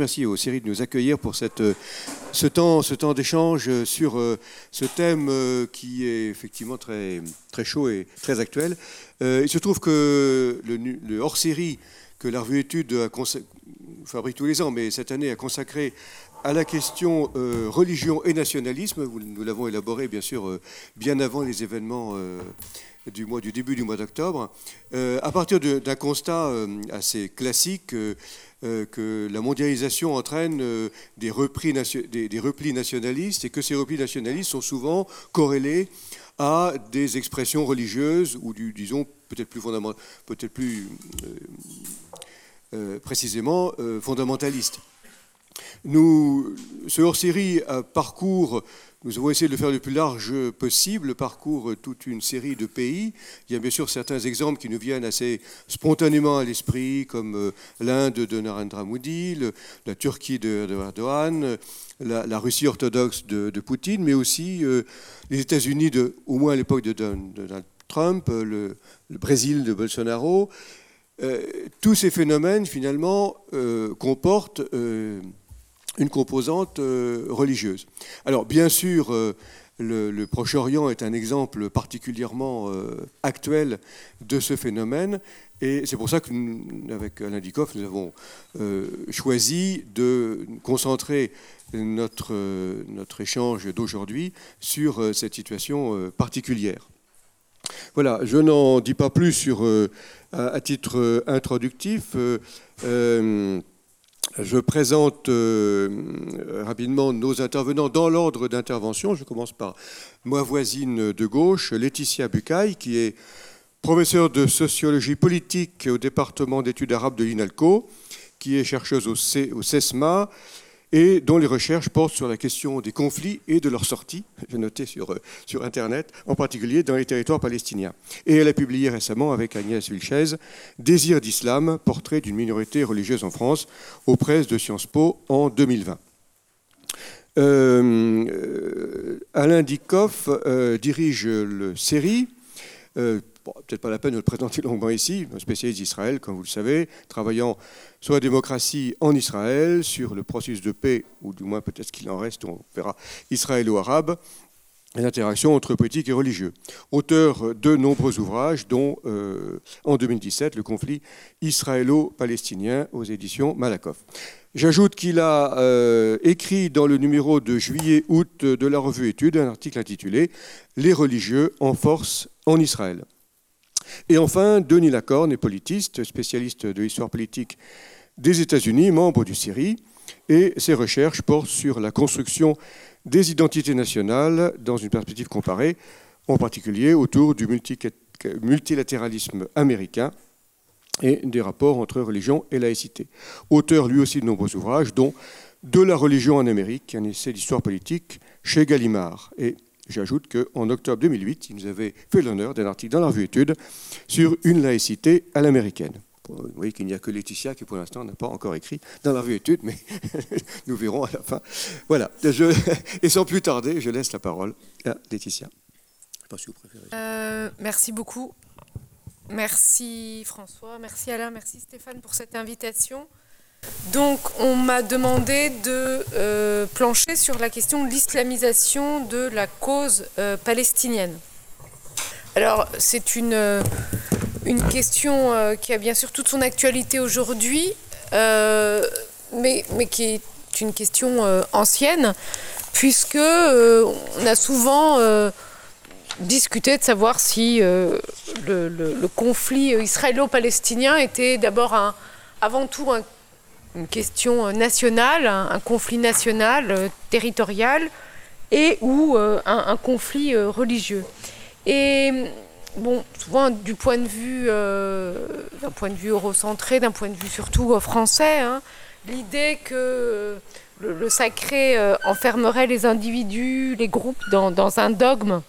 Merci aux séries de nous accueillir pour cette, ce temps, ce temps d'échange sur ce thème qui est effectivement très, très chaud et très actuel. Il se trouve que le, hors-série que la revue Études fabrique tous les ans, mais cette année a consacré à la question euh, religion et nationalisme. Nous l'avons élaboré bien sûr euh, bien avant les événements euh, du, mois, du début du mois d'octobre, à partir d'un constat assez classique que la mondialisation entraîne des, repris des, replis nationalistes et que ces replis nationalistes sont souvent corrélés à des expressions religieuses ou du, disons peut-être plus peut-être plus précisément fondamentalistes. Nous, ce hors-série parcourt, nous avons essayé de le faire le plus large possible, parcourt toute une série de pays. Il y a bien sûr certains exemples qui nous viennent assez spontanément à l'esprit, comme euh, l'Inde de Narendra Modi, la Turquie de, Erdogan, la, Russie orthodoxe de, Poutine, mais aussi euh, les États-Unis, au moins à l'époque de Donald Trump, le, Brésil de Bolsonaro. Euh, tous ces phénomènes, finalement, comportent une composante euh, religieuse. Alors bien sûr, euh, le, Proche-Orient est un exemple particulièrement euh, actuel de ce phénomène, et c'est pour ça que, avec Alain Dikoff, nous avons choisi de concentrer notre, notre échange d'aujourd'hui sur cette situation particulière. Voilà, je n'en dis pas plus sur, à, titre introductif. Je présente euh, rapidement nos intervenants dans l'ordre d'intervention. Je commence par ma voisine de gauche, Laetitia Bucaille, qui est professeure de sociologie politique au département d'études arabes de l'INALCO, qui est chercheuse au, au CESMA et dont les recherches portent sur la question des conflits et de leur sortie, j'ai noté sur, euh, sur Internet, en particulier dans les territoires palestiniens. Et elle a publié récemment avec Agnès Vilchez Désir d'islam, portrait d'une minorité religieuse en France, aux presses de Sciences Po en 2020. Euh, euh, Alain Dikoff dirige le peut-être pas la peine de le présenter longuement ici, un spécialiste d'Israël, comme vous le savez, travaillant sur la démocratie en Israël, sur le processus de paix, ou du moins peut-être qu'il en reste, on verra, israélo-arabe, et l'interaction entre politique et religieux. Auteur de nombreux ouvrages, dont euh, en 2017 le conflit israélo-palestinien aux éditions Malakoff. J'ajoute qu'il a euh, écrit dans le numéro de juillet-août de la revue Études un article intitulé Les religieux en force en Israël. Et enfin, Denis Lacorne est politiste, spécialiste de l'histoire politique des États-Unis, membre du CIRI, et ses recherches portent sur la construction des identités nationales dans une perspective comparée, en particulier autour du multilatéralisme américain et des rapports entre religion et laïcité. Auteur lui aussi de nombreux ouvrages, dont De la religion en Amérique, un essai d'histoire politique chez Gallimard, J'ajoute qu'en octobre 2008, il nous avait fait l'honneur d'un article dans la revue Études sur une laïcité à l'américaine. Vous voyez qu'il n'y a que Laetitia qui, pour l'instant, n'a pas encore écrit dans la revue Études, mais nous verrons à la fin. Voilà. et sans plus tarder, je laisse la parole à Laetitia. Je sais pas si vous préférez. Euh, merci beaucoup. Merci François, merci Alain, merci Stéphane pour cette invitation. Donc, on m'a demandé de euh, plancher sur la question de l'islamisation de la cause euh, palestinienne. Alors, c'est une, euh, question qui a bien sûr toute son actualité aujourd'hui, mais, mais qui est une question ancienne, puisque on a souvent discuté de savoir si le, le, conflit israélo-palestinien était d'abord un, avant tout un une question euh, nationale, un, conflit national, euh, territorial, et ou euh, un, conflit religieux. Et bon, souvent du point de vue, d'un point de vue eurocentré, d'un point de vue surtout français, hein, l'idée que le, sacré enfermerait les individus, les groupes dans, un dogme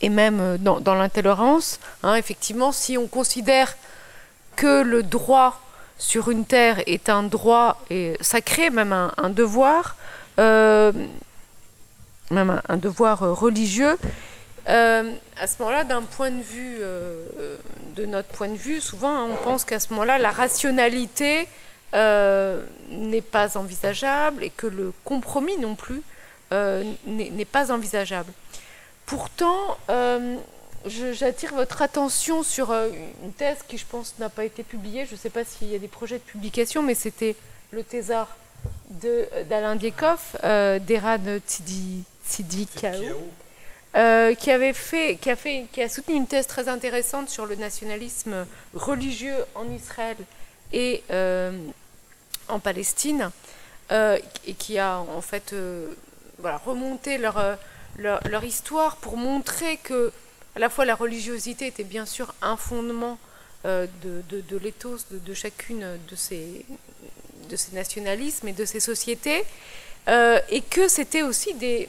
et même dans, l'intolérance. Hein, effectivement, si on considère que le droit sur une terre est un droit et sacré, même un, devoir, euh, même un, devoir euh, religieux. Euh, à ce moment-là, d'un point de vue, de notre point de vue, souvent on pense qu'à ce moment-là, la rationalité n'est pas envisageable et que le compromis non plus n'est pas envisageable. Pourtant, j'attire votre attention sur une thèse qui, je pense, n'a pas été publiée. Je ne sais pas s'il y a des projets de publication, mais c'était le thésard d'Alain Diekoff, euh, d'Eran euh, qui avait fait, qui a fait, qui a soutenu une thèse très intéressante sur le nationalisme religieux en Israël et euh, en Palestine, euh, et qui a en fait voilà, remonté leur, leur, histoire pour montrer que à la fois la religiosité était bien sûr un fondement de, de, l'éthos de, chacune de ces, nationalismes et de ces sociétés, euh, et que c'était aussi des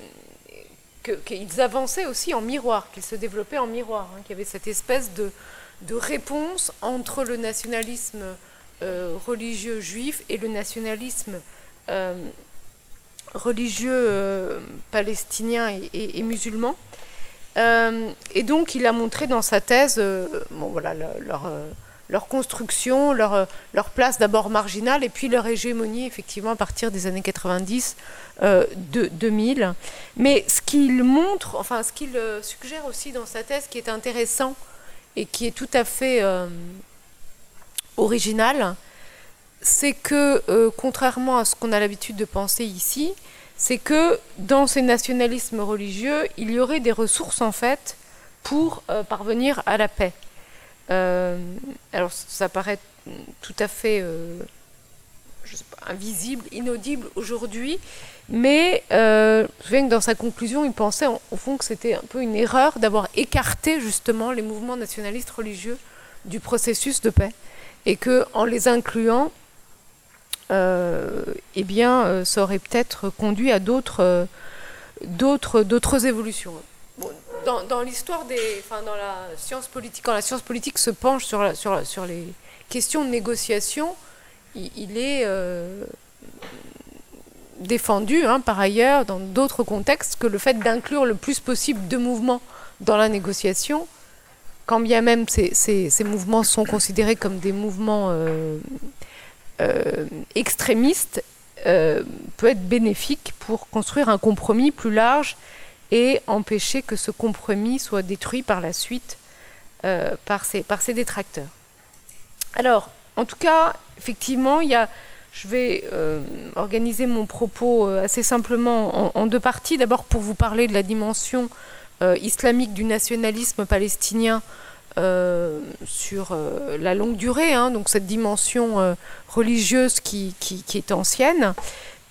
qu'ils avançaient aussi en miroir, qu'ils se développaient en miroir, hein, qu'il y avait cette espèce de, réponse entre le nationalisme euh, religieux juif et le nationalisme euh, religieux palestinien et, musulman. Et donc il a montré dans sa thèse bon, voilà, leur leur construction, leur, euh, leur place d'abord marginale et puis leur hégémonie effectivement à partir des années 90, euh, de 2000. Mais ce qu'il montre, enfin ce qu'il euh, suggère aussi dans sa thèse qui est intéressant et qui est tout à fait original, c'est que contrairement à ce qu'on a l'habitude de penser ici, c'est que dans ces nationalismes religieux, il y aurait des ressources en fait pour parvenir à la paix. Euh, alors ça paraît tout à fait euh, invisible, inaudible aujourd'hui, mais euh, je souviens que dans sa conclusion, il pensait au fond que c'était un peu une erreur d'avoir écarté justement les mouvements nationalistes religieux du processus de paix, et que en les incluant, eh bien, ça aurait peut-être conduit à d'autres, d'autres, d'autres évolutions. Dans, l'histoire des, enfin, dans la science politique, quand la science politique se penche sur, sur, les questions de négociation, il, est euh, défendu, hein, par ailleurs, dans d'autres contextes, que le fait d'inclure le plus possible de mouvements dans la négociation, quand bien même ces, ces, mouvements sont considérés comme des mouvements euh, euh, extrémistes, peut être bénéfique pour construire un compromis plus large et empêcher que ce compromis soit détruit par la suite euh, par, ses, détracteurs. Alors, en tout cas, effectivement, je vais euh, organiser mon propos euh, assez simplement en, deux parties. D'abord pour vous parler de la dimension islamique du nationalisme palestinien sur la longue durée, hein, donc cette dimension religieuse qui, est ancienne,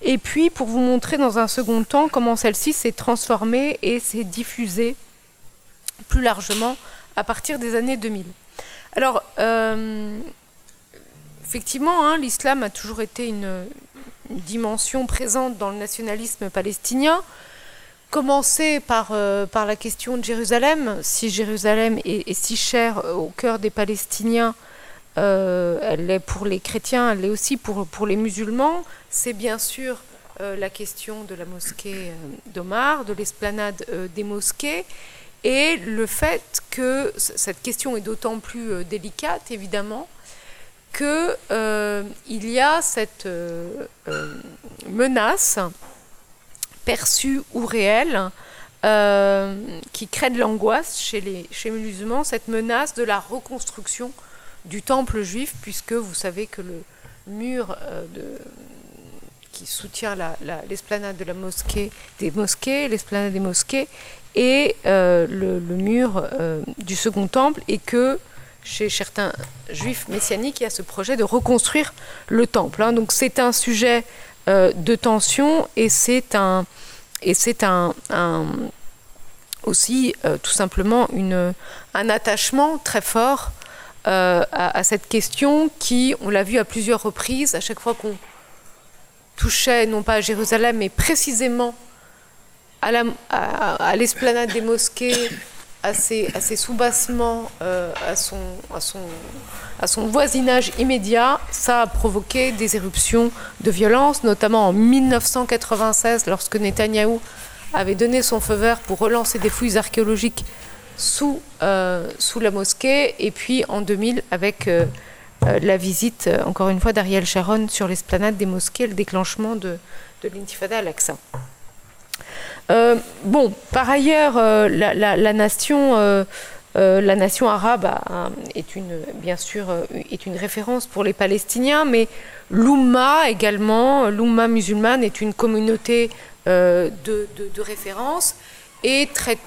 et puis pour vous montrer dans un second temps comment celle-ci s'est transformée et s'est diffusée plus largement à partir des années 2000. Alors, euh, effectivement, hein, l'islam a toujours été une, dimension présente dans le nationalisme palestinien, commencé par, euh, par la question de Jérusalem. Si Jérusalem est, est si chère au cœur des Palestiniens, euh, elle l'est pour les chrétiens, elle l'est aussi pour, pour les musulmans. C'est bien sûr euh, la question de la mosquée euh, d'Omar, de l'esplanade des mosquées, et le fait que cette question est d'autant plus délicate, évidemment, qu'il il y a cette menace perçue ou réelle qui crée de l'angoisse chez les, musulmans, cette menace de la reconstruction du temple juif, puisque vous savez que le mur euh, qui soutient l'esplanade de la mosquée, des mosquées, l'esplanade des mosquées, et euh, le, mur euh, du second temple, et que chez certains juifs messianiques, il y a ce projet de reconstruire le temple. Hein. Donc c'est un sujet de tension, et c'est un, aussi tout simplement une, un attachement très fort euh, à, cette question qui, on l'a vu à plusieurs reprises, à chaque fois qu'on touchait non pas à Jérusalem, mais précisément à l'esplanade des mosquées, à ses, soubassements, euh, à, son, voisinage immédiat, ça a provoqué des éruptions de violence, notamment en 1996, lorsque Netanyahou avait donné son feu vert pour relancer des fouilles archéologiques sous, euh, la mosquée, et puis en 2000 avec euh, la visite, encore une fois, d'Ariel Sharon sur l'esplanade des mosquées, le déclenchement de, de l'intifada à l'Aqsa. Bon, par ailleurs, la, nation la nation arabe est une, bien sûr est une référence pour les Palestiniens, mais l'Oumma également, l'Oumma musulmane est une communauté de, référence. Et très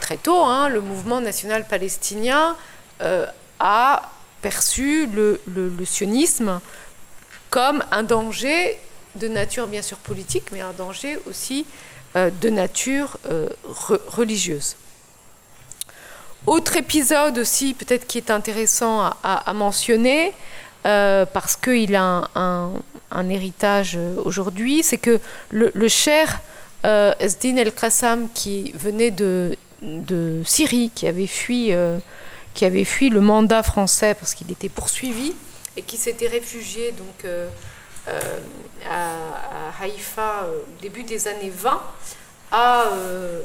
très tôt, hein, le mouvement national palestinien euh, a perçu le, sionisme comme un danger de nature bien sûr politique, mais un danger aussi euh, de nature euh, religieuse. Autre épisode aussi peut-être qui est intéressant à, mentionner, parce qu'il a un, héritage aujourd'hui, c'est que le, cher Esdin El-Qassam, qui venait de Syrie qui avait fui, euh, qui avait fui le mandat français parce qu'il était poursuivi et qui s'était réfugié donc euh, euh, à, Haïfa au début des années 20 a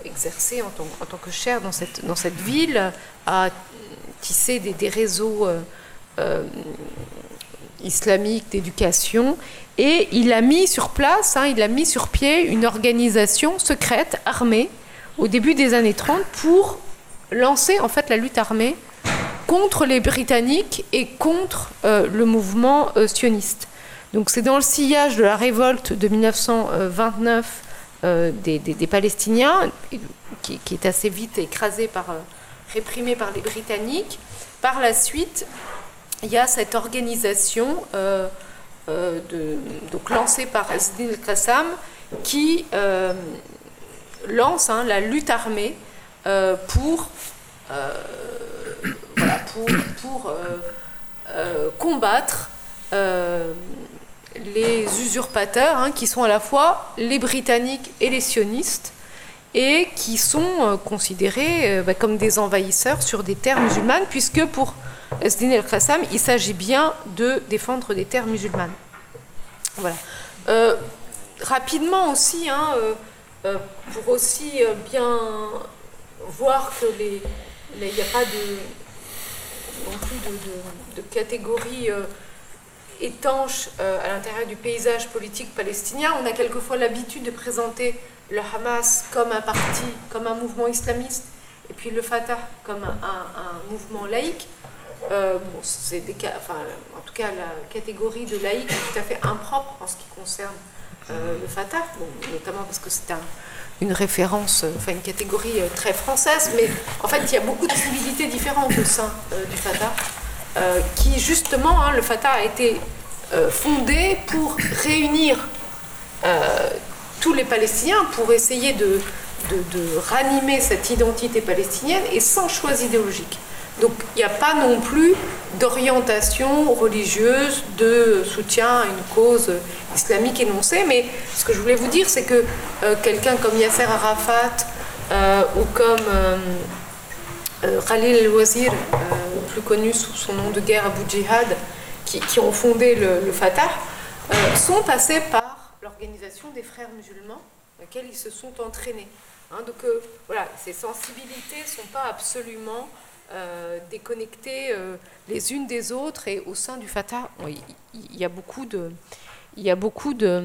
exercé en tant, que cher dans cette, ville, a tissé des, réseaux islamiques d'éducation et il a mis sur place, hein, il a mis sur pied une organisation secrète armée au début des années 30 pour lancer en fait la lutte armée contre les Britanniques et contre euh, le mouvement euh, sioniste. Donc c'est dans le sillage de la révolte de 1929 euh, des, Palestiniens, qui, est assez vite écrasée par, réprimée par les Britanniques. Par la suite, il y a cette organisation de, donc lancée par Esdin Qassam qui lance hein, la lutte armée euh, pour, euh, pour, euh, combattre les usurpateurs, hein, qui sont à la fois les Britanniques et les sionistes, et qui sont considérés bah, comme des envahisseurs sur des terres musulmanes, puisque pour Esdin el-Qassam, il s'agit bien de défendre des terres musulmanes. Voilà. rapidement aussi, hein, euh, pour aussi euh, bien voir que les, il n'y a pas de, catégorie euh, étanche à l'intérieur du paysage politique palestinien. On a quelquefois l'habitude de présenter le Hamas comme un parti, comme un mouvement islamiste, et puis le Fatah comme un, mouvement laïque. c'est des cas, enfin, en tout cas, la catégorie de laïque est tout à fait impropre en ce qui concerne euh, le Fatah, notamment parce que c'est une référence, euh, enfin une catégorie euh, très française, mais en fait il y a beaucoup de civilités différentes au sein du Fatah, qui justement, hein, le Fatah a été fondé pour réunir tous les Palestiniens, pour essayer de, de, ranimer cette identité palestinienne et sans choix idéologique. Donc il n'y a pas non plus d'orientation religieuse, de soutien à une cause islamique énoncée, mais ce que je voulais vous dire, c'est que euh, quelqu'un comme Yasser Arafat euh, ou comme euh, Khalil el-Wazir, plus connu sous son nom de guerre Abu Jihad, qui, ont fondé le, Fatah, sont passés par l'organisation des frères musulmans, dans laquelle ils se sont entraînés. Hein. donc voilà, ces sensibilités ne sont pas absolument euh, déconnectées euh, les unes des autres. Et au sein du Fatah, il y a beaucoup de, y a beaucoup de,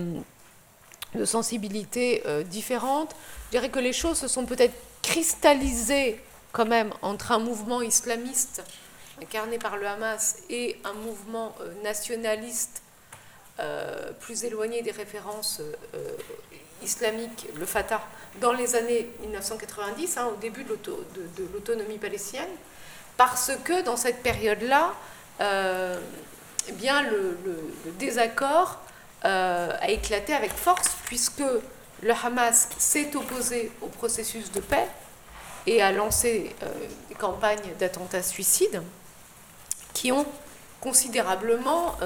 sensibilités euh, différentes. Je dirais que les choses se sont peut-être cristallisées quand même entre un mouvement islamiste incarné par le Hamas et un mouvement nationaliste plus éloigné des références islamiques, le Fatah, dans les années 1990, hein, au début de l'autonomie palestinienne parce que dans cette période-là, euh, eh le, désaccord euh, a éclaté avec force, puisque le Hamas s'est opposé au processus de paix et a lancé euh, des campagnes d'attentats suicides qui ont considérablement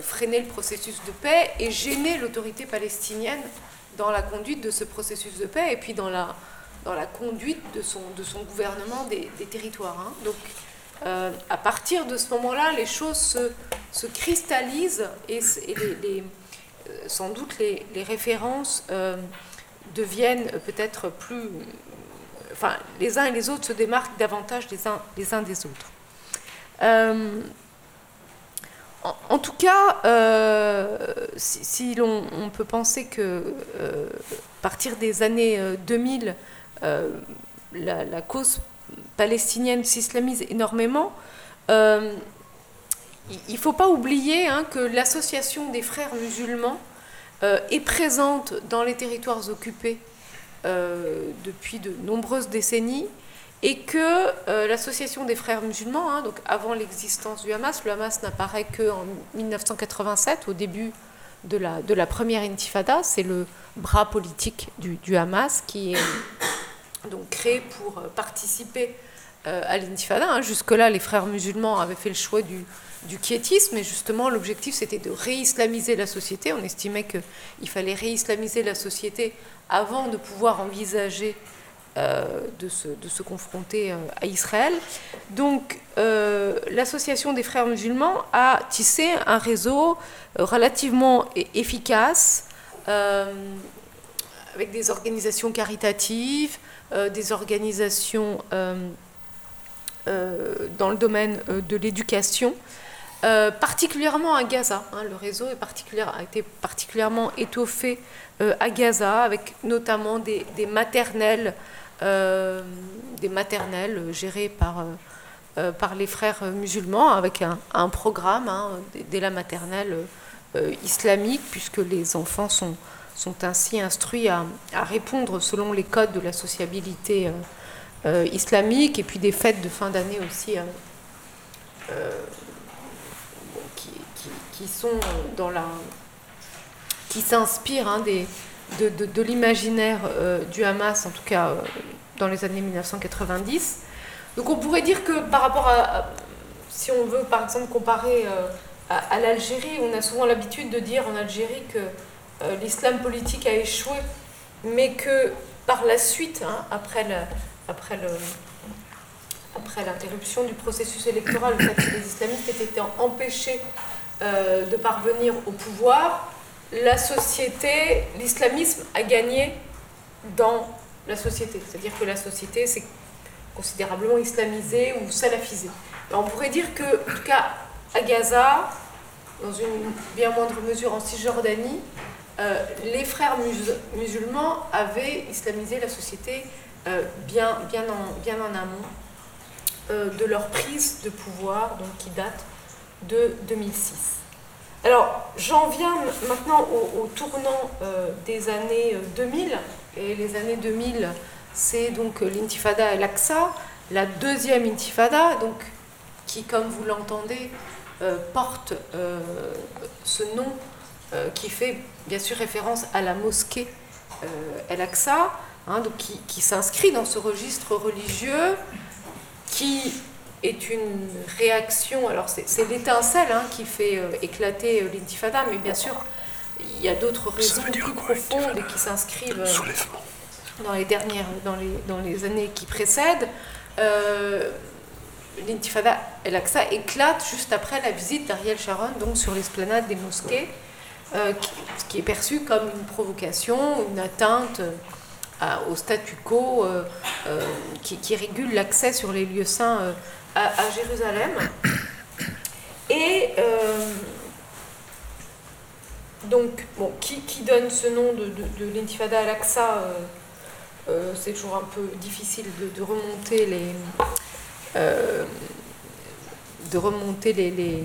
freiné le processus de paix et gêné l'autorité palestinienne dans la conduite de ce processus de paix et puis dans la, dans la conduite de son, de son gouvernement des, territoires. Hein. Donc, euh, à partir de ce moment-là, les choses se, se cristallisent et, euh, sans doute les, les références euh, deviennent peut-être plus. Les uns et les autres se démarquent davantage les uns, des autres. en, tout cas, euh, si, l'on on peut penser que euh, partir des années 2000, la, la, cause palestinienne s'islamise énormément, il ne faut pas oublier hein, que l'association des frères musulmans est présente dans les territoires occupés depuis de nombreuses décennies et que euh, l'association des frères musulmans, hein, donc avant l'existence du Hamas, le Hamas n'apparaît qu'en 1987, au début de la, de la première intifada, c'est le bras politique du, du, Hamas qui est donc créé pour participer euh, à l'intifada. Hein. Jusque-là, les frères musulmans avaient fait le choix du, du quiétisme, et justement, l'objectif, c'était de réislamiser la société. On estimait qu'il fallait réislamiser la société avant de pouvoir envisager euh, de, se, de, se, confronter euh, à Israël. Donc euh, l'association des frères musulmans a tissé un réseau relativement efficace avec des organisations caritatives, des organisations dans le domaine de l'éducation. particulièrement à Gaza. Hein. le réseau a été particulièrement étoffé à Gaza, avec notamment des, maternelles euh, des maternelles gérées par, euh, euh, par les frères musulmans avec un, programme hein, dès la maternelle islamique, puisque les enfants sont, sont ainsi instruits à, répondre selon les codes de la sociabilité islamique et puis des fêtes de fin d'année aussi qui, sont dans la qui s'inspirent hein, des, de, de, l'imaginaire du Hamas, en tout cas dans les années 1990. Donc on pourrait dire que par rapport à, si on veut par exemple comparer euh, à, l'Algérie, on a souvent l'habitude de dire en Algérie que euh, l'islam politique a échoué, mais que par la suite, hein, après après après l'interruption du processus électoral, le fait que les islamistes aient été empêchés euh, de parvenir au pouvoir, la société, l'islamisme a gagné dans la société. C'est-à-dire que la société s'est considérablement islamisée ou salafisée. on pourrait dire que, en tout cas, à Gaza, dans une bien moindre mesure en Cisjordanie, euh, les frères musulmans avaient islamisé la société euh, bien, bien, en, bien en amont euh, de leur prise de pouvoir, donc qui date de 2006. Alors, j'en viens maintenant au, tournant des années 2000 et les années 2000, c'est donc l'intifada al-Aqsa, la deuxième intifada, donc, qui, comme vous l'entendez, euh, porte euh, ce nom euh, qui fait bien sûr référence à la mosquée al-Aqsa, hein, qui s'inscrit dans ce registre religieux qui est une réaction, alors c'est l'étincelle hein, qui fait éclater l'intifada, mais bien sûr il y a d'autres raisons plus profondes qui s'inscrivent euh, dans les dernières, dans les, dans les années qui précèdent. Euh, L'intifada El-Aqsa éclate juste après la visite d'Ariel Sharon, donc sur l'esplanade des mosquées, euh, ce qui est perçu comme une provocation, une atteinte au statu quo qui, régule l'accès sur les lieux saints à, Jérusalem. Et donc, bon, qui, donne ce nom de, de, l'intifada al-Aqsa euh, euh, C'est toujours un peu difficile de, remonter les, euh, de remonter les,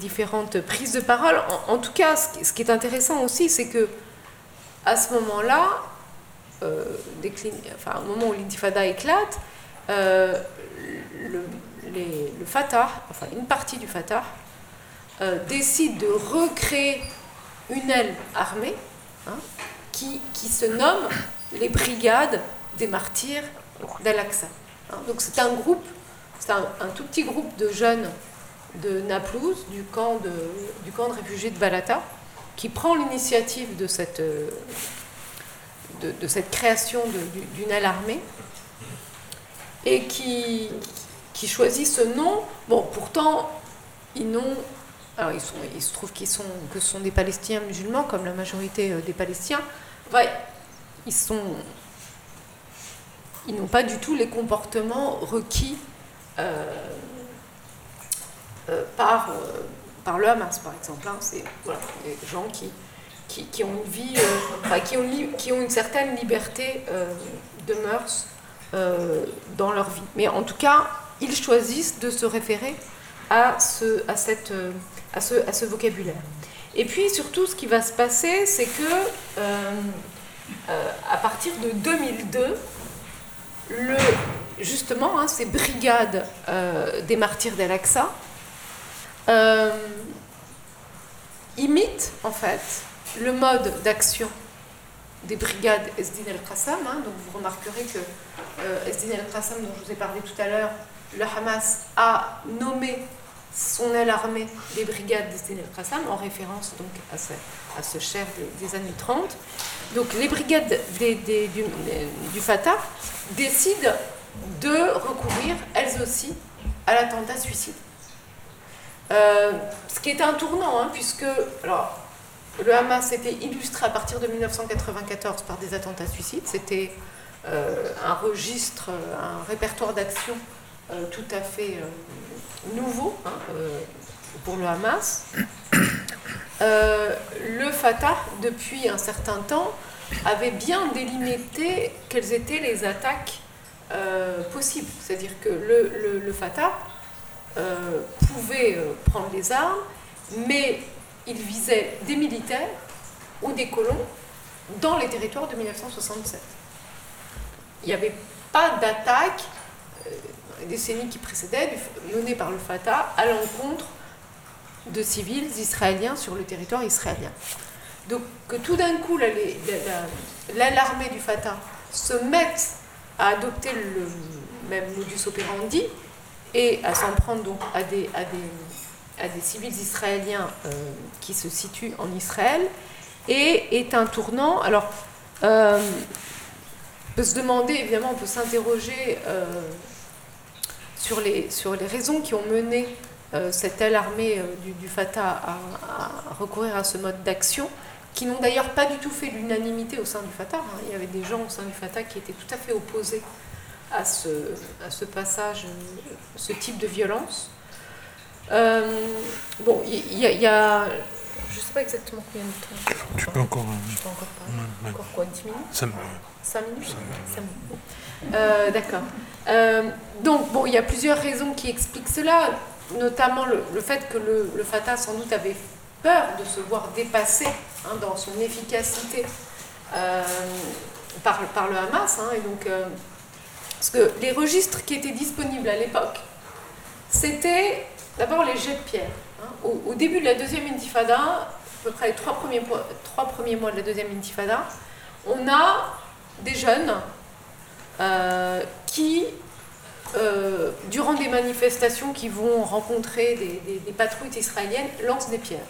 différentes prises de parole. En, tout cas, ce, qui est intéressant aussi, c'est que à ce moment-là, enfin, au moment où l'intifada éclate, le, le, Fatah, enfin une partie du Fatah, décide de recréer une aile armée hein, qui, se nomme les Brigades des Martyrs d'Al-Aqsa. Hein. Donc c'est un groupe, c'est un, tout petit groupe de jeunes de Naplouse, du camp de, réfugiés de Balata, qui prend l'initiative de cette, cette création d'une aile armée et qui choisit ce nom. Bon, pourtant, ils n'ont alors, ils sont, il se trouve qu'ils sont, que ce sont des Palestiniens musulmans, comme la majorité euh, des Palestiniens. ils sont, ils n'ont pas du tout les comportements requis euh, euh, par, par le Hamas, par exemple. Hein. C'est des gens qui, qui, ont une vie, qui, ont, qui ont une certaine liberté de mœurs dans leur vie. Mais en tout cas, ils choisissent de se référer à ce, à ce, vocabulaire. Et puis surtout, ce qui va se passer, c'est que euh, euh, à partir de 2002, le, justement, hein, ces brigades euh, des martyrs d'Al-Aqsa imitent en fait le mode d'action des brigades Esdin el-Qassam. Hein. donc vous remarquerez que Esdin el-Qassam, dont je vous ai parlé tout à l'heure, le Hamas a nommé son aile armée des brigades destinées al en référence donc à ce, cher des, années 30. Donc les brigades du, Fatah décident de recourir, elles aussi, à l'attentat suicide. Euh, ce qui est un tournant, hein, puisque le Hamas était illustré à partir de 1994 par des attentats suicides. C'était euh, un registre, un répertoire d'action euh, tout à fait nouveau hein, euh, pour le Hamas. Euh, le Fatah, depuis un certain temps, avait bien délimité quelles étaient les attaques euh, possibles. C'est-à-dire que le, le, Fatah pouvait prendre les armes, mais il visait des militaires ou des colons dans les territoires de 1967. Il n'y avait pas d'attaque les décennies qui précédaient, menée par le Fatah à l'encontre de civils israéliens sur le territoire israélien. Donc que tout d'un coup, l'armée du Fatah se mette à adopter le même modus operandi et à s'en prendre donc à des, civils israéliens euh, qui se situent en Israël est un tournant. Alors, euh, on peut se demander, évidemment, on peut s'interroger euh, sur les, sur les raisons qui ont mené euh, cette aile armée euh, du, Fatah à, recourir à ce mode d'action, qui n'ont d'ailleurs pas du tout fait l'unanimité au sein du Fatah. Hein. Il y avait des gens au sein du Fatah qui étaient tout à fait opposés à ce, à ce passage, euh, ce type de violence. bon, il y, a. Je ne sais pas exactement combien de temps. Tu peux encore. Je peux encore parler. Encore quoi, 10 minutes? 5 minutes? 5 minutes, 5 minutes. D'accord. Euh, donc, bon, il y a plusieurs raisons qui expliquent cela, notamment le, fait que le, Fatah, sans doute, avait peur de se voir dépassé hein, dans son efficacité euh, par, le Hamas. Hein, et donc, euh, parce que les registres qui étaient disponibles à l'époque, c'était d'abord les jets de pierre. Hein. Au, début de la deuxième intifada, à peu près les trois premiers mois de la deuxième intifada, on a des jeunes euh, qui, euh, durant des manifestations qui vont rencontrer des, patrouilles israéliennes, lancent des pierres,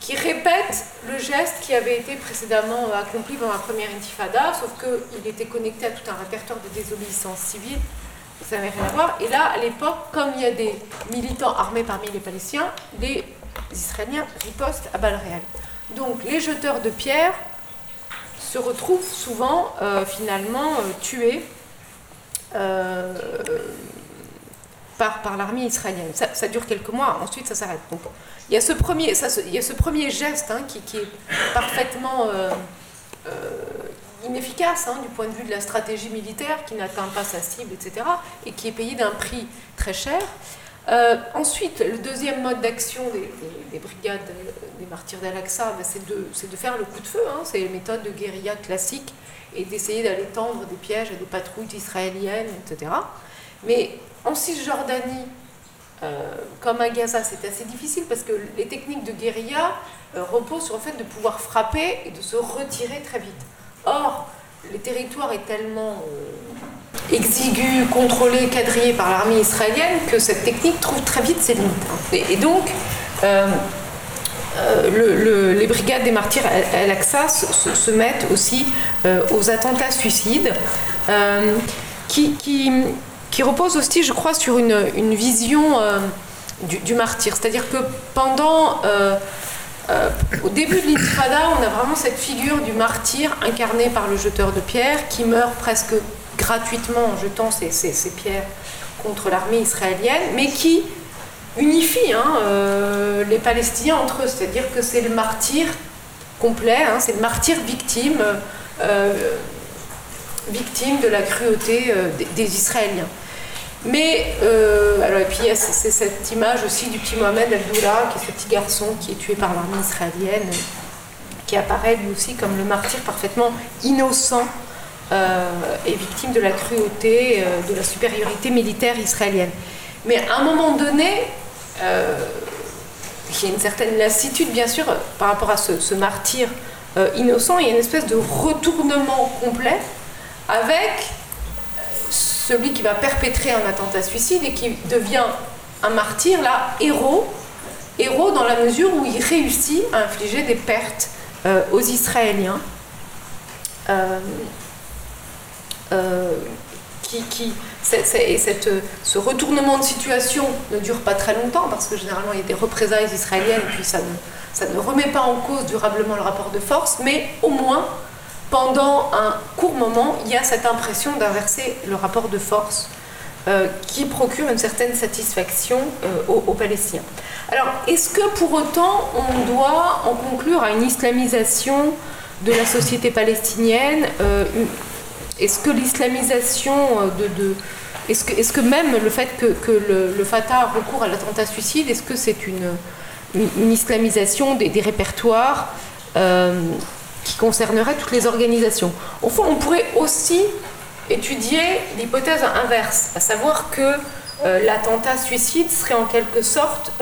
qui répètent le geste qui avait été précédemment accompli dans la première intifada, sauf qu'il était connecté à tout un répertoire de désobéissance civile, ça n'avait rien à voir. Et là, à l'époque, comme il y a des militants armés parmi les Palestiniens, les Israéliens ripostent à balles réelles. Donc les jeteurs de pierres se retrouvent souvent euh, finalement euh, tués euh, par, par l'armée israélienne. Ça, dure quelques mois, ensuite ça s'arrête. Donc, il y a ce premier, il y a ce premier geste hein, qui, est parfaitement inefficace hein, du point de vue de la stratégie militaire, qui n'atteint pas sa cible, etc., et qui est payé d'un prix très cher. Ensuite, le deuxième mode d'action des, brigades des martyrs d'Al-Aqsa, ben, c'est de, faire le coup de feu. Hein. c'est les méthodes de guérilla classiques et d'essayer d'aller tendre des pièges à des patrouilles israéliennes, etc. Mais en Cisjordanie, euh, comme à Gaza, c'est assez difficile parce que les techniques de guérilla euh, reposent sur le fait de pouvoir frapper et de se retirer très vite. Or, le territoire est tellement exigu, contrôlé, quadrillé par l'armée israélienne, que cette technique trouve très vite ses limites. Et, donc, euh, euh, les brigades des martyrs Al-Aqsa se, mettent aussi euh, aux attentats suicides, qui, qui, reposent aussi, je crois, sur une, vision du, martyr. C'est-à-dire que pendant... au début de l'intifada, on a vraiment cette figure du martyr incarné par le jeteur de pierre qui meurt presque gratuitement en jetant ces, pierres contre l'armée israélienne, mais qui unifie hein, les Palestiniens entre eux, c'est-à-dire que c'est le martyr complet, hein, c'est le martyr victime, victime de la cruauté des, Israéliens. Mais, alors, et puis c'est cette image aussi du petit Mohamed Abdullah, qui est ce petit garçon qui est tué par l'armée israélienne, qui apparaît lui aussi comme le martyr parfaitement innocent euh, et victime de la cruauté, euh, de la supériorité militaire israélienne. Mais à un moment donné, euh, il y a une certaine lassitude, bien sûr, par rapport à ce, martyr innocent, il y a une espèce de retournement complet avec celui qui va perpétrer un attentat suicide et qui devient un martyr, là, héros, héros dans la mesure où il réussit à infliger des pertes euh, aux Israéliens, euh, euh, qui, qui et cette, ce retournement de situation ne dure pas très longtemps parce que généralement il y a des représailles israéliennes et puis ça ne, ça ne remet pas en cause durablement le rapport de force, mais au moins pendant un court moment, il y a cette impression d'inverser le rapport de force qui procure une certaine satisfaction aux, Palestiniens. Alors, est-ce que pour autant on doit en conclure à une islamisation de la société palestinienne euh, Est-ce que l'islamisation euh, de, est-ce que, même le fait que, le, Fatah recourt à l'attentat suicide, est-ce que c'est une, islamisation des, répertoires euh, qui concernerait toutes les organisations? Au fond, on pourrait aussi étudier l'hypothèse inverse, à savoir que euh, l'attentat suicide serait en quelque sorte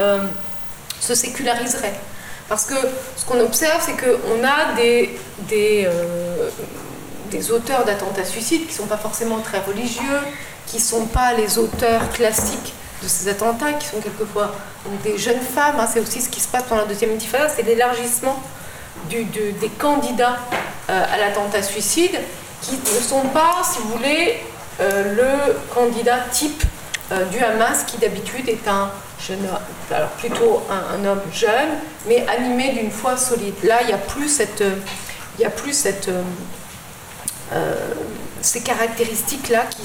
se séculariserait. Parce que ce qu'on observe, c'est qu'on a des, des, des auteurs d'attentats suicides qui ne sont pas forcément très religieux, qui ne sont pas les auteurs classiques de ces attentats, qui sont quelquefois des jeunes femmes. Hein. c'est aussi ce qui se passe pendant la deuxième intifada, c'est l'élargissement des candidats à l'attentat suicide qui ne sont pas, si vous voulez, le candidat type euh, du Hamas, qui d'habitude est un jeune, alors plutôt un, homme jeune, mais animé d'une foi solide. Là, il n'y a plus cette, il y a plus cette, euh, ces caractéristiques-là qui,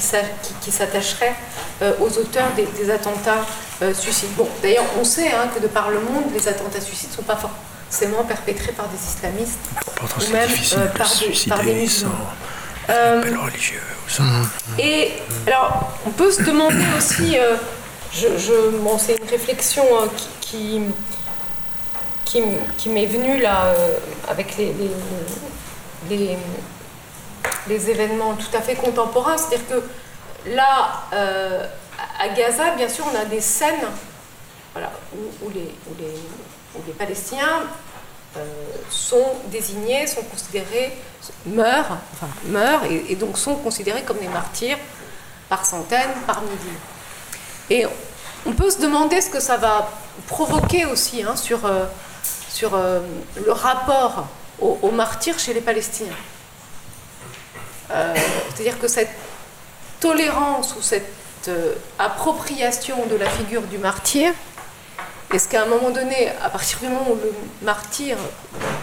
qui, s'attacheraient euh, aux auteurs des, attentats suicides. Bon, d'ailleurs, on sait hein, que de par le monde, les attentats suicides ne sont pas forcément perpétrés par des islamistes ou même par, des, par des musulmans. Euh, religieux. Et alors, on peut se demander aussi, euh, je, c'est une réflexion euh, qui, qui, qui, m'est venue là euh, avec les, les, les, événements tout à fait contemporains. C'est-à-dire que là, à Gaza, bien sûr, on a des scènes où, les, Palestiniens sont désignés, sont considérés meurent, enfin, meurent et, donc sont considérés comme des martyrs par centaines, par milliers. Et on peut se demander ce que ça va provoquer aussi hein, sur, euh, sur euh, le rapport aux, martyrs chez les Palestiniens. Euh, c'est-à-dire que cette tolérance ou cette appropriation de la figure du martyr, est-ce qu'à un moment donné, à partir du moment où le martyr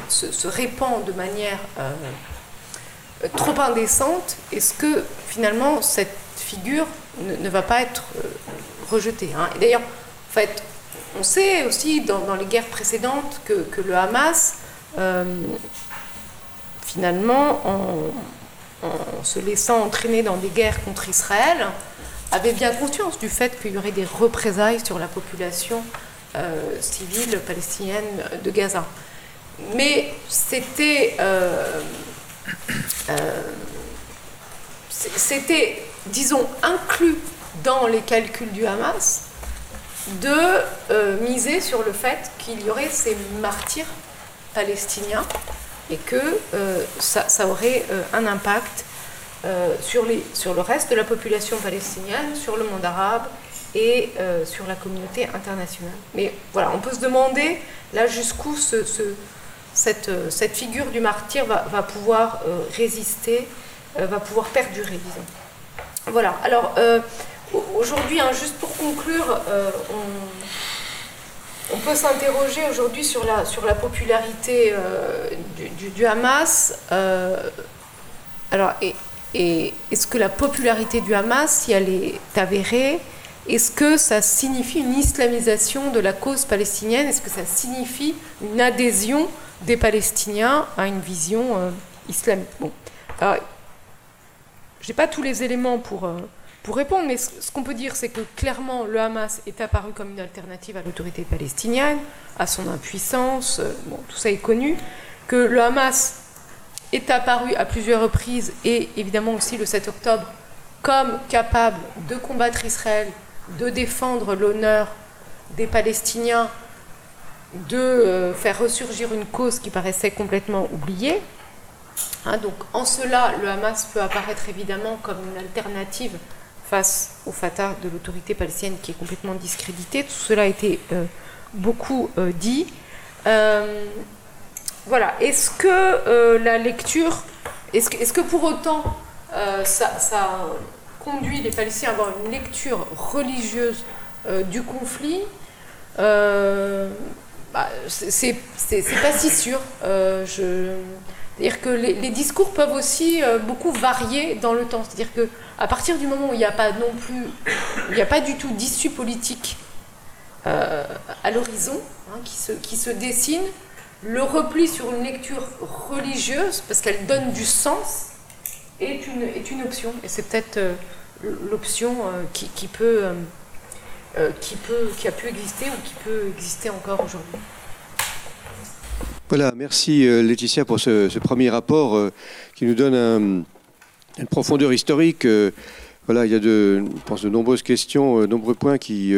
se, répand de manière trop indécente, est-ce que finalement cette figure ne, va pas être euh, rejetée hein? D'ailleurs, en fait, on sait aussi dans, les guerres précédentes que, le Hamas, euh, finalement, en, se laissant entraîner dans des guerres contre Israël, avait bien conscience du fait qu'il y aurait des représailles sur la population euh, civile palestinienne de Gaza. Mais c'était euh, c'était, disons, inclus dans les calculs du Hamas de euh, miser sur le fait qu'il y aurait ces martyrs palestiniens et que euh, ça, aurait un impact sur, les, sur le reste de la population palestinienne, sur le monde arabe et sur la communauté internationale. Mais voilà, on peut se demander là jusqu'où ce, ce, euh, cette, figure du martyr va, pouvoir euh, résister, euh, va pouvoir perdurer, disons. Voilà, alors aujourd'hui, hein, juste pour conclure, on, peut s'interroger aujourd'hui sur la, popularité du, Hamas. alors, et, est-ce que la popularité du Hamas, si elle est avérée, est-ce que ça signifie une islamisation de la cause palestinienne? Est-ce que ça signifie une adhésion des Palestiniens à une vision euh, islamique? Bon, je n'ai pas tous les éléments pour, euh, pour répondre, mais ce, qu'on peut dire, c'est que clairement, le Hamas est apparu comme une alternative à l'autorité palestinienne, à son impuissance, euh, bon, tout ça est connu, que le Hamas est apparu à plusieurs reprises, et évidemment aussi le 7 octobre, comme capable de combattre Israël, de défendre l'honneur des Palestiniens, de euh, faire ressurgir une cause qui paraissait complètement oubliée. Hein, donc en cela, le Hamas peut apparaître évidemment comme une alternative face au Fatah de l'autorité palestinienne qui est complètement discréditée. Tout cela a été euh, beaucoup euh, dit. voilà. Est-ce que la lecture, est-ce que, pour autant ça, conduit les Palestiniens à avoir une lecture religieuse du conflit bah, c'est pas si sûr. Euh, c'est-à-dire que les, discours peuvent aussi euh, beaucoup varier dans le temps. C'est-à-dire que à partir du moment où il n'y a pas non plus, il n'y a pas du tout d'issue politique euh, à l'horizon hein, qui, se, qui se dessine, le repli sur une lecture religieuse, parce qu'elle donne du sens, est une, est une option. Et c'est peut-être l'option qui, qui, peut euh, qui, peut, qui a pu exister ou qui peut exister encore aujourd'hui. Voilà, merci euh, Laetitia pour ce, premier rapport euh, qui nous donne une profondeur historique. Voilà, il y a de, je pense, de nombreuses questions, de nombreux points qui,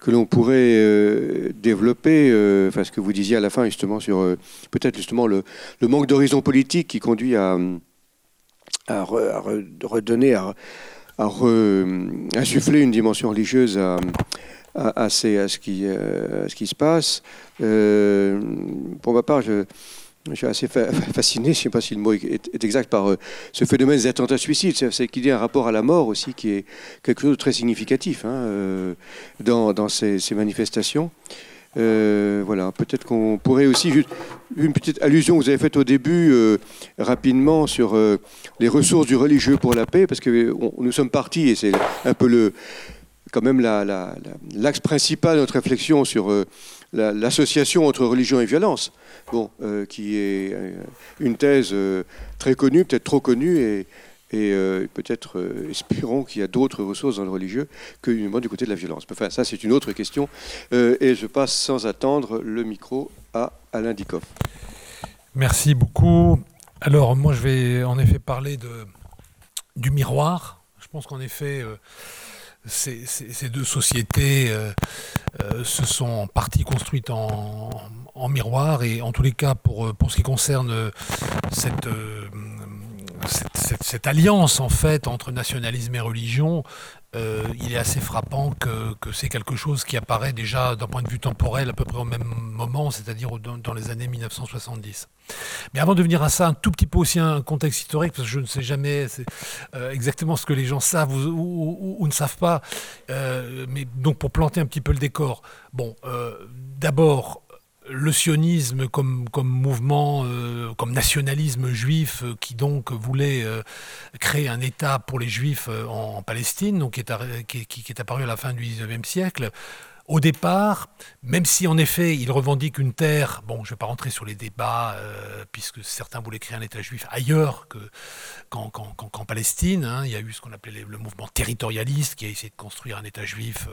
que l'on pourrait développer. Enfin, ce que vous disiez à la fin, justement, sur peut-être justement le, le manque d'horizon politique qui conduit à, à, redonner, à, à insuffler une dimension religieuse à, à, ce, qui, euh, ce qui se passe. Euh, pour ma part, je, suis assez fasciné, je ne sais pas si le mot est, exact, par euh, ce phénomène des attentats suicides. C'est qu'il y a un rapport à la mort aussi qui est quelque chose de très significatif hein, dans, dans ces, manifestations. voilà, peut-être qu'on pourrait aussi, une petite allusion que vous avez faite au début, rapidement, sur les ressources du religieux pour la paix, parce que nous sommes partis, et c'est un peu le, quand même l'axe principal de notre réflexion sur euh, l'association entre religion et violence, bon, euh, qui est euh, une thèse très connue, peut-être trop connue, et, peut-être espérons qu'il y a d'autres ressources dans le religieux que uniquement du côté de la violence. Enfin, ça, c'est une autre question. et je passe sans attendre le micro à Alain Dikoff. Merci beaucoup. Alors, moi, je vais en effet parler de, du miroir. Je pense qu'en effet, ces, deux sociétés euh, euh, se sont en partie construites en, miroir et en tous les cas pour, pour ce qui concerne cette, euh, cette, alliance en fait entre nationalisme et religion, euh, il est assez frappant que, c'est quelque chose qui apparaît déjà d'un point de vue temporel à peu près au même moment, c'est-à-dire dans, les années 1970. Mais avant de venir à ça, un tout petit peu aussi un contexte historique, parce que je ne sais jamais euh, exactement ce que les gens savent ou, ne savent pas, euh, mais donc pour planter un petit peu le décor. Bon, d'abord, le sionisme comme, mouvement, euh, comme nationalisme juif euh, qui donc voulait euh, créer un État pour les juifs en, Palestine, donc qui est, apparu à la fin du XIXe siècle. Au départ, même si en effet il revendique une terre, bon je ne vais pas rentrer sur les débats, puisque certains voulaient créer un État juif ailleurs qu'en Palestine, hein. il y a eu ce qu'on appelait le mouvement territorialiste qui a essayé de construire un État juif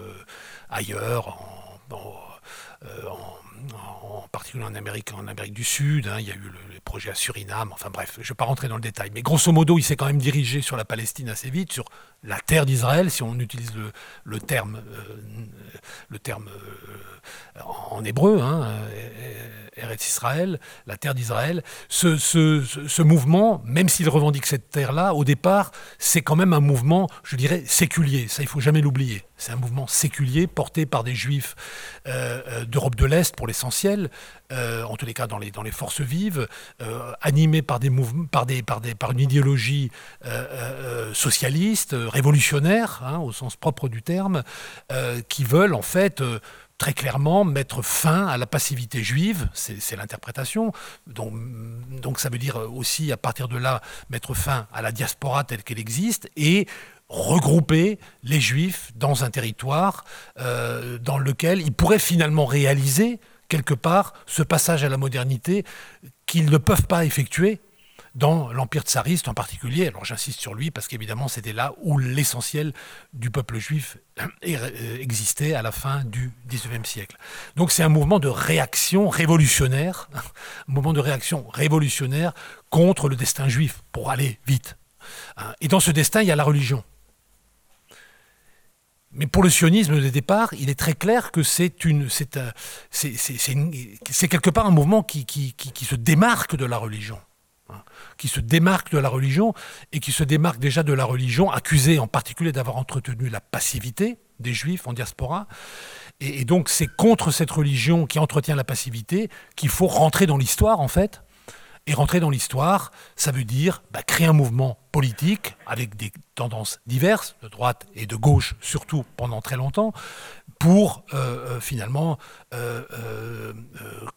ailleurs, en particulier en Amérique, en Amérique du Sud. Hein, il y a eu les projets à Suriname. Enfin bref, je ne vais pas rentrer dans le détail. Mais grosso modo, il s'est quand même dirigé sur la Palestine assez vite, sur la terre d'Israël, si on utilise le, terme, euh, le terme euh, en hébreu, hein, euh, Eretz Israël, la terre d'Israël. Ce, mouvement, même s'il revendique cette terre-là, au départ, c'est quand même un mouvement, je dirais, séculier. Ça, il faut jamais l'oublier. C'est un mouvement séculier porté par des juifs d'Europe de l'Est, pour l'essentiel, en tous les cas dans les, forces vives, animé par, des par, des, par, des, par une idéologie socialiste, révolutionnaires, hein, au sens propre du terme, euh, qui veulent en fait euh, très clairement mettre fin à la passivité juive, c'est l'interprétation. Donc, ça veut dire aussi à partir de là mettre fin à la diaspora telle qu'elle existe et regrouper les juifs dans un territoire euh, dans lequel ils pourraient finalement réaliser quelque part ce passage à la modernité qu'ils ne peuvent pas effectuer dans l'Empire tsariste en particulier. Alors j'insiste sur lui parce qu'évidemment c'était là où l'essentiel du peuple juif euh, existait à la fin du XIXe siècle. Donc c'est un mouvement de réaction révolutionnaire, un mouvement de réaction révolutionnaire contre le destin juif, pour aller vite. Hein. Et dans ce destin, il y a la religion. Mais pour le sionisme de départ, il est très clair que c'est quelque part un mouvement qui, se démarque de la religion, hein, qui se démarque de la religion et qui se démarque déjà de la religion, accusée en particulier d'avoir entretenu la passivité des juifs en diaspora. Et, donc c'est contre cette religion qui entretient la passivité qu'il faut rentrer dans l'histoire en fait et rentrer dans l'histoire, ça veut dire bah, créer un mouvement politique avec des tendances diverses, de droite et de gauche surtout pendant très longtemps, pour euh, euh, finalement euh,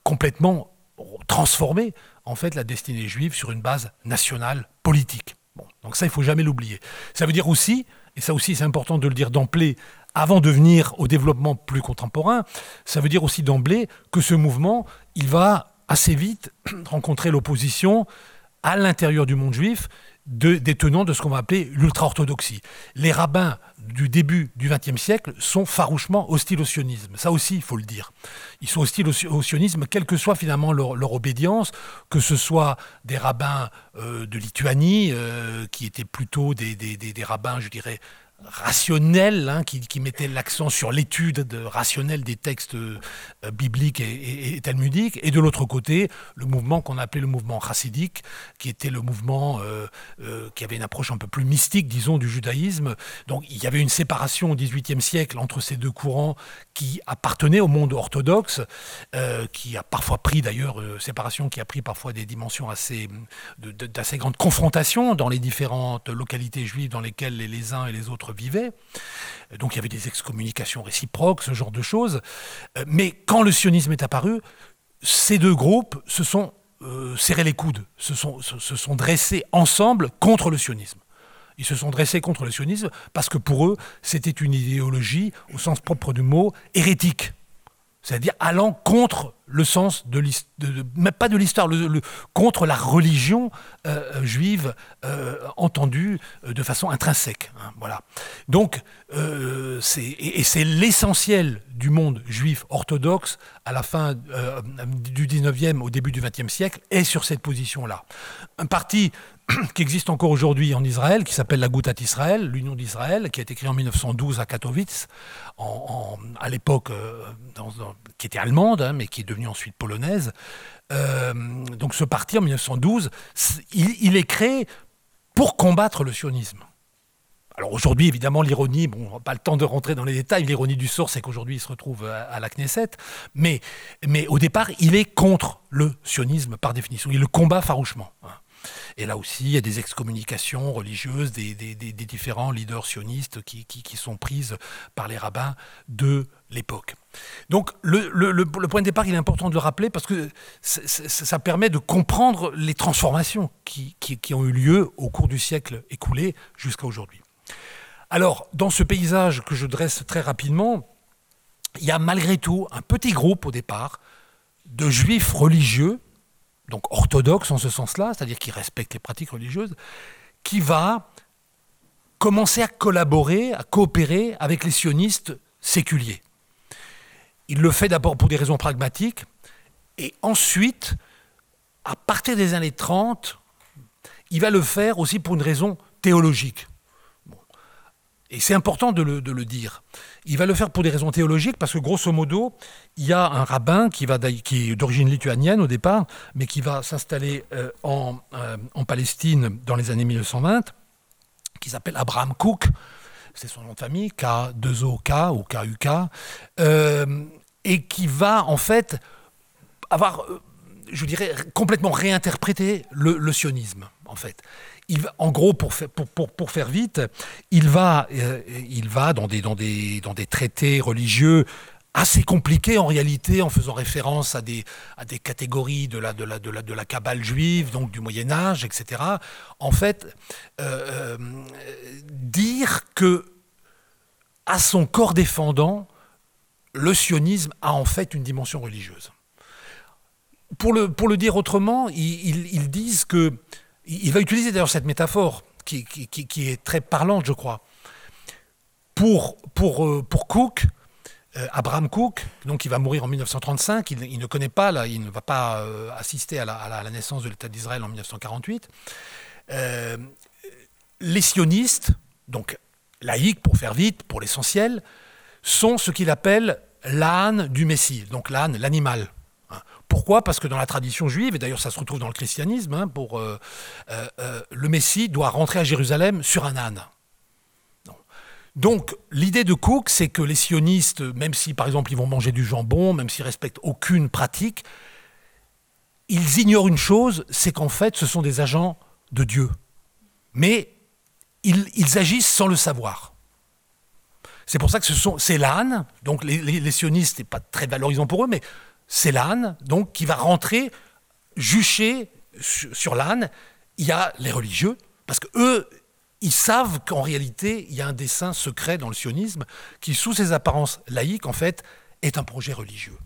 complètement transformer en fait la destinée juive sur une base nationale politique. Donc ça, il faut jamais l'oublier. Ça veut dire aussi, et ça aussi c'est important de le dire d'emblée, avant de venir au développement plus contemporain, ça veut dire aussi d'emblée que ce mouvement, il va assez vite rencontrer l'opposition à l'intérieur du monde juif de, des tenants de ce qu'on va appeler l'ultra-orthodoxie. Les rabbins du début du XXe siècle sont farouchement hostiles au sionisme. Ça aussi, il faut le dire. Ils sont hostiles au, sionisme, quelle que soit finalement leur, obédience, que ce soit des rabbins euh, de Lituanie, euh, qui étaient plutôt des, des rabbins, je dirais, rationnel, hein, qui, mettait l'accent sur l'étude de, rationnelle des textes euh, bibliques et, talmudiques, et de l'autre côté, le mouvement qu'on appelait le mouvement chassidique, qui était le mouvement euh, euh, qui avait une approche un peu plus mystique, disons, du judaïsme. Donc il y avait une séparation au XVIIIe siècle entre ces deux courants qui appartenaient au monde orthodoxe, qui a parfois pris d'ailleurs, séparation qui a pris parfois des dimensions assez, d'assez grandes confrontations dans les différentes localités juives dans lesquelles les uns et les autres vivaient. Donc il y avait des excommunications réciproques, ce genre de choses. Euh, mais quand le sionisme est apparu, ces deux groupes se sont euh, serrés les coudes, se sont, se, sont dressés ensemble contre le sionisme. Ils se sont dressés contre le sionisme parce que pour eux, c'était une idéologie, au sens propre du mot, hérétique. C'est-à-dire allant contre le sens de l'histoire, pas de l'histoire, contre la religion euh, juive euh, entendue euh, de façon intrinsèque. Hein, voilà. Donc, c'est, et, c'est l'essentiel du monde juif orthodoxe à la fin du 19e, au début du 20e siècle, est sur cette position-là. Un parti qui existe encore aujourd'hui en Israël, qui s'appelle la Goutat Israël, l'Union d'Israël, qui a été créée en 1912 à Katowice, à l'époque qui était allemande, hein, mais qui est devenue ensuite polonaise. Euh, donc ce parti, en 1912, il, est créé pour combattre le sionisme. Alors aujourd'hui, évidemment, l'ironie, bon, pas le temps de rentrer dans les détails, l'ironie du sort, c'est qu'aujourd'hui, il se retrouve à, la Knesset, mais, mais au départ, il est contre le sionisme par définition, il le combat farouchement. Hein. Et là aussi, il y a des excommunications religieuses des, différents leaders sionistes qui, sont prises par les rabbins de l'époque. Donc le, point de départ, il est important de le rappeler parce que ça permet de comprendre les transformations qui, ont eu lieu au cours du siècle écoulé jusqu'à aujourd'hui. Alors, dans ce paysage que je dresse très rapidement, il y a malgré tout un petit groupe au départ de juifs religieux donc orthodoxe en ce sens-là, c'est-à-dire qui respecte les pratiques religieuses, qui va commencer à collaborer, à coopérer avec les sionistes séculiers. Il le fait d'abord pour des raisons pragmatiques, et ensuite, à partir des années 30, il va le faire aussi pour une raison théologique. Et c'est important de le, dire. Il va le faire pour des raisons théologiques parce que grosso modo, il y a un rabbin qui, va, qui est d'origine lituanienne au départ, mais qui va s'installer euh, en, euh, en, Palestine dans les années 1920, qui s'appelle Abraham Cook, c'est son nom de famille, K2OK ou KUK, euh, et qui va en fait avoir, je dirais, complètement réinterprété le sionisme en fait en gros, pour faire, vite, il va, euh, dans, des, traités religieux assez compliqué en réalité, en faisant référence à des, catégories de la, de, cabale juive, donc du Moyen Âge, etc. En fait, euh, euh, dire que à son corps défendant, le sionisme a en fait une dimension religieuse. Pour le, dire autrement, ils, disent que, il va utiliser d'ailleurs cette métaphore qui, est très parlante, je crois. Pour, euh, Cook, euh, Abraham Cook, donc il va mourir en 1935, il, ne connaît pas, il ne va pas euh, assister à la, naissance de l'État d'Israël en 1948. Euh, les sionistes, donc laïcs pour faire vite, pour l'essentiel, sont ce qu'il appelle l'âne du Messie, donc l'âne, l'animal. Pourquoi? Parce que dans la tradition juive, et d'ailleurs ça se retrouve dans le christianisme, hein, pour, le Messie doit rentrer à Jérusalem sur un âne. Donc l'idée de Cook, c'est que les sionistes, même si par exemple ils vont manger du jambon, même s'ils respectent aucune pratique, ils ignorent une chose, c'est qu'en fait ce sont des agents de Dieu. Mais ils, agissent sans le savoir. C'est pour ça que ce sont c'est l'âne, donc les, les, sionistes, n'est pas très valorisant pour eux, mais c'est l'âne, donc qui va rentrer, jucher sur, l'âne. Il y a les religieux, parce que eux, ils savent qu'en réalité, il y a un dessin secret dans le sionisme qui, sous ses apparences laïques, en fait, est un projet religieux.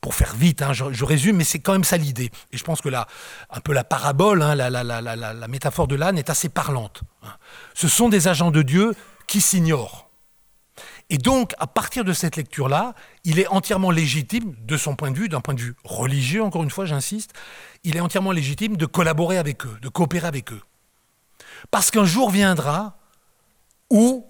pour faire vite, hein, je, résume, mais c'est quand même ça l'idée. Et je pense que là, un peu la parabole, hein, la, métaphore de l'âne est assez parlante. Hein. Ce sont des agents de Dieu qui s'ignorent. Et donc, à partir de cette lecture-là, il est entièrement légitime, de son point de vue, d'un point de vue religieux, encore une fois, j'insiste, il est entièrement légitime de collaborer avec eux, de coopérer avec eux. Parce qu'un jour viendra où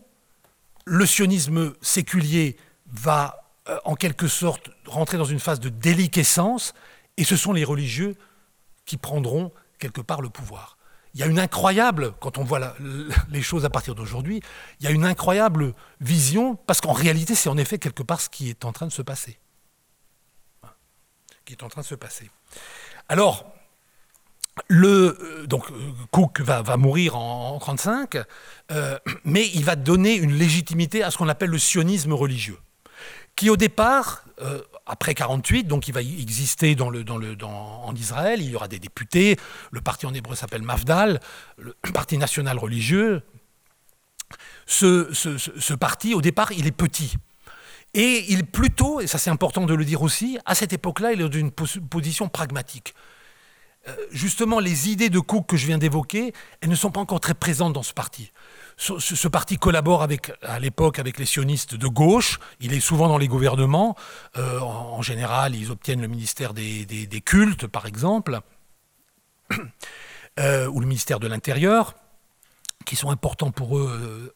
le sionisme séculier va euh, en quelque sorte rentrer dans une phase de déliquescence, et ce sont les religieux qui prendront quelque part le pouvoir. Il y a une incroyable, quand on voit les choses à partir d'aujourd'hui, il y a une incroyable vision, parce qu'en réalité, c'est en effet quelque part ce qui est en train de se passer. Qui est en train de se passer. Alors, le, euh, donc euh, Cook va, mourir en 1935, euh, mais il va donner une légitimité à ce qu'on appelle le sionisme religieux, qui au départ, après 48, donc il va exister en Israël, il y aura des députés, le parti en hébreu s'appelle Mafdal, le parti national religieux. Ce, parti, au départ, il est petit. Et il plutôt, et ça c'est important de le dire aussi, à cette époque-là, il est dans une position pragmatique. Euh, justement, les idées de Cook que je viens d'évoquer, elles ne sont pas encore très présentes dans ce parti. Ce, parti collabore à l'époque avec les sionistes de gauche. Il est souvent dans les gouvernements. Euh, en, général, ils obtiennent le ministère des, cultes, par exemple, euh, ou le ministère de l'Intérieur qui sont importants pour eux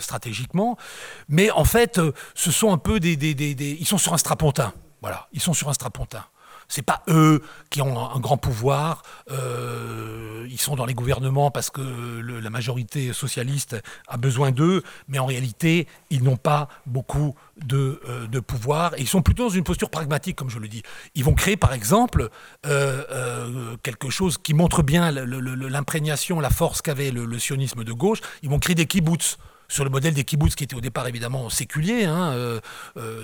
stratégiquement. Mais en fait, ce sont un peu des, Ils sont sur un strapontin. Voilà, ils sont sur un strapontin. C'est pas eux qui ont un grand pouvoir. Euh, ils sont dans les gouvernements parce que la majorité socialiste a besoin d'eux, mais en réalité, ils n'ont pas beaucoup de, euh, pouvoir. Ils sont plutôt dans une posture pragmatique, comme je le dis. Ils vont créer, par exemple, euh, quelque chose qui montre bien l'imprégnation, la force qu'avait le, sionisme de gauche. Ils vont créer des kibbutz sur le modèle des kibbutz qui étaient au départ évidemment séculiers, hein,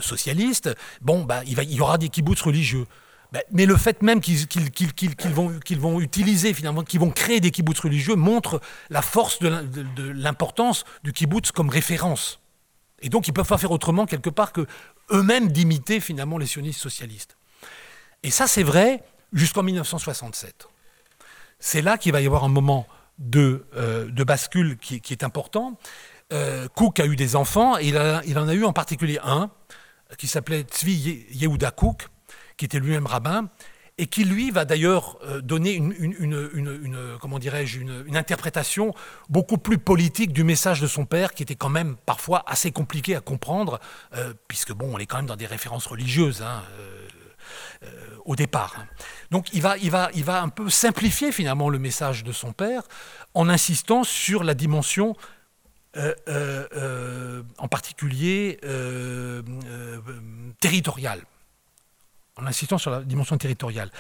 socialistes, bon, bah, il, il y aura des kibbutz religieux. Ben, mais le fait même qu'ils vont, vont, utiliser, finalement, qu'ils vont créer des kibbutz religieux, montre la force de l'importance du kibbutz comme référence. Et donc, ils ne peuvent pas faire autrement, quelque part, que eux-mêmes d'imiter, finalement, les sionistes socialistes. Et ça, c'est vrai jusqu'en 1967. C'est là qu'il va y avoir un moment de, euh, bascule qui, est important. Euh, Cook a eu des enfants, et il, il, en a eu en particulier un, qui s'appelait Tzvi Yehuda Cook, qui était lui-même rabbin, et qui lui va d'ailleurs euh, donner une, comment dirais-je une, interprétation beaucoup plus politique du message de son père, qui était quand même parfois assez compliqué à comprendre, euh, puisque bon, on est quand même dans des références religieuses. Hein, euh, au départ. Donc il va, il, va, il va un peu simplifier finalement le message de son père en insistant sur la dimension en particulier territoriale en insistant sur la dimension territoriale.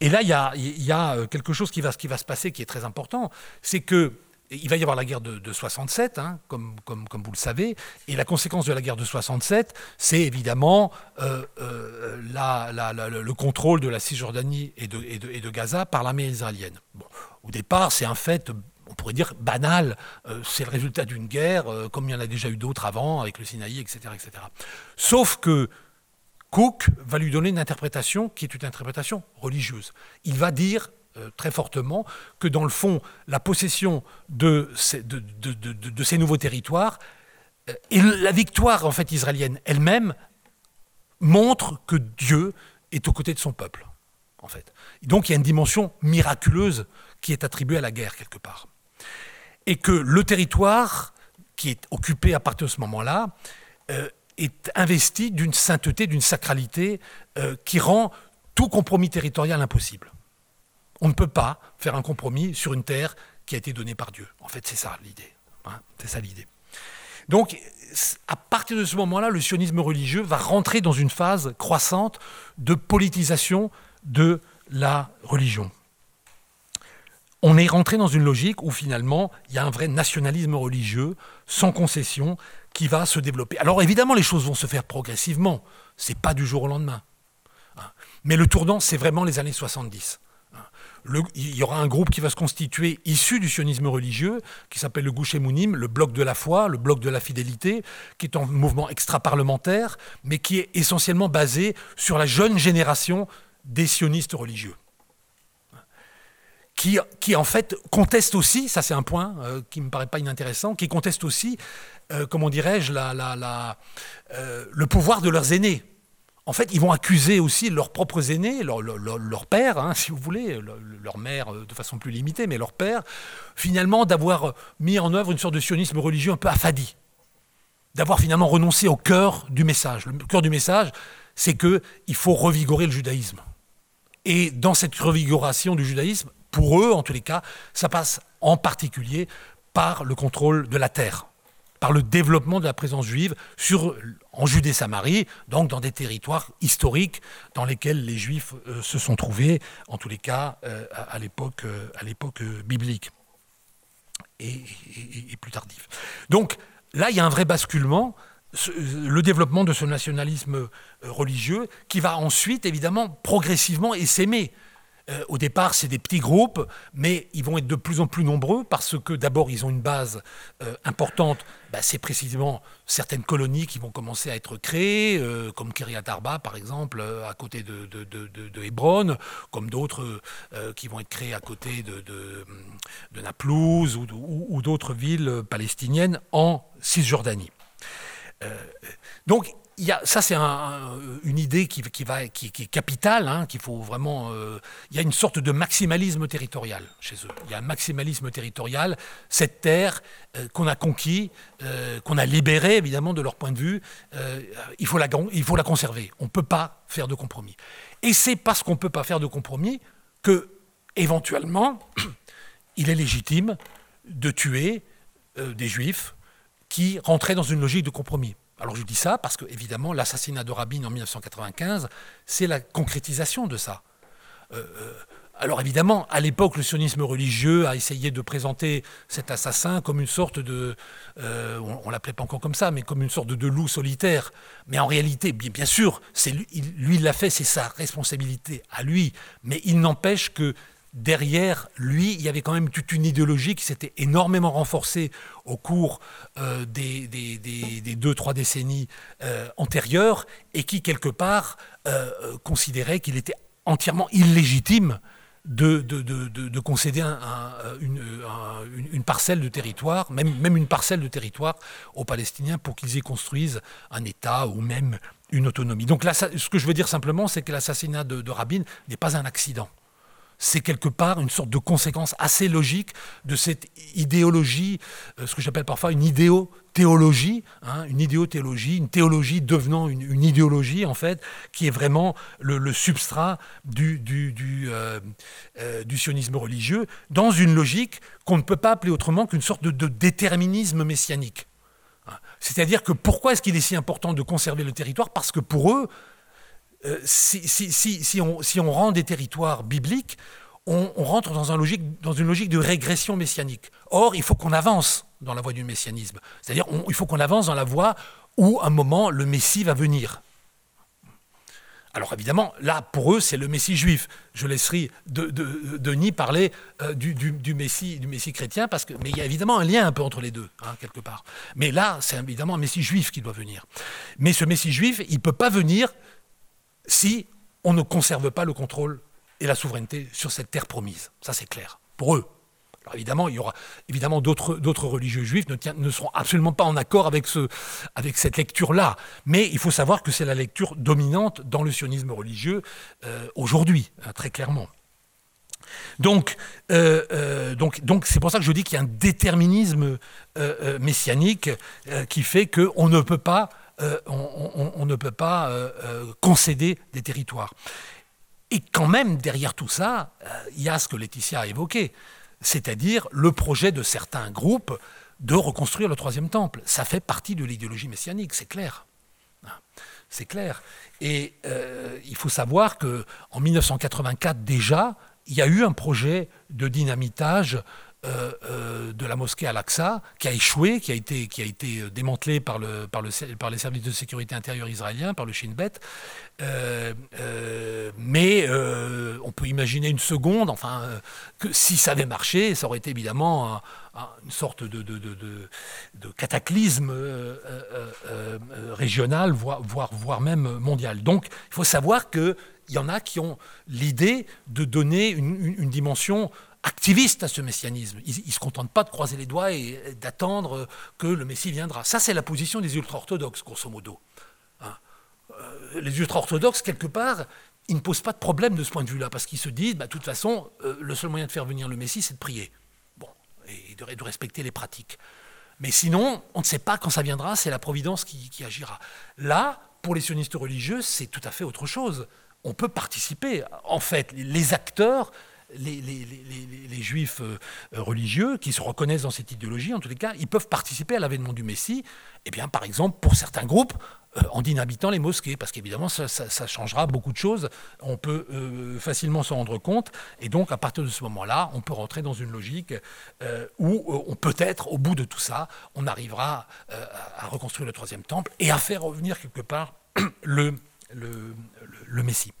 Et là, il y a, euh, quelque chose qui va, se passer qui est très important, c'est que il va y avoir la guerre de, 67, hein, comme, vous le savez, et la conséquence de la guerre de 67, c'est évidemment euh, euh, le contrôle de la Cisjordanie et de, Gaza par l'armée israélienne. Au départ, c'est un fait, on pourrait dire, banal, c'est le résultat d'une guerre, comme il y en a déjà eu d'autres avant, avec le Sinaï, etc., etc. Sauf que Cook va lui donner une interprétation qui est une interprétation religieuse. Il va dire euh, très fortement que dans le fond, la possession de ces, nouveaux territoires euh, et la victoire en fait israélienne elle-même montre que Dieu est aux côtés de son peuple. En fait. Donc il y a une dimension miraculeuse qui est attribuée à la guerre quelque part. Et que le territoire qui est occupé à partir de ce moment-là euh, est investi d'une sainteté, d'une sacralité qui rend tout compromis territorial impossible. On ne peut pas faire un compromis sur une terre qui a été donnée par Dieu. En fait, c'est ça l'idée. Hein, c'est ça l'idée. Donc, à partir de ce moment-là, le sionisme religieux va rentrer dans une phase croissante de politisation de la religion. On est rentré dans une logique où finalement il y a un vrai nationalisme religieux sans concession qui va se développer. Alors évidemment, les choses vont se faire progressivement. C'est pas du jour au lendemain. Hein. Mais le tournant, c'est vraiment les années 70 il y aura un groupe qui va se constituer issu du sionisme religieux, qui s'appelle le Gouche le bloc de la foi, le bloc de la fidélité, qui est un mouvement extra-parlementaire, mais qui est essentiellement basé sur la jeune génération des sionistes religieux. Qui, qui en fait conteste aussi, ça c'est un point euh, qui ne me paraît pas inintéressant, qui conteste aussi, euh, comment dirais-je, euh, le pouvoir de leurs aînés en fait, ils vont accuser aussi leurs propres aînés, leur, père, hein, si vous voulez, leur, mère euh, de façon plus limitée, mais leur père, finalement, d'avoir mis en œuvre une sorte de sionisme religieux un peu affadi, d'avoir finalement renoncé au cœur du message. Le cœur du message, c'est qu'il faut revigorer le judaïsme. Et dans cette revigoration du judaïsme, pour eux, en tous les cas, ça passe en particulier par le contrôle de la terre par le développement de la présence juive sur, en Judée-Samarie, donc dans des territoires historiques dans lesquels les Juifs euh, se sont trouvés, en tous les cas euh, à, l'époque, euh, biblique et, plus tardif. Donc là, il y a un vrai basculement, le développement de ce nationalisme religieux qui va ensuite, évidemment, progressivement essaimer euh, au départ, c'est des petits groupes, mais ils vont être de plus en plus nombreux parce que d'abord, ils ont une base euh, importante. Bah, c'est précisément certaines colonies qui vont commencer à être créées, euh, comme Kiryat Arba, par exemple, à côté de, de, Hébron, comme d'autres qui vont être créées à côté de, Naplouse ou, ou d'autres villes palestiniennes en Cisjordanie. donc, ça, c'est une idée qui, est capitale, hein, qu'il faut vraiment. Euh, il y a une sorte de maximalisme territorial chez eux. Il y a un maximalisme territorial. Cette terre euh, qu'on a conquis, euh, qu'on a libérée, évidemment, de leur point de vue, il, faut la, il faut la conserver. On ne peut pas faire de compromis. Et c'est parce qu'on ne peut pas faire de compromis que, éventuellement, il est légitime de tuer des juifs qui rentraient dans une logique de compromis. Alors je dis ça parce que, évidemment, l'assassinat de Rabin en 1995, c'est la concrétisation de ça. Euh, euh, alors évidemment, à l'époque, le sionisme religieux a essayé de présenter cet assassin comme une sorte de, euh, on, ne l'appelait pas encore comme ça, mais comme une sorte de, loup solitaire. Mais en réalité, bien, sûr, c'est lui, lui l'a fait, c'est sa responsabilité à lui. Mais il n'empêche que derrière lui, il y avait quand même toute une idéologie qui s'était énormément renforcée au cours euh, des, deux, trois décennies euh, antérieures et qui, quelque part, euh, considérait qu'il était entièrement illégitime de, de, concéder une, parcelle de territoire, même, même une parcelle de territoire aux Palestiniens pour qu'ils y construisent un État ou même une autonomie. Donc là, ce que je veux dire simplement, c'est que l'assassinat de Rabin n'est pas un accident c'est quelque part une sorte de conséquence assez logique de cette idéologie, euh, ce que j'appelle parfois une idéothéologie, hein, une idéothéologie, une théologie devenant une, idéologie en fait, qui est vraiment le, substrat du, euh, euh, du, sionisme religieux, dans une logique qu'on ne peut pas appeler autrement qu'une sorte de, déterminisme messianique. Hein. C'est-à-dire que pourquoi est-ce qu'il est si important de conserver le territoire? Parce que pour eux, euh, si, on, rend des territoires bibliques, on, rentre dans, une logique de régression messianique. Or, il faut qu'on avance dans la voie du messianisme. C'est-à-dire, il faut qu'on avance dans la voie où, à un moment, le Messie va venir. Alors évidemment, là, pour eux, c'est le Messie juif. Je laisserai Denis parler euh, du, Messie, du Messie chrétien, parce que, mais il y a évidemment un lien un peu entre les deux, hein, quelque part. Mais là, c'est évidemment un Messie juif qui doit venir. Mais ce Messie juif, il ne peut pas venir si on ne conserve pas le contrôle et la souveraineté sur cette terre promise. Ça, c'est clair. Pour eux. Alors évidemment, d'autres religieux juifs ne, seront absolument pas en accord avec, ce, avec cette lecture-là. Mais il faut savoir que c'est la lecture dominante dans le sionisme religieux euh, aujourd'hui, hein, très clairement. Donc, euh, euh, donc, donc c'est pour ça que je dis qu'il y a un déterminisme messianique qui fait qu'on ne peut pas, on, on, ne peut pas concéder des territoires. Et quand même, derrière tout ça, il y a ce que Laetitia a évoqué c'est-à-dire le projet de certains groupes de reconstruire le troisième temple. Ça fait partie de l'idéologie messianique, c'est clair. Hein, c'est clair. Et euh, il faut savoir que en 1984 déjà, il y a eu un projet de dynamitage euh, euh, de la mosquée Al-Aqsa, qui a échoué, qui a été, qui a été euh, démantelé par, le, par, le, par les services de sécurité intérieure israéliens, par le Shin Bet. mais on peut imaginer une seconde, enfin, que si ça avait marché, ça aurait été évidemment une sorte de, de, cataclysme régional, voire, voire, même mondial. Donc, il faut savoir qu'il y en a qui ont l'idée de donner une dimension activiste à ce messianisme. Ils ne se contentent pas de croiser les doigts et d'attendre que le Messie viendra. Ça, c'est la position des ultra-orthodoxes, grosso modo. Hein. Euh, les ultra-orthodoxes, quelque part, ils ne posent pas de problème de ce point de vue-là, parce qu'ils se disent, bah, de toute façon, euh, le seul moyen de faire venir le Messie, c'est de prier. Bon, et de, respecter les pratiques. Mais sinon, on ne sait pas quand ça viendra, c'est la providence qui, qui agira. Là, pour les sionistes religieux, c'est tout à fait autre chose. On peut participer. En fait, les acteurs, les, juifs euh, religieux qui se reconnaissent dans cette idéologie, en tous les cas, ils peuvent participer à l'avènement du Messie, eh bien, par exemple, pour certains groupes, euh, en dynamitant les mosquées, parce qu'évidemment, ça, changera beaucoup de choses. On peut euh, facilement s'en rendre compte, et donc, à partir de ce moment-là, on peut rentrer dans une logique où on peut-être, au bout de tout ça, on arrivera à reconstruire le troisième temple et à faire revenir quelque part le Messie.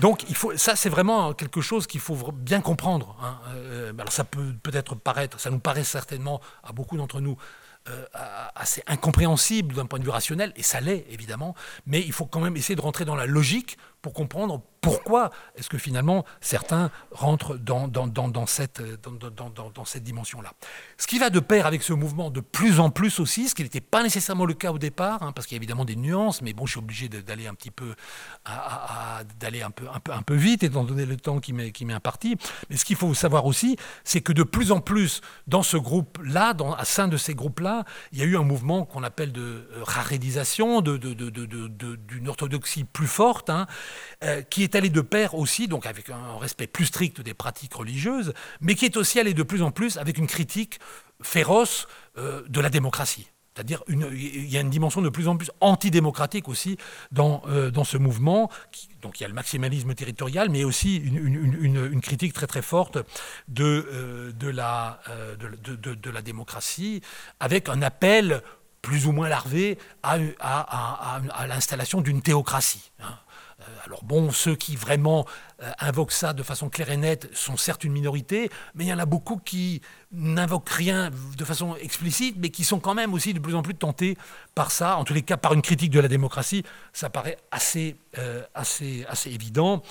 Donc il faut, ça c'est vraiment quelque chose qu'il faut bien comprendre. Hein. Euh, alors ça peut peut-être paraître, ça nous paraît certainement à beaucoup d'entre nous euh, assez incompréhensible d'un point de vue rationnel, et ça l'est évidemment, mais il faut quand même essayer de rentrer dans la logique pour comprendre pourquoi est-ce que finalement certains rentrent dans, dans, dans, cette, dimension-là. Ce qui va de pair avec ce mouvement de plus en plus aussi, ce qui n'était pas nécessairement le cas au départ, hein, parce qu'il y a évidemment des nuances, mais bon, je suis obligé d'aller un petit peu, d'aller un peu, un, peu, un peu le temps qui m'est imparti. Mais ce qu'il faut savoir aussi, c'est que de plus en plus, dans ce groupe-là, à sein de ces groupes-là, il y a eu un mouvement qu'on appelle de euh, rarédisation, d'une de, de, orthodoxie plus forte, hein, euh, qui est allé de pair aussi, donc avec un respect plus strict des pratiques religieuses, mais qui est aussi allé de plus en plus avec une critique féroce euh, de la démocratie. C'est-à-dire il y a une dimension de plus en plus antidémocratique aussi dans, euh, ce mouvement. donc il y a le maximalisme territorial, mais aussi une, critique très très forte de, la, démocratie, avec un appel plus ou moins larvé à, l'installation d'une théocratie. Hein. Euh, alors bon, ceux qui vraiment euh, invoquent ça de façon claire et nette sont certes une minorité, mais il y en a beaucoup qui n'invoquent rien de façon explicite, mais qui sont quand même aussi de plus en plus tentés par ça, en tous les cas par une critique de la démocratie, ça paraît assez, euh, évident.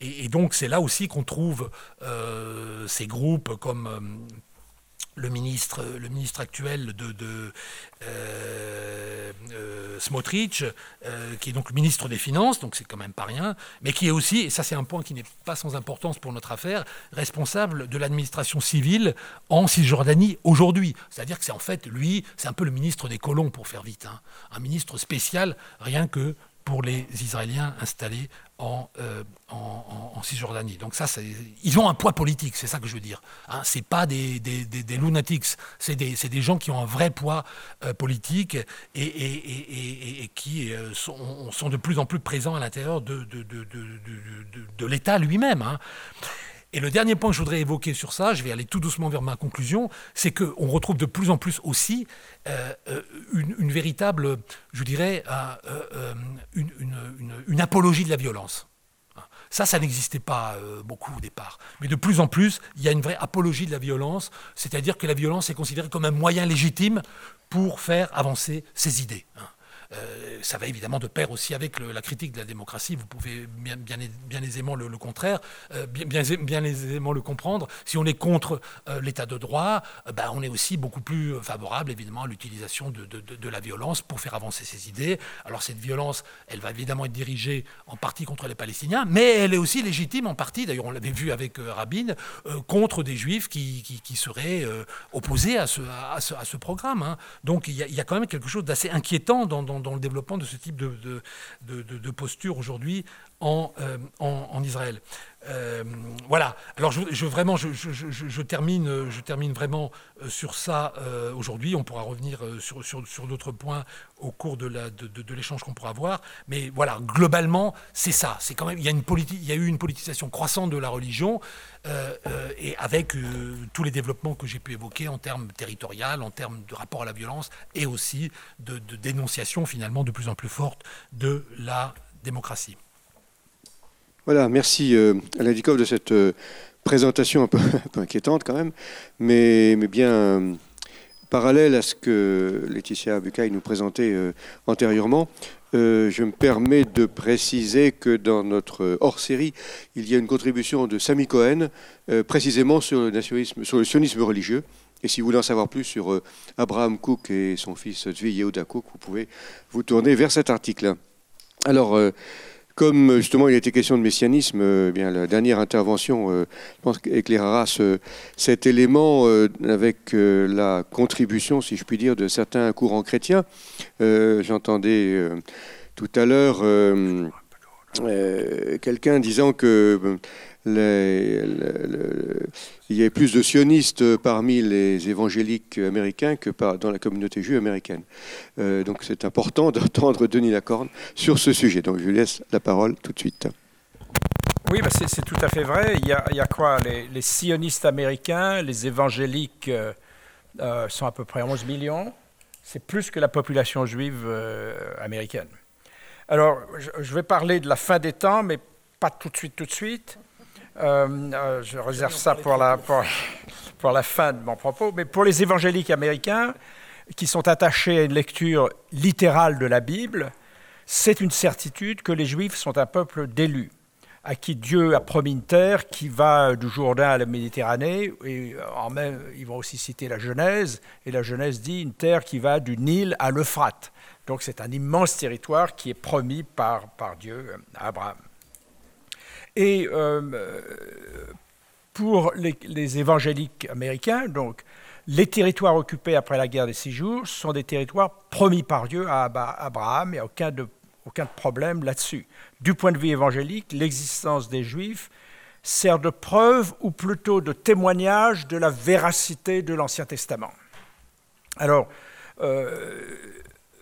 et, donc c'est là aussi qu'on trouve ces groupes comme le ministre, le ministre actuel de, euh, euh, Smotrich, euh, qui est donc le ministre des Finances, donc c'est quand même pas rien, mais qui est aussi, et ça c'est un point qui n'est pas sans importance pour notre affaire, responsable de l'administration civile en Cisjordanie aujourd'hui. C'est-à-dire que c'est en fait lui, c'est un peu le ministre des colons pour faire vite, hein. un ministre spécial rien que pour les Israéliens installés en, en, Cisjordanie. Donc ça, ils ont un poids politique, c'est ça que je veux dire. Hein. Ce pas des, des, des, lunatics, c'est des, des, gens qui ont un vrai poids politique et, et, et, qui sont, sont, de plus en plus présents à l'intérieur de, de, de, de l'État lui-même. Hein. Et le dernier point que je voudrais évoquer sur ça, je vais aller tout doucement vers ma conclusion, c'est qu'on retrouve de plus en plus aussi euh, euh, une, véritable, je dirais, euh, une, apologie de la violence. Ça, ça n'existait pas beaucoup au départ. Mais de plus en plus, il y a une vraie apologie de la violence, c'est-à-dire que la violence est considérée comme un moyen légitime pour faire avancer ses idées. Hein. Euh, ça va évidemment de pair aussi avec la critique de la démocratie. Vous pouvez bien, aisément le, contraire, euh, bien, aisément le comprendre. Si on est contre euh, l'état de droit, ben, on est aussi beaucoup plus favorable évidemment à l'utilisation de, la violence pour faire avancer ses idées. Alors cette violence, elle va évidemment être dirigée en partie contre les Palestiniens, mais elle est aussi légitime en partie, d'ailleurs on l'avait vu avec Rabin, contre des juifs qui, seraient opposés à ce, programme. Hein. Donc il y, a quand même quelque chose d'assez inquiétant dans dans le développement de ce type de, posture aujourd'hui en, euh, en, Israël. Euh, voilà. Alors je, vraiment, je, termine, vraiment euh, sur ça aujourd'hui. On pourra revenir sur, d'autres points au cours de, l'échange qu'on pourra avoir. Mais voilà, globalement, c'est ça. C'est quand même, il y a eu une politisation croissante de la religion. et avec tous les développements que j'ai pu évoquer en termes territoriaux, en termes de rapport à la violence et aussi de dénonciation finalement de plus en plus forte de la démocratie. Voilà, merci euh, Alain Dikov de cette euh, présentation un peu, inquiétante quand même, mais, bien euh, parallèle à ce que Laetitia Bucaille nous présentait antérieurement. je me permets de préciser que dans notre hors-série, il y a une contribution de Sami Cohen, précisément sur le, sur le sionisme religieux. Et si vous voulez en savoir plus sur Abraham Cook et son fils Zvi Yehuda Cook, vous pouvez vous tourner vers cet article. Alors, comme euh, justement il était question de messianisme, euh, eh bien, la dernière intervention, euh, je pense, éclairera cet élément avec la contribution, si je puis dire, de certains courants chrétiens. J'entendais tout à l'heure quelqu'un disant que il y a plus de sionistes parmi les évangéliques américains que dans la communauté juive américaine. Euh, donc c'est important d'entendre Denis Lacorne sur ce sujet. Donc je lui laisse la parole tout de suite. Oui, bah, c'est tout à fait vrai. Il y a, quoi? Les, sionistes américains, les évangéliques euh, euh, sont à peu près 11 millions. C'est plus que la population juive américaine. Alors, je vais parler de la fin des temps, mais pas tout de suite, tout de suite. Euh, euh, je réserve ça pour la, pour, la fin de mon propos. Mais pour les évangéliques américains, qui sont attachés à une lecture littérale de la Bible, c'est une certitude que les Juifs sont un peuple d'élus, à qui Dieu a promis une terre qui va du Jourdain à la Méditerranée. Et en même, ils vont aussi citer la Genèse, et la Genèse dit une terre qui va du Nil à l'Euphrate. Donc c'est un immense territoire qui est promis par, par Dieu à Abraham. Et euh, pour les, évangéliques américains, donc, les territoires occupés après la guerre des six jours sont des territoires promis par Dieu à Abraham, a aucun, de, aucun problème là-dessus. Du point de vue évangélique, l'existence des Juifs sert de preuve ou plutôt de témoignage de la véracité de l'Ancien Testament. Alors, euh,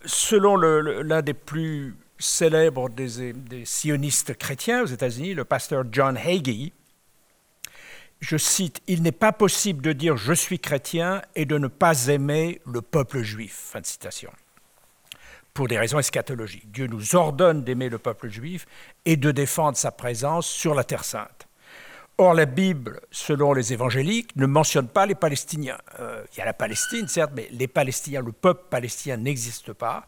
selon l'un des plus célèbre des, sionistes chrétiens aux États-Unis, le pasteur John Hagee, je cite, Il n'est pas possible de dire je suis chrétien et de ne pas aimer le peuple juif. Fin de citation. Pour des raisons eschatologiques. Dieu nous ordonne d'aimer le peuple juif et de défendre sa présence sur la Terre sainte. Or, la Bible, selon les évangéliques, ne mentionne pas les Palestiniens. Euh, il y a la Palestine, certes, mais les Palestiniens, le peuple palestinien n'existe pas.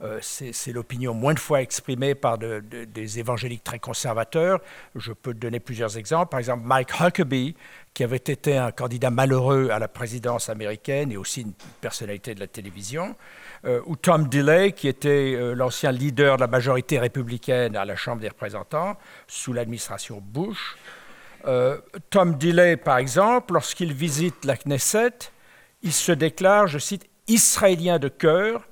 Euh, c'est l'opinion moins de fois exprimée par des évangéliques très conservateurs. Je peux donner plusieurs exemples. Par exemple, Mike Huckabee, qui avait été un candidat malheureux à la présidence américaine et aussi une personnalité de la télévision, euh, ou Tom DeLay, qui était euh, l'ancien leader de la majorité républicaine à la Chambre des représentants sous l'administration Bush. Tom DeLay, par exemple, lorsqu'il visite la Knesset, il se déclare, je cite, Israélien de cœur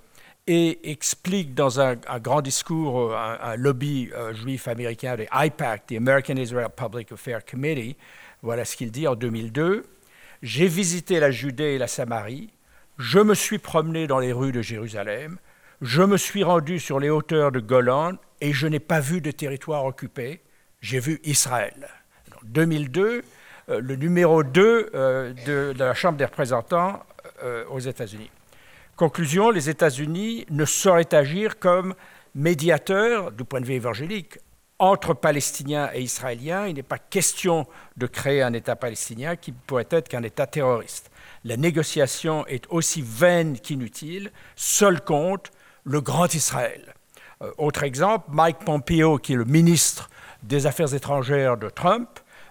et explique dans un, grand discours, un, un lobby juif américain, de IPAC, the American Israel Public Affairs Committee, voilà ce qu'il dit en 2002. J'ai visité la Judée et la Samarie, je me suis promené dans les rues de Jérusalem, je me suis rendu sur les hauteurs de Golan et je n'ai pas vu de territoire occupé, j'ai vu Israël. En 2002, euh, le numéro 2 euh, de, la Chambre des représentants euh, aux États-Unis. Conclusion, les États-Unis ne sauraient agir comme médiateurs, du point de vue évangélique, entre Palestiniens et Israéliens. Il n'est pas question de créer un État palestinien qui pourrait être qu'un État terroriste. La négociation est aussi vaine qu'inutile. Seul compte le grand Israël. autre exemple, Mike Pompeo, qui est le ministre des Affaires étrangères de Trump,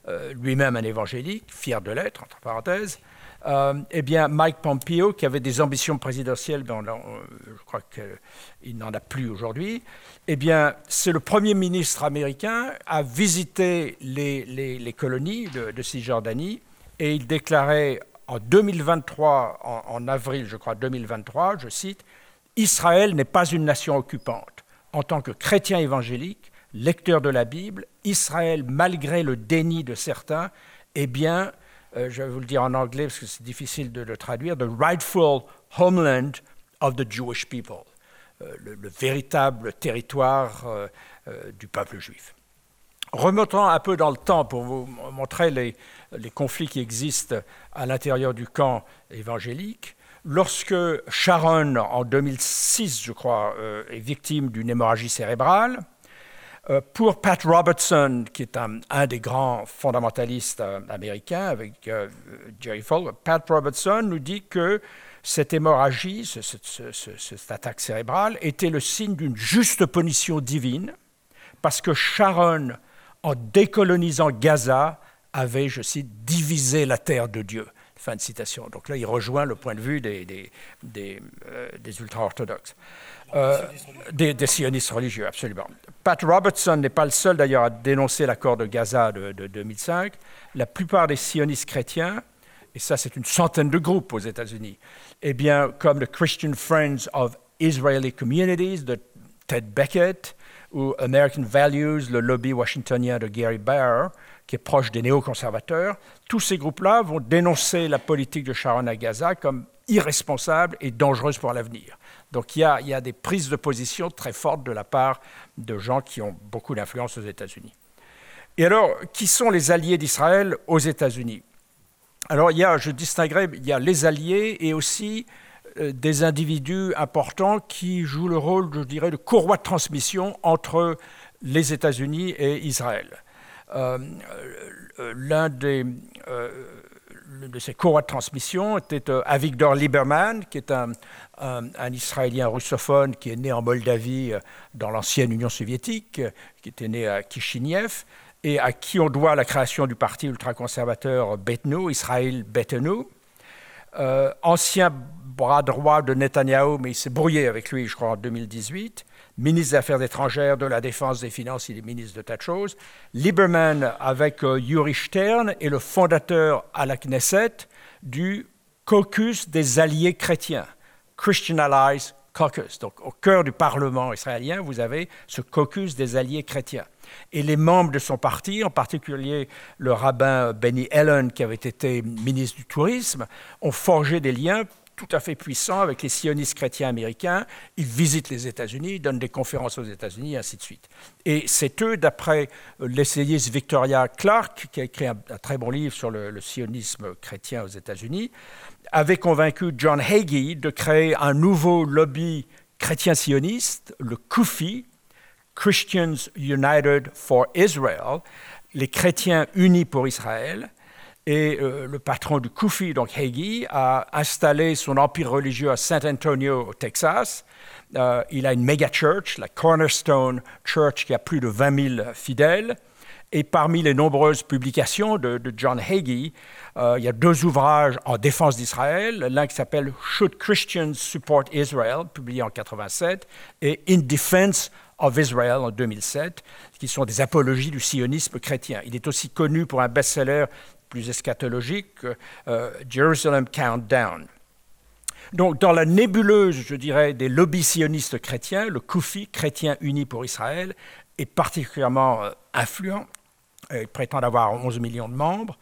euh, lui-même un évangélique, fier de l'être, entre parenthèses, euh, eh bien, Mike Pompeo, qui avait des ambitions présidentielles, ben, je crois qu'il n'en a plus aujourd'hui, eh bien, c'est le premier ministre américain à visiter les, colonies de, Cisjordanie et il déclarait en 2023, en, en avril, je crois, 2023, je cite, Israël n'est pas une nation occupante. En tant que chrétien évangélique, lecteur de la Bible, Israël, malgré le déni de certains, eh bien, euh, je vais vous le dire en anglais parce que c'est difficile de le traduire, the rightful homeland of the Jewish people, euh, le, véritable territoire euh, du peuple juif. Remontons un peu dans le temps pour vous montrer les, conflits qui existent à l'intérieur du camp évangélique. Lorsque Sharon, en 2006, je crois, est victime d'une hémorragie cérébrale, pour Pat Robertson, qui est un, des grands fondamentalistes euh, américains avec euh, Jerry Falwell, Pat Robertson nous dit que cette hémorragie, cette attaque cérébrale, était le signe d'une juste punition divine, parce que Sharon, en décolonisant Gaza, avait, je cite, divisé la terre de Dieu. Fin de citation. Donc là, il rejoint le point de vue des, des ultra-orthodoxes. Euh, des, sionistes religieux, absolument. Pat Robertson n'est pas le seul d'ailleurs à dénoncer l'accord de Gaza de, 2005. La plupart des sionistes chrétiens, et ça c'est une centaine de groupes aux États-Unis, eh bien, comme le Christian Friends of Israeli Communities de Ted Beckett ou American Values, le lobby washingtonien de Gary Baer, qui est proche des néoconservateurs, tous ces groupes-là vont dénoncer la politique de Sharon à Gaza comme irresponsable et dangereuse pour l'avenir. Donc il y, a, des prises de position très fortes de la part de gens qui ont beaucoup d'influence aux États-Unis. Et alors, qui sont les alliés d'Israël aux États-Unis? Alors, il y a, je distinguerai, il y a les alliés et aussi euh, des individus importants qui jouent le rôle, je dirais, de courroie de transmission entre les États-Unis et Israël. Euh, euh, l'un des de ces courroies de transmission était euh, Avigdor Lieberman, qui est un, Israélien russophone qui est né en Moldavie euh, dans l'ancienne Union soviétique, qui était né à Kishinev, et à qui on doit la création du parti ultraconservateur Betno, Israël Betenu. Euh, ancien bras droit de Netanyahou, mais il s'est brouillé avec lui, je crois, en 2018 ministre des Affaires étrangères, de la Défense, des Finances, il est ministre de tas de choses. Lieberman, avec euh, Yuri Stern, est le fondateur à la Knesset du caucus des alliés chrétiens, Christian Allies Caucus. Donc, au cœur du Parlement israélien, vous avez ce caucus des alliés chrétiens. Et les membres de son parti, en particulier le rabbin Benny Ellen, qui avait été ministre du Tourisme, ont forgé des liens tout à fait puissant avec les sionistes chrétiens américains. Ils visitent les États-Unis, donnent des conférences aux États-Unis, ainsi de suite. Et c'est eux, d'après l'essayiste Victoria Clark, qui a écrit un, très bon livre sur le, sionisme chrétien aux États-Unis, avait convaincu John Hagee de créer un nouveau lobby chrétien sioniste, le CUFI, Christians United for Israel, les chrétiens unis pour Israël, et euh, le patron du Kufi, donc Hagee, a installé son empire religieux à San Antonio, au Texas. Euh, il a une méga church, la Cornerstone Church, qui a plus de 20 000 fidèles. Et parmi les nombreuses publications de, John Hagee, euh, il y a deux ouvrages en défense d'Israël. L'un qui s'appelle Should Christians Support Israel, publié en 87, et In Defense of Israel en 2007, qui sont des apologies du sionisme chrétien. Il est aussi connu pour un best-seller plus eschatologique, euh, Jerusalem Countdown. Donc, dans la nébuleuse, je dirais, des lobbies sionistes chrétiens, le Koufi, Chrétien Uni pour Israël, est particulièrement euh, influent. Il prétend avoir 11 millions de membres.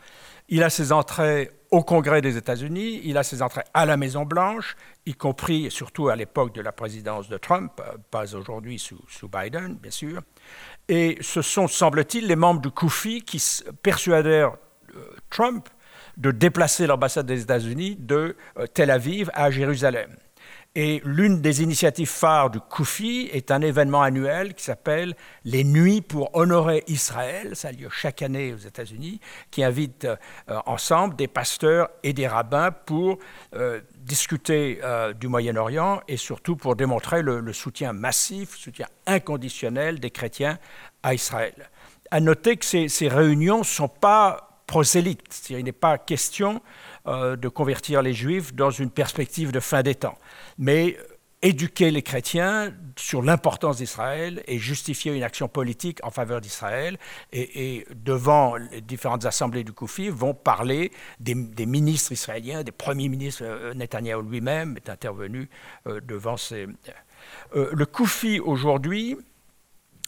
Il a ses entrées au Congrès des États-Unis, il a ses entrées à la Maison-Blanche, y compris surtout à l'époque de la présidence de Trump, euh, pas aujourd'hui sous, sous, Biden, bien sûr. Et ce sont, semble-t-il, les membres du Koufi qui persuadèrent Trump de déplacer l'ambassade des États-Unis de euh, Tel Aviv à Jérusalem. Et l'une des initiatives phares du Koufi est un événement annuel qui s'appelle les Nuits pour honorer Israël. Ça a lieu chaque année aux États-Unis, qui invite euh, ensemble des pasteurs et des rabbins pour euh, discuter euh, du Moyen-Orient et surtout pour démontrer le, soutien massif, le soutien inconditionnel des chrétiens à Israël. À noter que ces, ces réunions ne sont pas prosélytes. Il n'est pas question euh, de convertir les juifs dans une perspective de fin des temps, mais éduquer les chrétiens sur l'importance d'Israël et justifier une action politique en faveur d'Israël. Et, devant les différentes assemblées du Koufi, vont parler des, ministres israéliens, des premiers ministres. Euh, Netanyahu lui-même est intervenu euh, devant ces. le Koufi aujourd'hui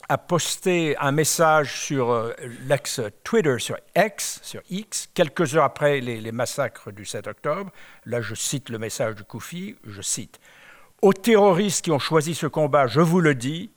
a posté un message sur euh, l'ex-Twitter, sur X, sur X, quelques heures après les, massacres du 7 octobre. Là, je cite le message du Koufi, je cite. Aux terroristes qui ont choisi ce combat, je vous le dis,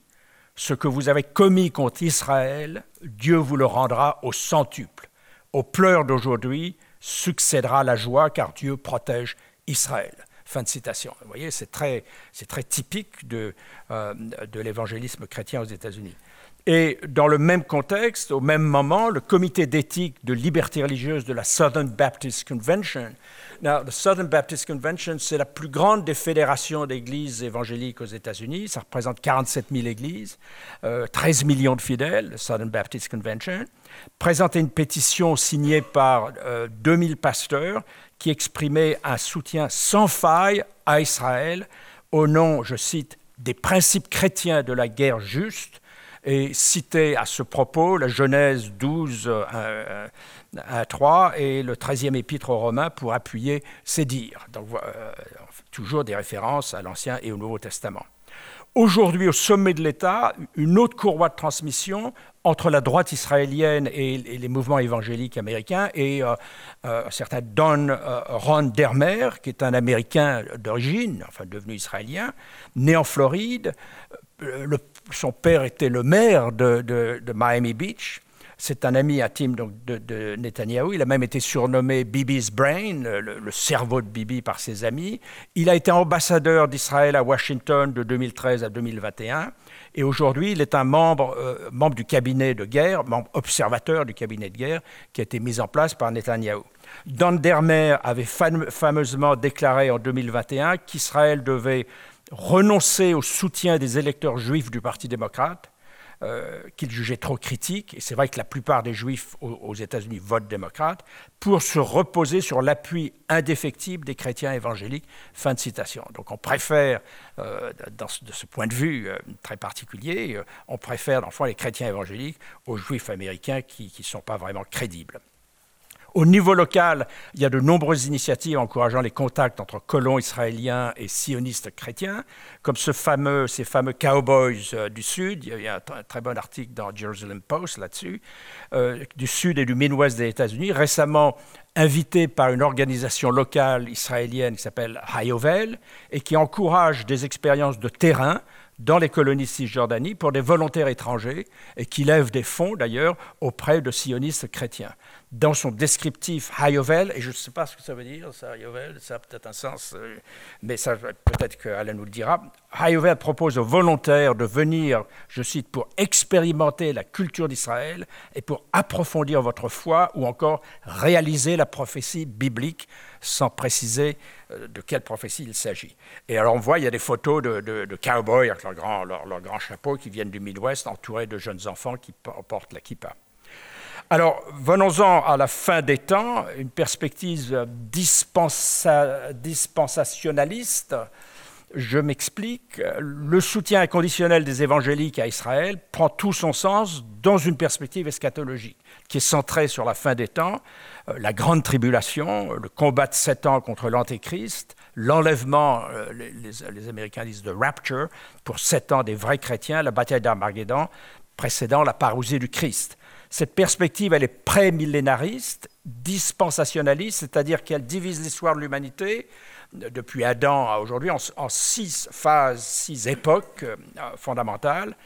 ce que vous avez commis contre Israël, Dieu vous le rendra au centuple. Aux pleurs d'aujourd'hui succédera la joie, car Dieu protège Israël. Fin de citation. Vous voyez, c'est très, très typique de, euh, de l'évangélisme chrétien aux États-Unis. Et dans le même contexte, au même moment, le comité d'éthique de liberté religieuse de la Southern Baptist Convention. Now, the Southern Baptist Convention, c'est la plus grande des fédérations d'églises évangéliques aux États-Unis. Ça représente 47 000 églises, 13 euh, millions de fidèles, la Southern Baptist Convention. Présentait une pétition signée par 2000 euh, pasteurs qui exprimait un soutien sans faille à Israël au nom, je cite, des principes chrétiens de la guerre juste et citait à ce propos la Genèse 12, 1, 3 et le 13e épître aux Romains pour appuyer ses dires. Donc, euh, toujours des références à l'Ancien et au Nouveau Testament. Aujourd'hui, au sommet de l'État, une autre courroie de transmission entre la droite israélienne et, les mouvements évangéliques américains et euh, euh, un certain Don euh, Ron Dermer, qui est un Américain d'origine, enfin devenu israélien, né en Floride. son père était le maire de Miami Beach. C'est un ami intime de, de, Netanyahou. Il a même été surnommé Bibi's Brain, le, cerveau de Bibi par ses amis. Il a été ambassadeur d'Israël à Washington de 2013 à 2021. Et aujourd'hui, il est un membre, euh, membre du cabinet de guerre, membre observateur du cabinet de guerre qui a été mis en place par Netanyahou. Don Dermer avait fameusement déclaré en 2021 qu'Israël devait renoncer au soutien des électeurs juifs du Parti démocrate euh, qu'il jugeait trop critique, et c'est vrai que la plupart des juifs aux, États-Unis votent démocrate, pour se reposer sur l'appui indéfectible des chrétiens évangéliques. Fin de citation. Donc on préfère, euh, de ce point de vue euh, très particulier, on préfère dans le les chrétiens évangéliques aux juifs américains qui ne sont pas vraiment crédibles. Au niveau local, il y a de nombreuses initiatives encourageant les contacts entre colons israéliens et sionistes chrétiens, comme ce fameux, ces fameux cowboys euh, du Sud. Il y a un, très bon article dans Jerusalem Post là-dessus, euh, du Sud et du Midwest des États-Unis, récemment invités par une organisation locale israélienne qui s'appelle Hayovel et qui encourage des expériences de terrain dans les colonies de Cisjordanie pour des volontaires étrangers et qui lève des fonds d'ailleurs auprès de sionistes chrétiens dans son descriptif Hayovel, et je ne sais pas ce que ça veut dire, ça, Hayovel, ça a peut-être un sens, euh, mais ça, peut-être qu'Alain nous le dira. Hayovel propose aux volontaires de venir, je cite, pour expérimenter la culture d'Israël et pour approfondir votre foi ou encore réaliser la prophétie biblique sans préciser euh, de quelle prophétie il s'agit. Et alors on voit, il y a des photos de, cowboys avec leur grand, leur, chapeau qui viennent du Midwest, entourés de jeunes enfants qui portent la kippa. Alors, venons-en à la fin des temps, une perspective dispensationaliste Je m'explique. Le soutien inconditionnel des évangéliques à Israël prend tout son sens dans une perspective eschatologique qui est centrée sur la fin des temps, euh, la grande tribulation, le combat de sept ans contre l'Antéchrist, l'enlèvement, euh, les, Américains disent de rapture, pour sept ans des vrais chrétiens, la bataille d'Armageddon, précédant la parousie du Christ. Cette perspective, elle est pré-millénariste, dispensationaliste, c'est-à-dire qu'elle divise l'histoire de l'humanité depuis Adam à aujourd'hui en, six phases, six époques euh, fondamentales.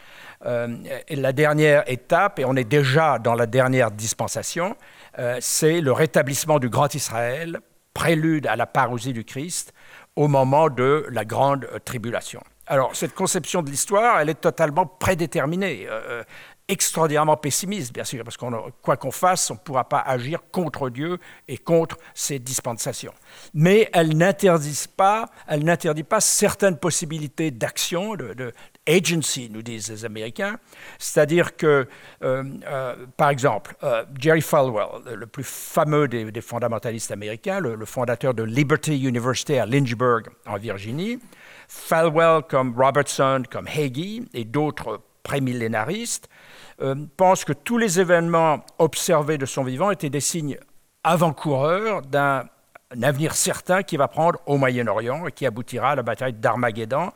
Euh, et la dernière étape, et on est déjà dans la dernière dispensation, euh, c'est le rétablissement du Grand Israël, prélude à la parousie du Christ, au moment de la grande tribulation. Alors, cette conception de l'histoire, elle est totalement prédéterminée extraordinairement pessimiste, bien sûr, parce que quoi qu'on fasse, on ne pourra pas agir contre Dieu et contre ses dispensations. Mais elle n'interdit pas, elle n'interdit pas certaines possibilités d'action, de, agency, nous disent les Américains. C'est-à-dire que, euh, euh, par exemple, euh, Jerry Falwell, le plus fameux des, fondamentalistes américains, le, le, fondateur de Liberty University à Lynchburg, en Virginie, Falwell, comme Robertson, comme Hagee et d'autres prémillénaristes, euh, pense que tous les événements observés de son vivant étaient des signes avant-coureurs d'un avenir certain qui va prendre au Moyen-Orient et qui aboutira à la bataille d'Armageddon.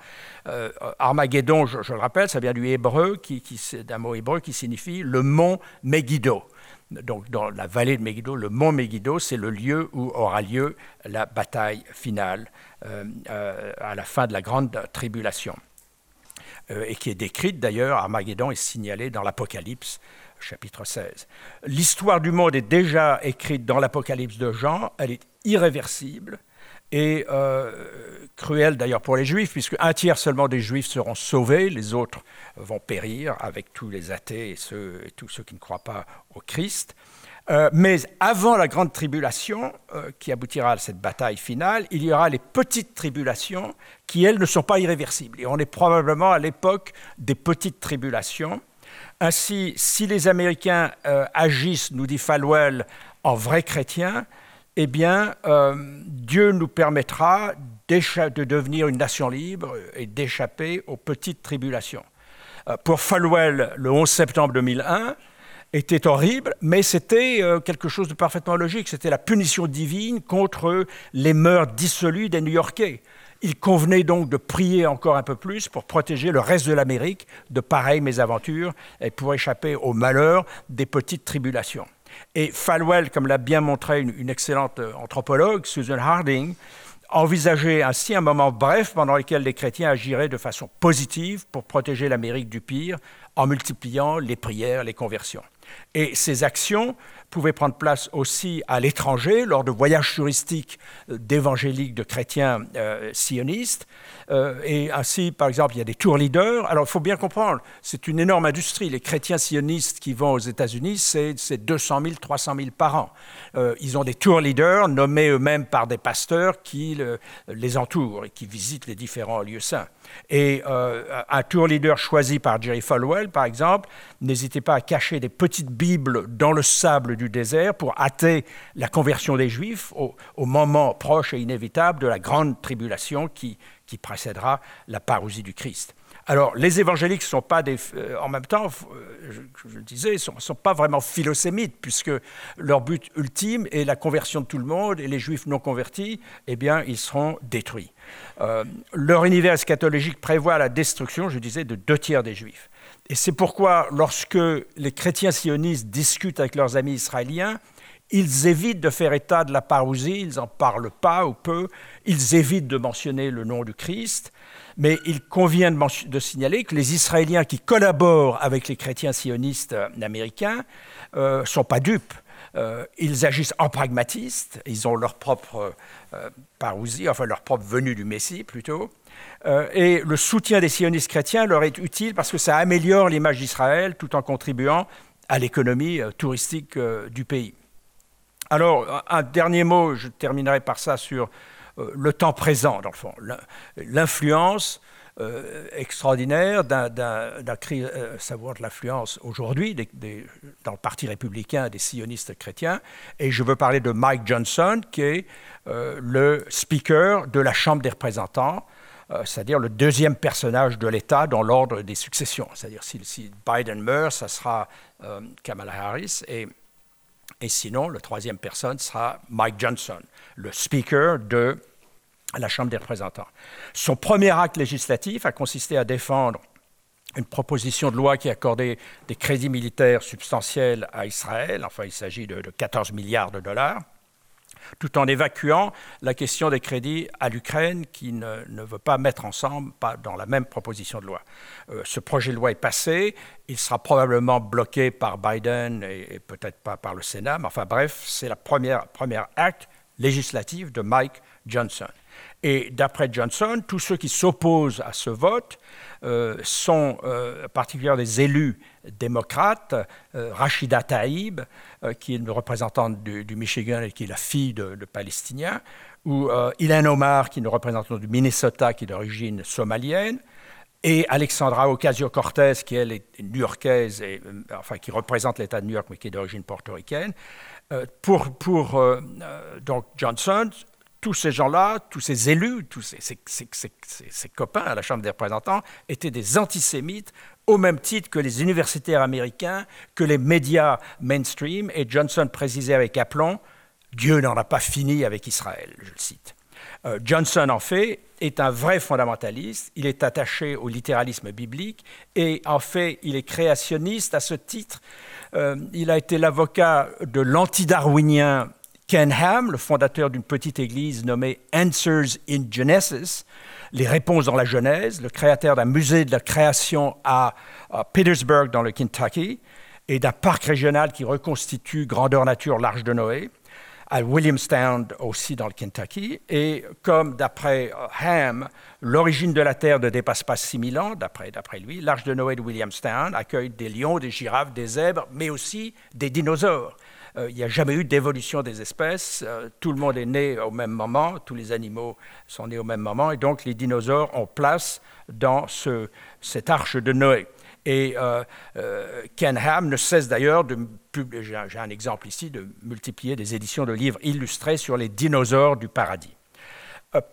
Euh, Armageddon, je, le rappelle, ça vient du hébreu, qui, d'un mot hébreu qui signifie le mont Megiddo. Donc, dans la vallée de Megiddo, le mont Megiddo, c'est le lieu où aura lieu la bataille finale euh, à la fin de la grande tribulation. Euh, et qui est décrite d'ailleurs, Armageddon est signalé dans l'Apocalypse, chapitre 16. L'histoire du monde est déjà écrite dans l'Apocalypse de Jean, elle est irréversible et euh, cruelle d'ailleurs pour les Juifs, puisque un tiers seulement des Juifs seront sauvés, les autres vont périr avec tous les athées et, tous ceux qui ne croient pas au Christ. Euh, mais avant la grande tribulation, qui aboutira à cette bataille finale, il y aura les petites tribulations qui, elles, ne sont pas irréversibles. Et on est probablement à l'époque des petites tribulations. Ainsi, si les Américains euh, agissent, nous dit Falwell, en vrais chrétiens, eh bien, Dieu nous permettra de devenir une nation libre et d'échapper aux petites tribulations. pour Falwell, le 11 septembre 2001, était horrible, mais c'était euh, quelque chose de parfaitement logique. C'était la punition divine contre les mœurs dissolues des New-Yorkais. Il convenait donc de prier encore un peu plus pour protéger le reste de l'Amérique de pareilles mésaventures et pour échapper au malheur des petites tribulations. Et Falwell, comme l'a bien montré une, excellente euh, anthropologue, Susan Harding, envisageait ainsi un moment bref pendant lequel les chrétiens agiraient de façon positive pour protéger l'Amérique du pire en multipliant les prières, les conversions. Et ces actions pouvaient prendre place aussi à l'étranger, lors de voyages touristiques euh, d'évangéliques, de chrétiens euh, sionistes. Euh, et ainsi, par exemple, il y a des tour leaders. Alors, il faut bien comprendre, c'est une énorme industrie. Les chrétiens sionistes qui vont aux États-Unis, c'est 200 000, 300 000 par an. ils ont des tour leaders nommés eux-mêmes par des pasteurs qui les entourent et qui visitent les différents lieux saints. Et un tour leader choisi par Jerry Falwell, par exemple, n'hésitait pas à cacher des petites Bibles dans le sable du désert pour hâter la conversion des Juifs au, moment proche et inévitable de la grande tribulation qui, qui précédera la parousie du Christ. Alors, les évangéliques ne sont pas des. Euh, en même temps, euh, je, le disais, ne sont, pas vraiment philosémites, puisque leur but ultime est la conversion de tout le monde, et les juifs non convertis, eh bien, ils seront détruits. Euh, leur univers eschatologique prévoit la destruction, je disais, de deux tiers des juifs. Et c'est pourquoi, lorsque les chrétiens sionistes discutent avec leurs amis israéliens, ils évitent de faire état de la parousie, ils n'en parlent pas ou peu, ils évitent de mentionner le nom du Christ, mais il convient de, signaler que les Israéliens qui collaborent avec les chrétiens sionistes américains ne euh, sont pas dupes. Euh, ils agissent en pragmatistes, ils ont leur propre parousie, enfin leur propre venue du Messie plutôt, euh, et le soutien des sionistes chrétiens leur est utile parce que ça améliore l'image d'Israël tout en contribuant à l'économie euh, touristique euh, du pays. Alors, un dernier mot, je terminerai par ça sur le temps présent, dans le fond, l'influence extraordinaire d'un, savoir de l'influence aujourd'hui dans le Parti républicain des sionistes chrétiens. Et je veux parler de Mike Johnson, qui est le speaker de la Chambre des représentants c'est-à-dire le deuxième personnage de l'État dans l'ordre des successions. C'est-à-dire si, Biden meurt, ça sera Kamala Harris, et, et sinon, le troisième personne sera Mike Johnson, le speaker de la Chambre des représentants. Son premier acte législatif a consisté à défendre une proposition de loi qui accordait des crédits militaires substantiels à Israël, enfin il s'agit de, 14 milliards de dollars, tout en évacuant la question des crédits à l'Ukraine qui ne, veut pas mettre ensemble pas dans la même proposition de loi. Euh, ce projet de loi est passé, il sera probablement bloqué par Biden et, peut-être pas par le Sénat, mais enfin bref, c'est première, première acte législatif de Mike Johnson. Et d'après Johnson, tous ceux qui s'opposent à ce vote euh, sont euh, particulièrement des élus démocrates. Euh, Rachida Taïb, qui est une représentante du, Michigan et qui est la fille de, Palestiniens, ou Ilan Omar, qui est une représentante du Minnesota, qui est d'origine somalienne, et Alexandra Ocasio-Cortez, qui elle est new-yorkaise, enfin qui représente l'État de New York, mais qui est d'origine portoricaine. pour Johnson, tous ces gens-là, tous ces élus, tous ces, copains à la Chambre des représentants étaient des antisémites au même titre que les universitaires américains, que les médias mainstream. Et Johnson précisait avec aplomb, Dieu n'en a pas fini avec Israël, je le cite. Euh, Johnson, en fait, est un vrai fondamentaliste, il est attaché au littéralisme biblique et en fait, il est créationniste à ce titre. Euh, il a été l'avocat de l'antidarwinien Ken Ham, le fondateur d'une petite église nommée Answers in Genesis, les réponses dans la Genèse, le créateur d'un musée de la création à, Petersburg dans le Kentucky et d'un parc régional qui reconstitue grandeur nature l'Arche de Noé, à Williamstown aussi dans le Kentucky. Et comme d'après euh, Ham, l'origine de la Terre ne dépasse pas 6000 ans, d'après lui, l'Arche de Noé de Williamstown accueille des lions, des girafes, des zèbres, mais aussi des dinosaures. Euh, il n'y a jamais eu d'évolution des espèces. Euh, tout le monde est né au même moment, tous les animaux sont nés au même moment, et donc les dinosaures ont place dans ce, cette arche de Noé. Et euh, Ken Ham ne cesse d'ailleurs de publier, j'ai un exemple ici, de multiplier des éditions de livres illustrés sur les dinosaures du paradis.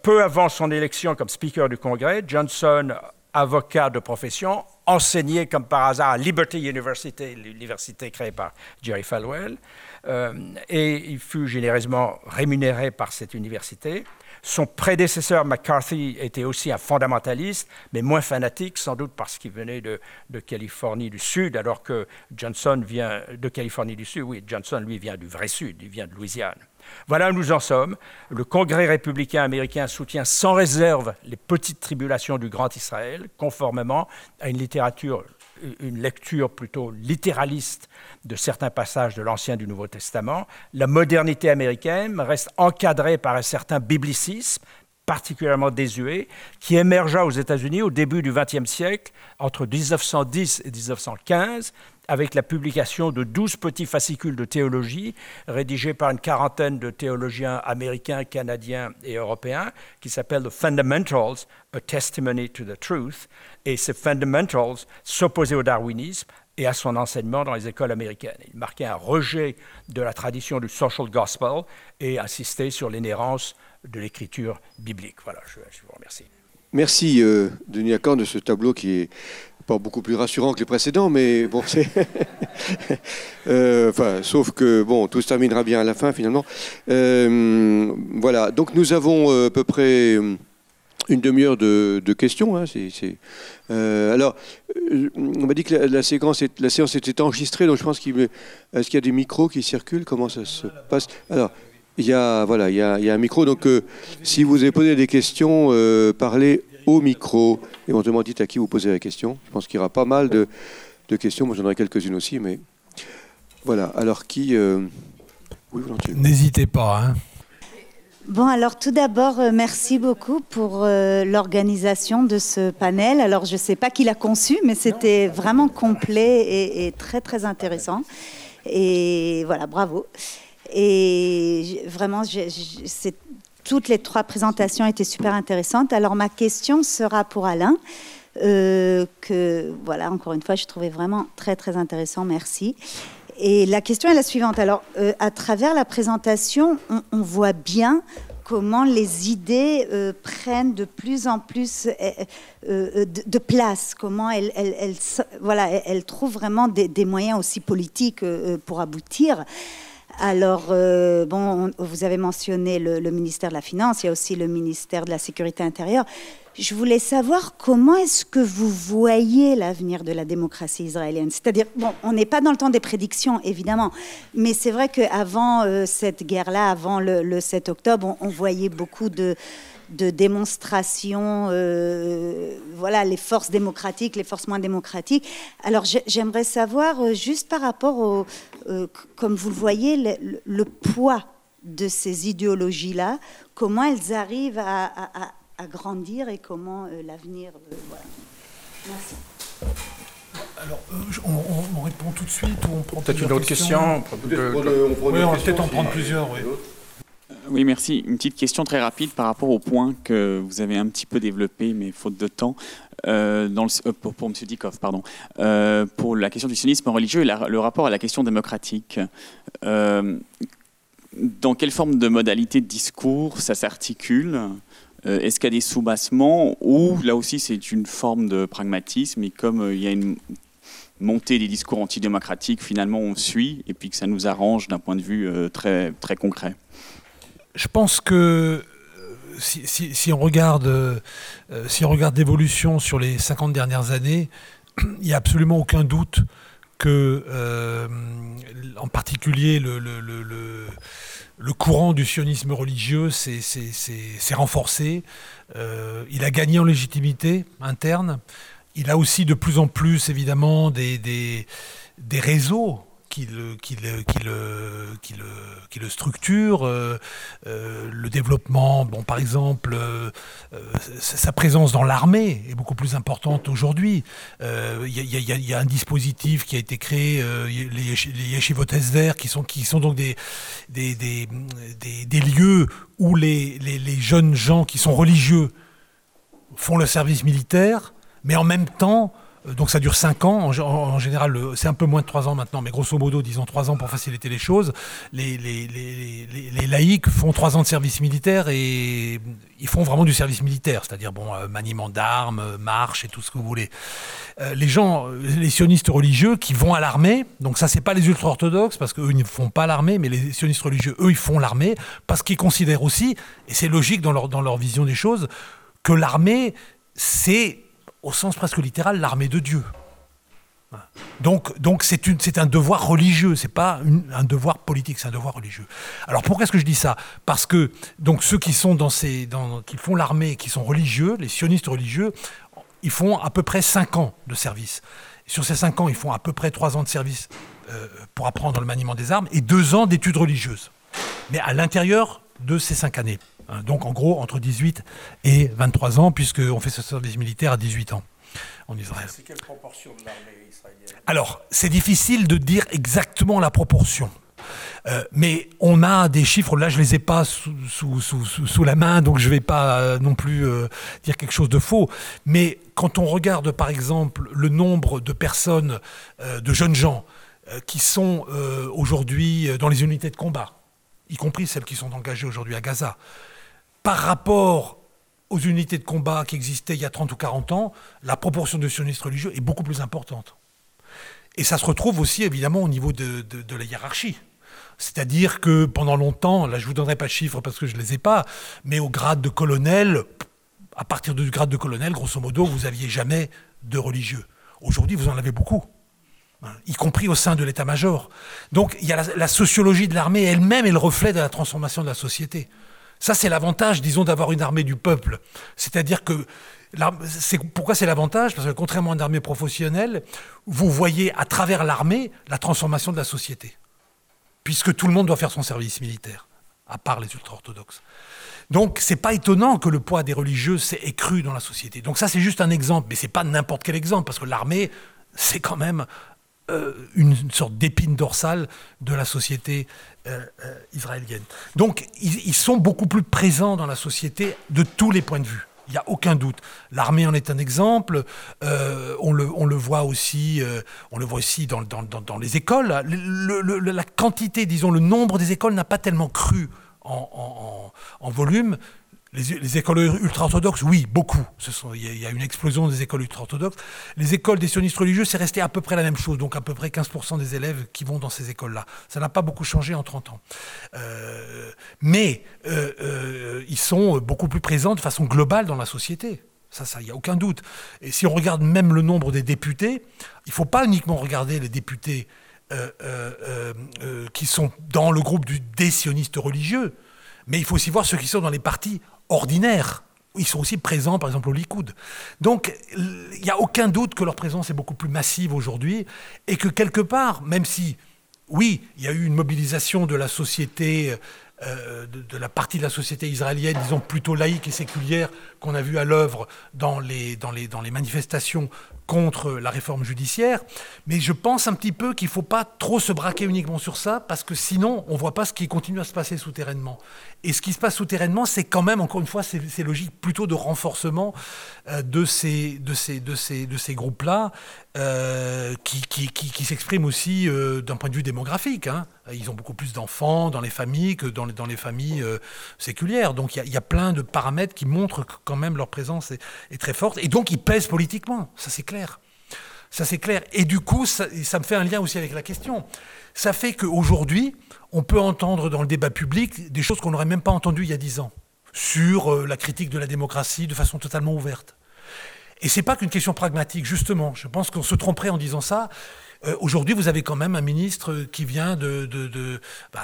peu avant son élection comme Speaker du Congrès, Johnson, avocat de profession, enseignait comme par hasard à Liberty University, l'université créée par Jerry Falwell. Euh, et il fut généreusement rémunéré par cette université. Son prédécesseur McCarthy était aussi un fondamentaliste, mais moins fanatique, sans doute parce qu'il venait de, de, Californie du Sud, alors que Johnson vient de Californie du Sud. Oui, Johnson, lui, vient du vrai Sud, il vient de Louisiane. Voilà où nous en sommes. Le Congrès républicain américain soutient sans réserve les petites tribulations du Grand Israël, conformément à une littérature une lecture plutôt littéraliste de certains passages de l'Ancien et du Nouveau Testament. La modernité américaine reste encadrée par un certain biblicisme particulièrement désuet, qui émergea aux États-Unis au début du XXe siècle, entre 1910 et 1915, avec la publication de douze petits fascicules de théologie rédigés par une quarantaine de théologiens américains, canadiens et européens, qui s'appellent The Fundamentals, A Testimony to the Truth. Et ces Fundamentals s'opposaient au darwinisme et à son enseignement dans les écoles américaines. Il marquait un rejet de la tradition du social gospel et insistait sur l'inhérence de l'écriture biblique. Voilà, je, vous remercie. Merci, euh, Denis Acan, de ce tableau qui est pas beaucoup plus rassurant que les précédents, mais bon, c'est. Euh, sauf que, bon, tout se terminera bien à la fin, finalement. Euh, voilà, donc nous avons à peu près une demi-heure de, questions. Hein, alors, on m'a dit que la, la séance était enregistrée, donc je pense qu'il est-ce qu'il y a des micros qui circulent? Comment ça se passe? Alors, il y a, voilà, il y a, il y a un micro, donc si vous avez posé des questions, parlez au micro. Éventuellement, dites à qui vous posez la question. Je pense qu'il y aura pas mal de, questions. Moi, j'en aurai quelques-unes aussi, mais voilà. Alors, qui. Euh, oui, volontiers. N'hésitez pas. Hein. Bon, alors tout d'abord, euh, merci beaucoup pour euh, l'organisation de ce panel. Alors, je ne sais pas qui l'a conçu, mais c'était vraiment complet et, et, très, très intéressant. Et voilà, bravo. Et vraiment, toutes les trois présentations étaient super intéressantes. Alors ma question sera pour Alain, euh, que voilà, encore une fois, je trouvais vraiment très très intéressant. Merci. Et la question est la suivante. Alors, euh, à travers la présentation, on, voit bien comment les idées prennent de plus en plus de, place, comment elles, voilà, elles, trouvent vraiment des moyens aussi politiques pour aboutir. Alors, euh, bon, vous avez mentionné le, ministère de la Finance, il y a aussi le ministère de la Sécurité intérieure. Je voulais savoir comment est-ce que vous voyez l'avenir de la démocratie israélienne C'est-à-dire, bon, on n'est pas dans le temps des prédictions, évidemment, mais c'est vrai qu'avant euh, cette guerre-là, avant le, 7 octobre, on voyait beaucoup de, de démonstration, euh, voilà, les forces démocratiques, les forces moins démocratiques. Alors j'aimerais savoir, euh, juste par rapport au, euh, comme vous le voyez, le, poids de ces idéologies-là, comment elles arrivent à, grandir et comment l'avenir. voilà. Merci. Alors, on, répond tout de suite ou on prend peut-être une autre question, Oui, on va peut-être en prendre plusieurs. Oui. Oui, merci. Une petite question très rapide par rapport au point que vous avez un petit peu développé, mais faute de temps, euh, euh, pour, M. Dikov, pardon, euh, pour la question du sionisme religieux et le rapport à la question démocratique. dans quelle forme de modalité de discours ça s'articule? Est-ce qu'il y a des sous-bassements ou là aussi c'est une forme de pragmatisme et comme il y a une montée des discours antidémocratiques, finalement on suit et puis que ça nous arrange d'un point de vue très, très concret? Je pense que euh, si, on regarde, euh, si on regarde l'évolution sur les 50 dernières années, il n'y a absolument aucun doute que, euh, en particulier, le, le, courant du sionisme religieux s'est renforcé. il a gagné en légitimité interne. Il a aussi de plus en plus, évidemment, des, des, des réseaux qui le, qui le, qui le, qui le, qui le structure, euh, euh, le développement, bon, par exemple, euh, sa présence dans l'armée est beaucoup plus importante aujourd'hui. Il y, a un dispositif qui a été créé, les, les yeshivot qui sont, qui sont donc des, des, des, des, lieux où les, les, les jeunes gens qui sont religieux font le service militaire, mais en même temps donc ça dure 5 ans, en, général c'est un peu moins de 3 ans maintenant, mais grosso modo disons 3 ans pour faciliter les choses. Les, les, laïcs font 3 ans de service militaire et ils font vraiment du service militaire, c'est-à-dire bon, euh, maniement d'armes, euh, marche et tout ce que vous voulez. les gens, les sionistes religieux qui vont à l'armée, donc ça c'est pas les ultra-orthodoxes parce qu'eux ils ne font pas l'armée, mais les sionistes religieux, eux ils font l'armée parce qu'ils considèrent aussi, et c'est logique dans leur, dans leur vision des choses, que l'armée c'est au sens presque littéral, l'armée de Dieu. Donc, donc c'est, un devoir religieux, c'est pas un devoir politique, c'est un devoir religieux. Alors pourquoi est-ce que je dis ça? Parce que ceux qui font l'armée, qui sont religieux, les sionistes religieux, ils font à peu près 5 ans de service. Sur ces 5 ans, ils font à peu près 3 ans de service euh, pour apprendre le maniement des armes et 2 ans d'études religieuses. Mais à l'intérieur de ces 5 années. Hein, donc en gros entre 18 et 23 ans, puisqu'on fait ce service militaire à 18 ans en Israël. C'est quelle proportion de l'armée israélienne? Alors, c'est difficile de dire exactement la proportion. Euh, mais on a des chiffres, là je ne les ai pas sous, sous, la main, donc je ne vais pas euh, non plus euh, dire quelque chose de faux. Mais quand on regarde par exemple le nombre de personnes, de jeunes gens, qui sont aujourd'hui dans les unités de combat, y compris celles qui sont engagées aujourd'hui à Gaza, par rapport aux unités de combat qui existaient il y a 30 ou 40 ans, la proportion de sionistes religieux est beaucoup plus importante. Et ça se retrouve aussi évidemment au niveau de, la hiérarchie. C'est-à-dire que pendant longtemps, là je ne vous donnerai pas de chiffres parce que je ne les ai pas, mais au grade de colonel, à partir du grade de colonel, grosso modo, vous n'aviez jamais de religieux. Aujourd'hui, vous en avez beaucoup, hein, y compris au sein de l'état-major. Donc la sociologie de l'armée elle-même est le reflet de la transformation de la société. Ça, c'est l'avantage, disons, d'avoir une armée du peuple. C'est-à-dire que pourquoi c'est l'avantage? Parce que contrairement à une armée professionnelle, vous voyez à travers l'armée la transformation de la société. Puisque tout le monde doit faire son service militaire, à part les ultra-orthodoxes. Donc, c'est pas étonnant que le poids des religieux s'est écru dans la société. Donc, ça, c'est juste un exemple, mais c'est pas n'importe quel exemple, parce que l'armée, c'est quand même euh, une, sorte d'épine dorsale de la société euh, euh, israélienne. Donc ils, sont beaucoup plus présents dans la société de tous les points de vue. Il n'y a aucun doute. L'armée en est un exemple. on, le, voit aussi, on le voit aussi dans les écoles. la quantité, disons, le nombre des écoles n'a pas tellement cru en, volume. Les, écoles ultra-orthodoxes, oui, beaucoup. Il y, a une explosion des écoles ultra-orthodoxes. Les écoles des sionistes religieux, c'est resté à peu près la même chose, donc à peu près 15% des élèves qui vont dans ces écoles-là. Ça n'a pas beaucoup changé en 30 ans. Euh, mais euh, euh, ils sont beaucoup plus présents de façon globale dans la société. Ça, il n'y a aucun doute. Et si on regarde même le nombre des députés, il ne faut pas uniquement regarder les députés qui sont dans le groupe des sionistes religieux, mais il faut aussi voir ceux qui sont dans les partis ordinaires. Ils sont aussi présents, par exemple, au Likoud. Donc, il n'y a aucun doute que leur présence est beaucoup plus massive aujourd'hui et que quelque part, même si, oui, il y a eu une mobilisation de la société euh, de, la partie de la société israélienne, disons plutôt laïque et séculière, qu'on a vu à l'œuvre dans les, dans, les, dans les manifestations contre la réforme judiciaire. Mais je pense un petit peu qu'il ne faut pas trop se braquer uniquement sur ça, parce que sinon, on ne voit pas ce qui continue à se passer souterrainement. Et ce qui se passe souterrainement, c'est quand même, encore une fois, c'est logique plutôt de renforcement euh, de ces, de ces, de ces, de ces groupes-là, euh, qui, qui, qui, s'expriment aussi euh, d'un point de vue démographique. Hein. Ils ont beaucoup plus d'enfants dans les familles que dans les, dans les familles séculières. Donc il y, y, a plein de paramètres qui montrent que quand même leur présence est, très forte. Et donc ils pèsent politiquement, ça c'est clair. Ça c'est clair. Et du coup, ça me fait un lien aussi avec la question. Ça fait qu'aujourd'hui, on peut entendre dans le débat public des choses qu'on n'aurait même pas entendues il y a dix ans, sur euh, la critique de la démocratie de façon totalement ouverte. Et c'est pas qu'une question pragmatique, justement. Je pense qu'on se tromperait en disant ça. Euh, aujourd'hui, vous avez quand même un ministre qui vient de, bah,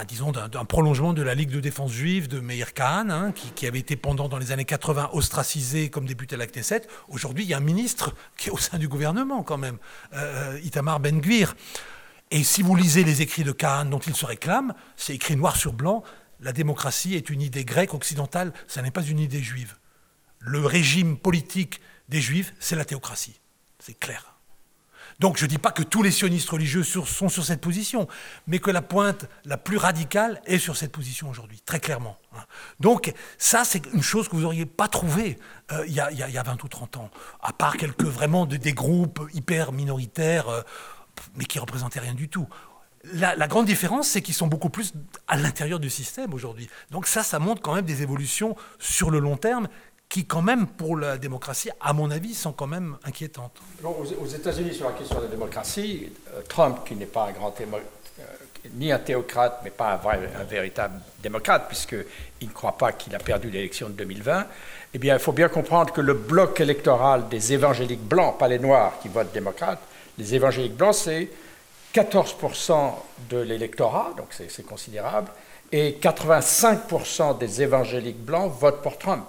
d'un prolongement de la Ligue de défense juive de Meir Kahn, hein, qui, avait été pendant dans les années 80 ostracisé comme député à la Knesset. Aujourd'hui, il y a un ministre qui est au sein du gouvernement quand même, euh, Itamar Ben-Gvir. Et si vous lisez les écrits de Kahn dont il se réclame, c'est écrit noir sur blanc, la démocratie est une idée grecque occidentale, ça n'est pas une idée juive. Le régime politique des juifs, c'est la théocratie. C'est clair. Donc je ne dis pas que tous les sionistes religieux sont sur cette position, mais que la pointe la plus radicale est sur cette position aujourd'hui, très clairement. Hein. Donc ça, c'est une chose que vous n'auriez pas trouvée euh, il, y a, 20 ou 30 ans, à part quelques vraiment des groupes hyper minoritaires. Euh, mais qui représentaient rien du tout. La, grande différence, c'est qu'ils sont beaucoup plus à l'intérieur du système aujourd'hui. Donc ça, ça montre quand même des évolutions sur le long terme qui, quand même, pour la démocratie, à mon avis, sont quand même inquiétantes. aux États-Unis, sur la question de la démocratie, euh, Trump, qui n'est pas un grand euh, ni un théocrate, mais pas un, un véritable démocrate, puisqu'il ne croit pas qu'il a perdu l'élection de 2020, eh bien, il faut bien comprendre que le bloc électoral des évangéliques blancs, pas les noirs qui votent démocrate, les évangéliques blancs, c'est 14% de l'électorat, donc c'est considérable, et 85% des évangéliques blancs votent pour Trump.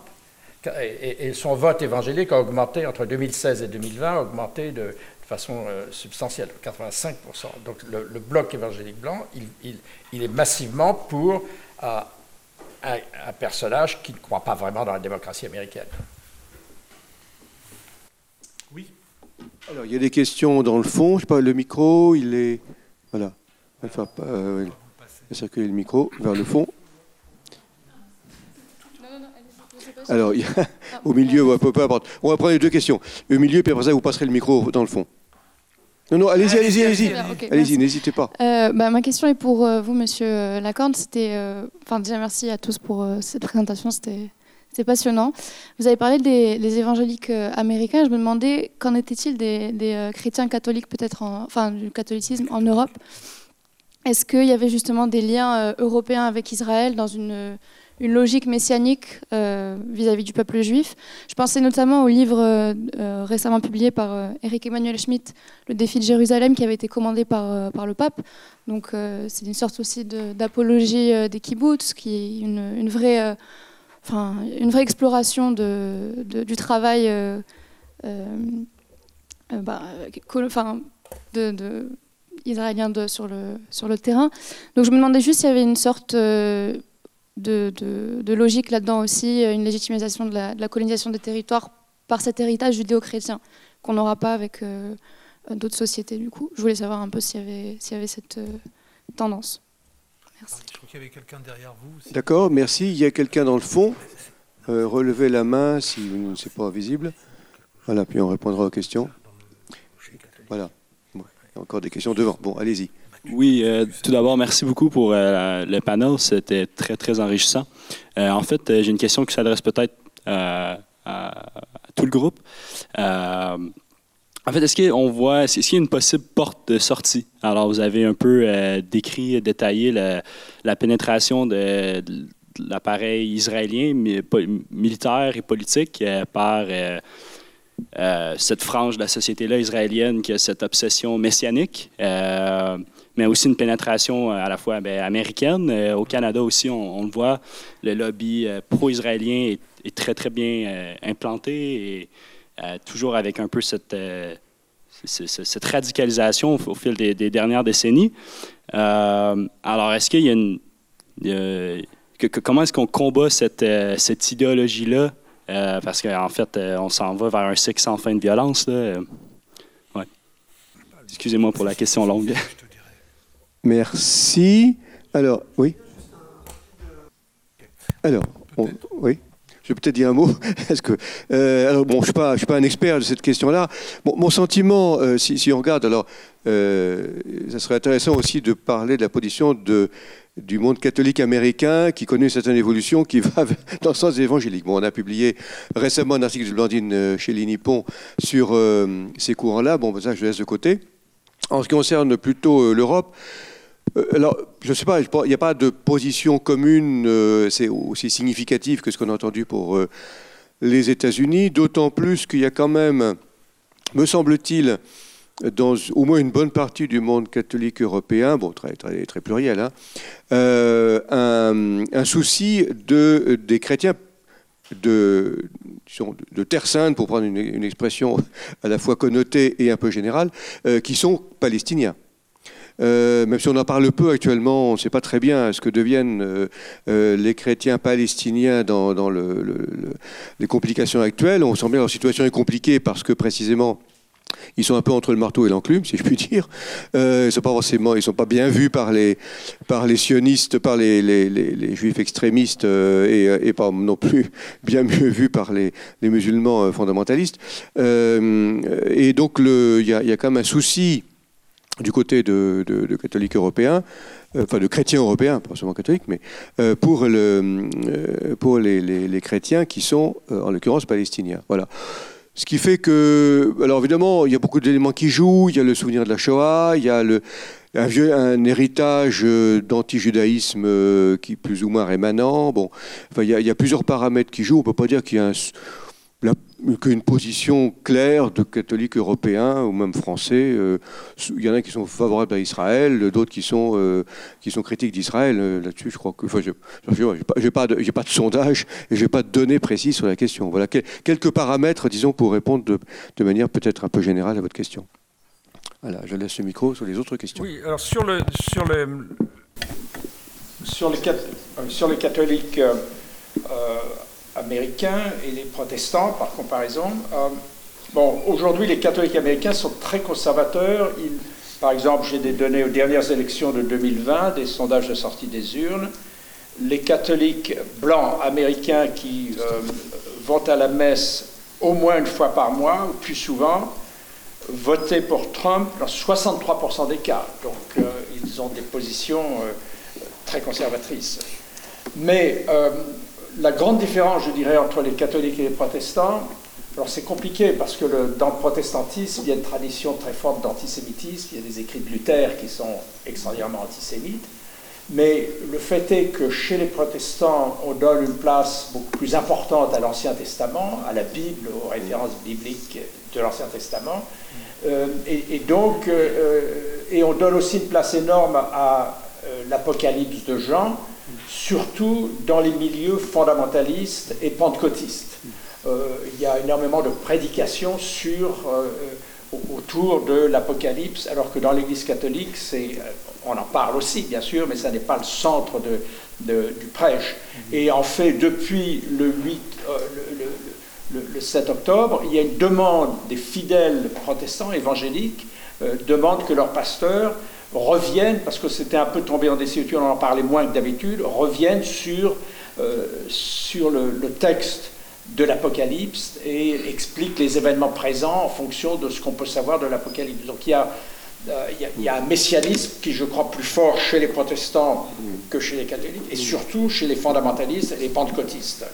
Et, son vote évangélique a augmenté entre 2016 et 2020, a augmenté de, façon euh, substantielle, 85%. Donc le, bloc évangélique blanc, il, est massivement pour euh, un personnage qui ne croit pas vraiment dans la démocratie américaine. Alors, il y a des questions dans le fond. Je sais pas, le micro, il est. Voilà. Enfin, euh, il circuler le micro vers le fond. Alors, il y a, ah, au milieu, on, peut pas, on va prendre les deux questions. Au milieu, puis après ça, vous passerez le micro dans le fond. Non, non, allez-y, allez-y, allez-y. allez-y, n'hésitez pas. Euh, bah, ma question est pour euh, vous, monsieur Lacorne. C'était, enfin, déjà merci à tous pour cette présentation. C'était c'est passionnant. Vous avez parlé des, évangéliques euh, américains. Je me demandais qu'en était-il des, euh, chrétiens catholiques, peut-être, enfin du catholicisme en Europe? Est-ce qu'il y avait justement des liens euh, européens avec Israël dans une, logique messianique vis-à-vis du peuple juif? Je pensais notamment au livre récemment publié par Eric Emmanuel Schmitt, Le défi de Jérusalem, qui avait été commandé par, le pape. Donc c'est une sorte aussi d'apologie des kibbutz, qui est une vraie une vraie exploration du travail euh, euh, euh, israélien sur, le, terrain. Donc je me demandais juste s'il y avait une sorte de, de, logique là-dedans aussi, une légitimisation de la, colonisation des territoires par cet héritage judéo-chrétien qu'on n'aura pas avec d'autres sociétés du coup. Je voulais savoir un peu s'il y avait cette tendance. Merci. Je crois qu'il y avait quelqu'un derrière vous. D'accord, merci. Il y a quelqu'un dans le fond. Euh, relevez la main si ne c'est pas visible. Voilà, puis on répondra aux questions. Voilà. il y a encore des questions devant. Bon, allez-y. Oui, tout d'abord, merci beaucoup pour le panel. C'était très, très enrichissant. en fait, j'ai une question qui s'adresse peut-être à, tout le groupe. En fait, est-ce qu'on voit, qu'il y a une possible porte de sortie? Alors, vous avez un peu euh, décrit, détaillé la, pénétration de, l'appareil israélien, militaire et politique, euh, par euh, cette frange de la société-là israélienne qui a cette obsession messianique, mais aussi une pénétration à la fois ben, américaine. au Canada aussi, on, le voit, le lobby pro-israélien est, très, très bien implanté euh, toujours avec un peu cette, euh, cette radicalisation au, fil des, dernières décennies. Euh, alors, est-ce qu'il y a une... comment est-ce qu'on combat cette, cette idéologie-là? parce qu'en fait, on s'en va vers un cycle sans fin de violence. Ouais. Excusez-moi pour la question longue. Merci. Alors, oui. Alors, oui. Je vais peut-être dire un mot. Parce que, euh, bon, je suis, pas, suis pas un expert de cette question-là. Mon sentiment, euh, si, on regarde, alors, euh, ça serait intéressant aussi de parler de la position du monde catholique américain qui connaît une certaine évolution qui va dans le sens évangélique. Bon, on a publié récemment un article de Blandine chez Nippon sur ces courants-là. Bon, ça, je laisse de côté. En ce qui concerne plutôt l'Europe, alors, je ne sais pas, il n'y a pas de position commune, euh, c'est aussi significatif que ce qu'on a entendu pour euh, les États-Unis, d'autant plus qu'il y a quand même, me semble-t-il, dans au moins une bonne partie du monde catholique européen, bon, très, très, très pluriel, hein, un, souci de, des chrétiens de Terre Sainte, pour prendre une, expression à la fois connotée et un peu générale, qui sont palestiniens. Euh, même si on en parle peu actuellement, on ne sait pas très bien ce que deviennent euh, euh, les chrétiens palestiniens dans, les complications actuelles. On sent bien que leur situation est compliquée parce que précisément, ils sont un peu entre le marteau et l'enclume, si je puis dire. ils ne sont pas forcément, ils sont pas bien vus par les, par les sionistes, par les, juifs extrémistes, et, pas non plus bien mieux vus par les, musulmans fondamentalistes. et donc, il y, a quand même un souci du côté de, catholiques européens, euh, enfin de chrétiens européens, pas seulement catholiques, mais euh, pour, euh, les, chrétiens qui sont, en l'occurrence, palestiniens. Voilà. Ce qui fait que, alors évidemment, il y a beaucoup d'éléments qui jouent. Il y a le souvenir de la Shoah, il y a un héritage d'anti-judaïsme qui est plus ou moins rémanent. Bon, enfin, il, y a, il y a plusieurs paramètres qui jouent. On ne peut pas dire qu'il y a un qu'une position claire de catholiques européens ou même français. Euh, il y en a qui sont favorables à Israël, d'autres qui sont euh, qui sont critiques d'Israël. Euh, là-dessus, je crois que, enfin, je n'ai pas, de, pas de sondage et je n'ai pas de données précises sur la question. Voilà quelques paramètres, disons, pour répondre de, de manière peut-être un peu générale à votre question. Voilà, je laisse le micro sur les autres questions. Oui, alors sur le sur le sur les, sur les catholiques américains et les protestants, par comparaison. Euh, bon, aujourd'hui, les catholiques américains sont très conservateurs. par exemple, j'ai des données aux dernières élections de 2020, des sondages de sortie des urnes. Les catholiques blancs américains qui euh, vont à la messe au moins une fois par mois, ou plus souvent, votaient pour Trump dans 63% des cas. Donc, euh, ils ont des positions très conservatrices. Mais la grande différence, je dirais, entre les catholiques et les protestants, alors c'est compliqué parce que dans le protestantisme, il y a une tradition très forte d'antisémitisme, il y a des écrits de Luther qui sont extraordinairement antisémites, mais le fait est que chez les protestants, on donne une place beaucoup plus importante à l'Ancien Testament, à la Bible, aux références bibliques de l'Ancien Testament, euh, et, donc, euh, euh, et on donne aussi une place énorme à l'Apocalypse de Jean, surtout dans les milieux fondamentalistes et pentecôtistes. Euh, il y a énormément de prédications sur, euh, autour de l'Apocalypse, alors que dans l'Église catholique, euh, on en parle aussi, bien sûr, mais ça n'est pas le centre du prêche. Et en fait, depuis le, 8, le, le, 7 octobre, il y a une demande des fidèles protestants évangéliques, demande que leur pasteur reviennent, parce que c'était un peu tombé en désuétude, on en parlait moins que d'habitude, reviennent sur, euh, sur le, texte de l'Apocalypse et expliquent les événements présents en fonction de ce qu'on peut savoir de l'Apocalypse. Donc il y a il y, a un messianisme qui, je crois, plus fort chez les protestants que chez les catholiques, et surtout chez les fondamentalistes et les pentecôtistes.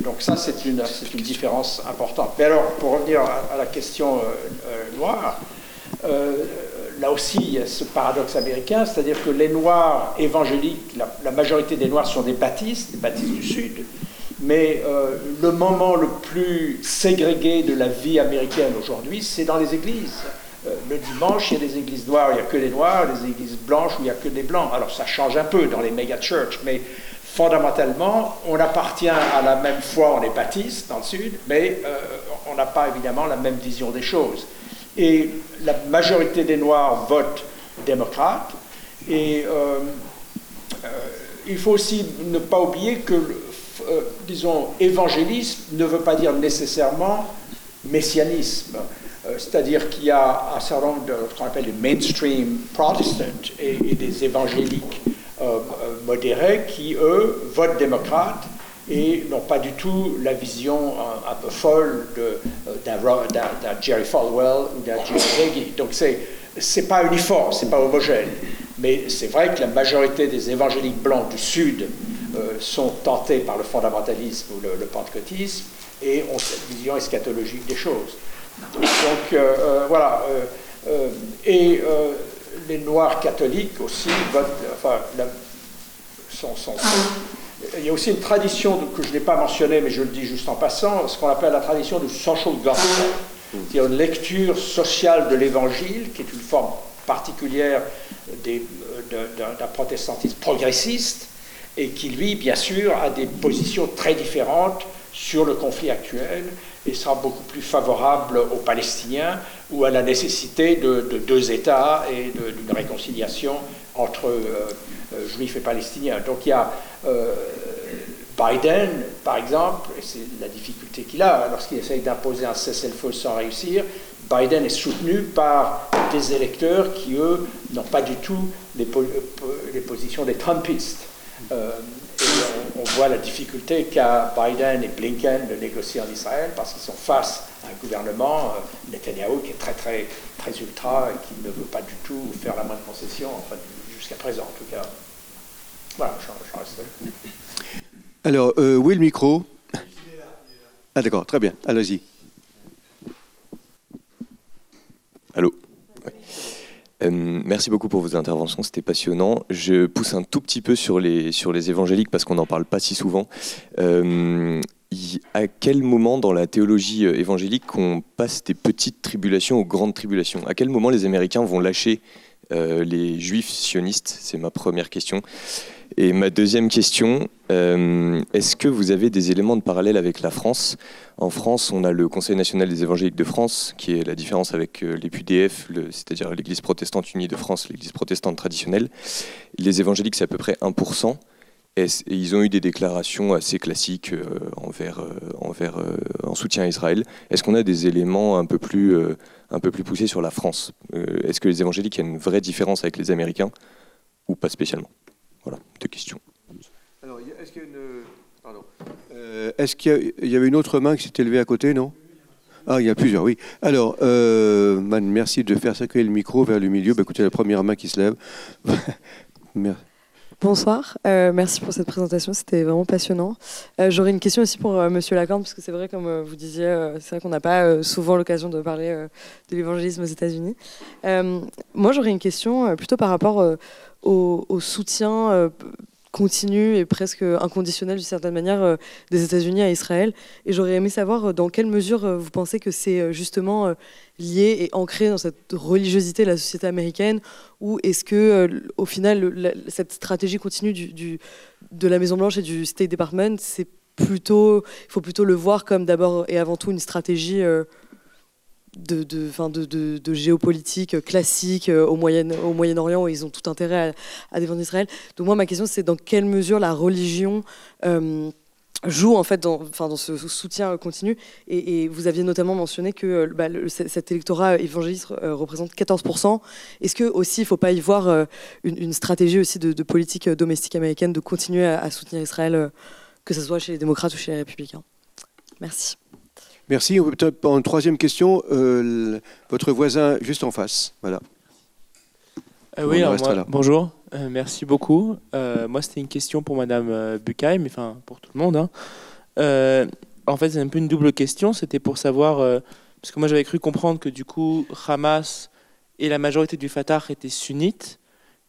Donc ça, c'est une, une, différence importante. Mais alors, pour revenir à, la question noire, là aussi, il y a ce paradoxe américain, c'est-à-dire que les Noirs évangéliques, la, majorité des Noirs sont des baptistes, des baptistes du Sud, mais euh, le moment le plus ségrégué de la vie américaine aujourd'hui, c'est dans les églises. Euh, le dimanche, il y a des églises noires où il n'y a que des noirs, des églises blanches où il n'y a que des blancs. Alors ça change un peu dans les méga churches, mais fondamentalement, on appartient à la même foi, on est baptiste dans le Sud, mais euh, on n'a pas évidemment la même vision des choses et la majorité des Noirs votent démocrate. Et euh, euh, il faut aussi ne pas oublier que, euh, disons, évangélisme ne veut pas dire nécessairement messianisme. C'est-à-dire qu'il y a un certain nombre de ce qu'on appelle les mainstream protestants et, et des évangéliques modérés qui, eux, votent démocrate et n'ont pas du tout la vision un, peu folle euh, d'un Jerry Falwell ou d'un Jerry Hagee. Donc c'est n'est pas uniforme, c'est pas homogène. Mais c'est vrai que la majorité des évangéliques blancs du Sud euh, sont tentés par le fondamentalisme ou le, pentecôtisme et ont cette vision eschatologique des choses. Donc euh, voilà. et les Noirs catholiques aussi votent, enfin, sont, sont il y a aussi une tradition que je n'ai pas mentionnée, mais je le dis juste en passant, ce qu'on appelle la tradition du social gospel, c'est-à-dire une lecture sociale de l'évangile, qui est une forme particulière d'un protestantisme progressiste, et qui, lui, bien sûr, a des positions très différentes sur le conflit actuel et sera beaucoup plus favorable aux Palestiniens ou à la nécessité de, deux États et d'une réconciliation entre euh, juifs et palestiniens. Donc il y a euh, Biden, par exemple, et c'est la difficulté qu'il a lorsqu'il essaye d'imposer un cessez-le-feu sans réussir, Biden est soutenu par des électeurs qui, eux, n'ont pas du tout les, les positions des Trumpistes. Euh, et on, voit la difficulté qu'a Biden et Blinken de négocier en Israël parce qu'ils sont face à un gouvernement, euh, Netanyahu, qui est très, très, très ultra et qui ne veut pas du tout faire la moindre concession, enfin, jusqu'à présent en tout cas. Voilà, je, reste Alors, euh, où est le micro? Ah d'accord, très bien, allez-y. Allô? Euh, merci beaucoup pour vos interventions, c'était passionnant. Je pousse un tout petit peu sur les, sur les évangéliques parce qu'on n'en parle pas si souvent. Euh, à quel moment dans la théologie euh, évangélique on passe des petites tribulations aux grandes tribulations? À quel moment les Américains vont lâcher les juifs sionistes? C'est ma première question. Et ma deuxième question, euh, est-ce que vous avez des éléments de parallèle avec la France? En France, on a le Conseil national des évangéliques de France, qui est la différence avec euh, les PUDF, c'est-à-dire l'Église protestante unie de France, l'Église protestante traditionnelle. Les évangéliques, c'est à peu près 1%. Et, ils ont eu des déclarations assez classiques euh, envers, envers, en soutien à Israël. Est-ce qu'on a des éléments un peu plus, un peu plus poussés sur la France? Est-ce que les évangéliques, il y a une vraie différence avec les Américains? Ou pas spécialement? Voilà, deux questions. Alors, est-ce qu'il y, euh, est y, avait une autre main qui s'est élevée à côté, non? Ah, il y a plusieurs, oui. Alors, euh, merci de faire circuler le micro vers le milieu. Bah, écoutez, la première main qui se lève. merci. Bonsoir, euh, merci pour cette présentation, c'était vraiment passionnant. J'aurais une question aussi pour Monsieur Lacan, parce que c'est vrai, comme vous disiez, c'est vrai qu'on n'a pas souvent l'occasion de parler de l'évangélisme aux États-Unis. moi, j'aurais une question plutôt par rapport au, soutien euh, continu et presque inconditionnel d'une certaine manière euh, des États-Unis à Israël. Et j'aurais aimé savoir euh, dans quelle mesure vous pensez que c'est justement lié et ancré dans cette religiosité de la société américaine, ou est-ce que au final cette stratégie continue de la Maison Blanche et du State Department, c'est plutôt, il faut plutôt le voir comme d'abord et avant tout une stratégie de, de, de, géopolitique classique euh, au, Moyen, au Moyen-Orient où ils ont tout intérêt à, défendre Israël. Donc moi, ma question, c'est dans quelle mesure la religion euh, joue en fait dans, enfin, dans ce soutien continu. Et, vous aviez notamment mentionné que euh, bah, cet électorat évangéliste représente 14%. Est-ce que il ne faut pas y voir une, stratégie aussi de, politique domestique américaine de continuer à, soutenir Israël, que ce soit chez les démocrates ou chez les républicain Merci. Merci. On peut peut-être une troisième question. Euh, votre voisin juste en face. Voilà. oui, bonjour, merci beaucoup. moi, c'était une question pour Madame Bucaille, mais enfin pour tout le monde. Hein. en fait, c'est un peu une double question. C'était pour savoir, parce que moi j'avais cru comprendre que du coup, Hamas et la majorité du Fatah étaient sunnites.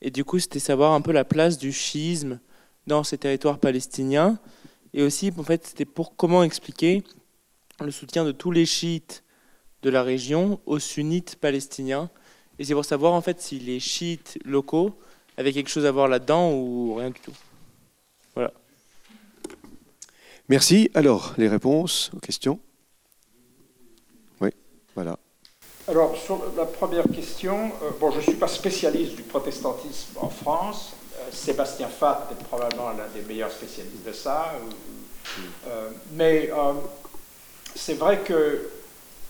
Et du coup, c'était savoir un peu la place du chiisme dans ces territoires palestiniens. Et aussi, en fait, c'était pour comment expliquer le soutien de tous les chiites de la région aux sunnites palestiniens. Et c'est pour savoir, en fait, si les chiites locaux avaient quelque chose à voir là-dedans ou rien du tout. Voilà. Merci. Alors, les réponses aux questions? Oui, voilà. Alors, sur la première question, euh, bon, je ne suis pas spécialiste du protestantisme en France. Euh, Sébastien Fatt est probablement l'un des meilleurs spécialistes de ça. Euh, mais c'est vrai que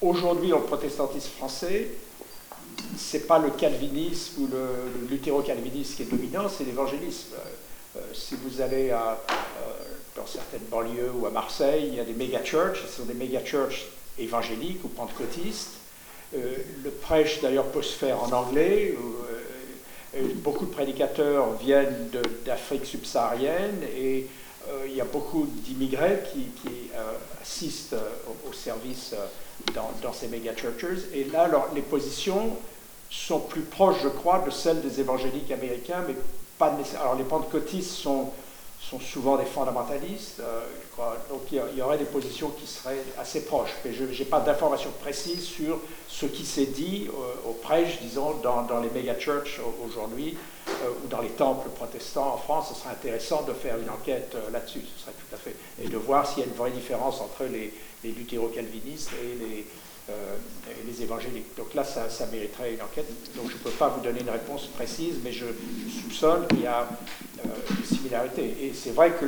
aujourd'hui, le protestantisme français, c'est pas le calvinisme ou le, luthéro-calvinisme qui est dominant, c'est l'évangélisme. si vous allez à, dans certaines banlieues ou à Marseille, il y a des méga-churches, ce sont des méga-churches évangéliques ou pentecôtistes euh, le prêche, d'ailleurs, peut se faire en anglais. Euh, beaucoup de prédicateurs viennent d'Afrique subsaharienne et euh, il y a beaucoup d'immigrés qui, assistent au, service dans, ces méga churches. Et là, les positions sont plus proches, je crois, de celles des évangéliques américains, mais pas. Alors, les pentecôtistes sont souvent des fondamentalistes. Euh, Donc il y, aurait des positions qui seraient assez proches. Mais je n'ai pas d'informations précises sur ce qui s'est dit euh, au prêche, disons, dans, les méga-churches aujourd'hui euh, ou dans les temples protestants en France. Ce serait intéressant de faire une enquête là-dessus. Ce serait tout à fait. Et de voir s'il y a une vraie différence entre les, les luthéro-calvinistes et les, les évangéliques. Donc là, ça, mériterait une enquête. Donc je ne peux pas vous donner une réponse précise, mais je, soupçonne qu'il y a une similarité. Et c'est vrai que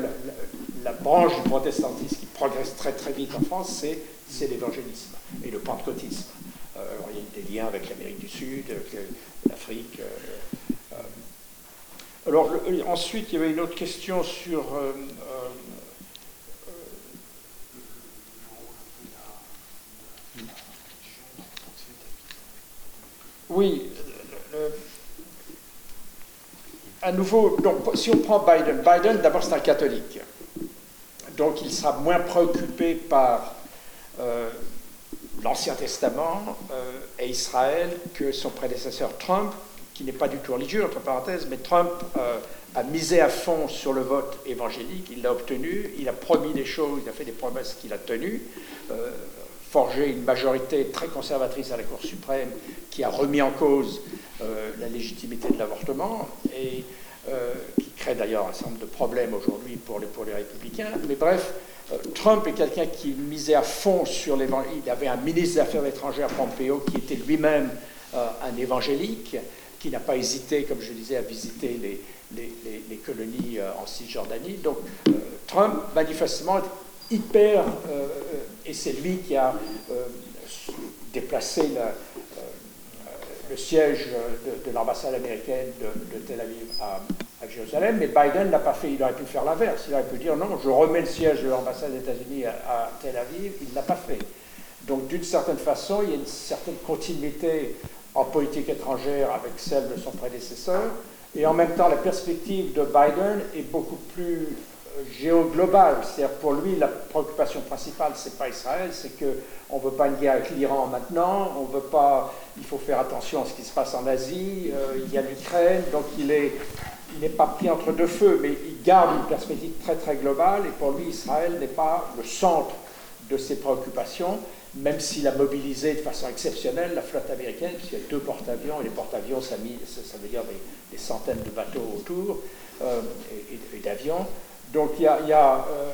la, branche du protestantisme qui progresse très très vite en France, c'est l'évangélisme et le pentecôtisme. Euh, il y a des liens avec l'Amérique du Sud, l'Afrique. Euh, euh. alors ensuite, il y avait une autre question sur Oui, à nouveau, donc, si on prend Biden, Biden d'abord c'est un catholique, donc il sera moins préoccupé par euh, l'Ancien Testament euh, et Israël que son prédécesseur Trump, qui n'est pas du tout religieux, entre parenthèses, mais Trump euh, a misé à fond sur le vote évangélique, il l'a obtenu, il a promis des choses, il a fait des promesses qu'il a tenues forgé une majorité très conservatrice à la Cour suprême qui a remis en cause euh, la légitimité de l'avortement et euh, qui crée d'ailleurs un certain nombre de problèmes aujourd'hui pour les, républicains. Mais bref, euh, Trump est quelqu'un qui misait à fond sur l'évangile. Il avait un ministre des Affaires étrangères, Pompeo, qui était lui-même un évangélique, qui n'a pas hésité, comme je disais, à visiter les, les, les colonies en Cisjordanie. Donc Trump, manifestement, hyper, euh, et c'est lui qui a euh, déplacé euh, le siège de, l'ambassade américaine de, Tel Aviv à, Jérusalem, mais Biden n'a pas fait, il aurait pu faire l'inverse, il aurait pu dire non, je remets le siège de l'ambassade des États-Unis à, Tel Aviv, il ne l'a pas fait. Donc d'une certaine façon, il y a une certaine continuité en politique étrangère avec celle de son prédécesseur, et en même temps, la perspective de Biden est beaucoup plus géoglobal. C'est-à-dire pour lui, la préoccupation principale, c'est pas Israël, c'est qu'on ne veut pas une guerre avec l'Iran maintenant, on veut pas, il faut faire attention à ce qui se passe en Asie, euh, il y a l'Ukraine, donc il est, il n'est pas pris entre deux feux, mais il garde une perspective très très globale, et pour lui, Israël n'est pas le centre de ses préoccupations, même s'il a mobilisé de façon exceptionnelle la flotte américaine, puisqu'il y a deux porte-avions, et les porte-avions, ça, ça, veut dire des, centaines de bateaux autour, euh, et d'avions. Donc il y a, euh,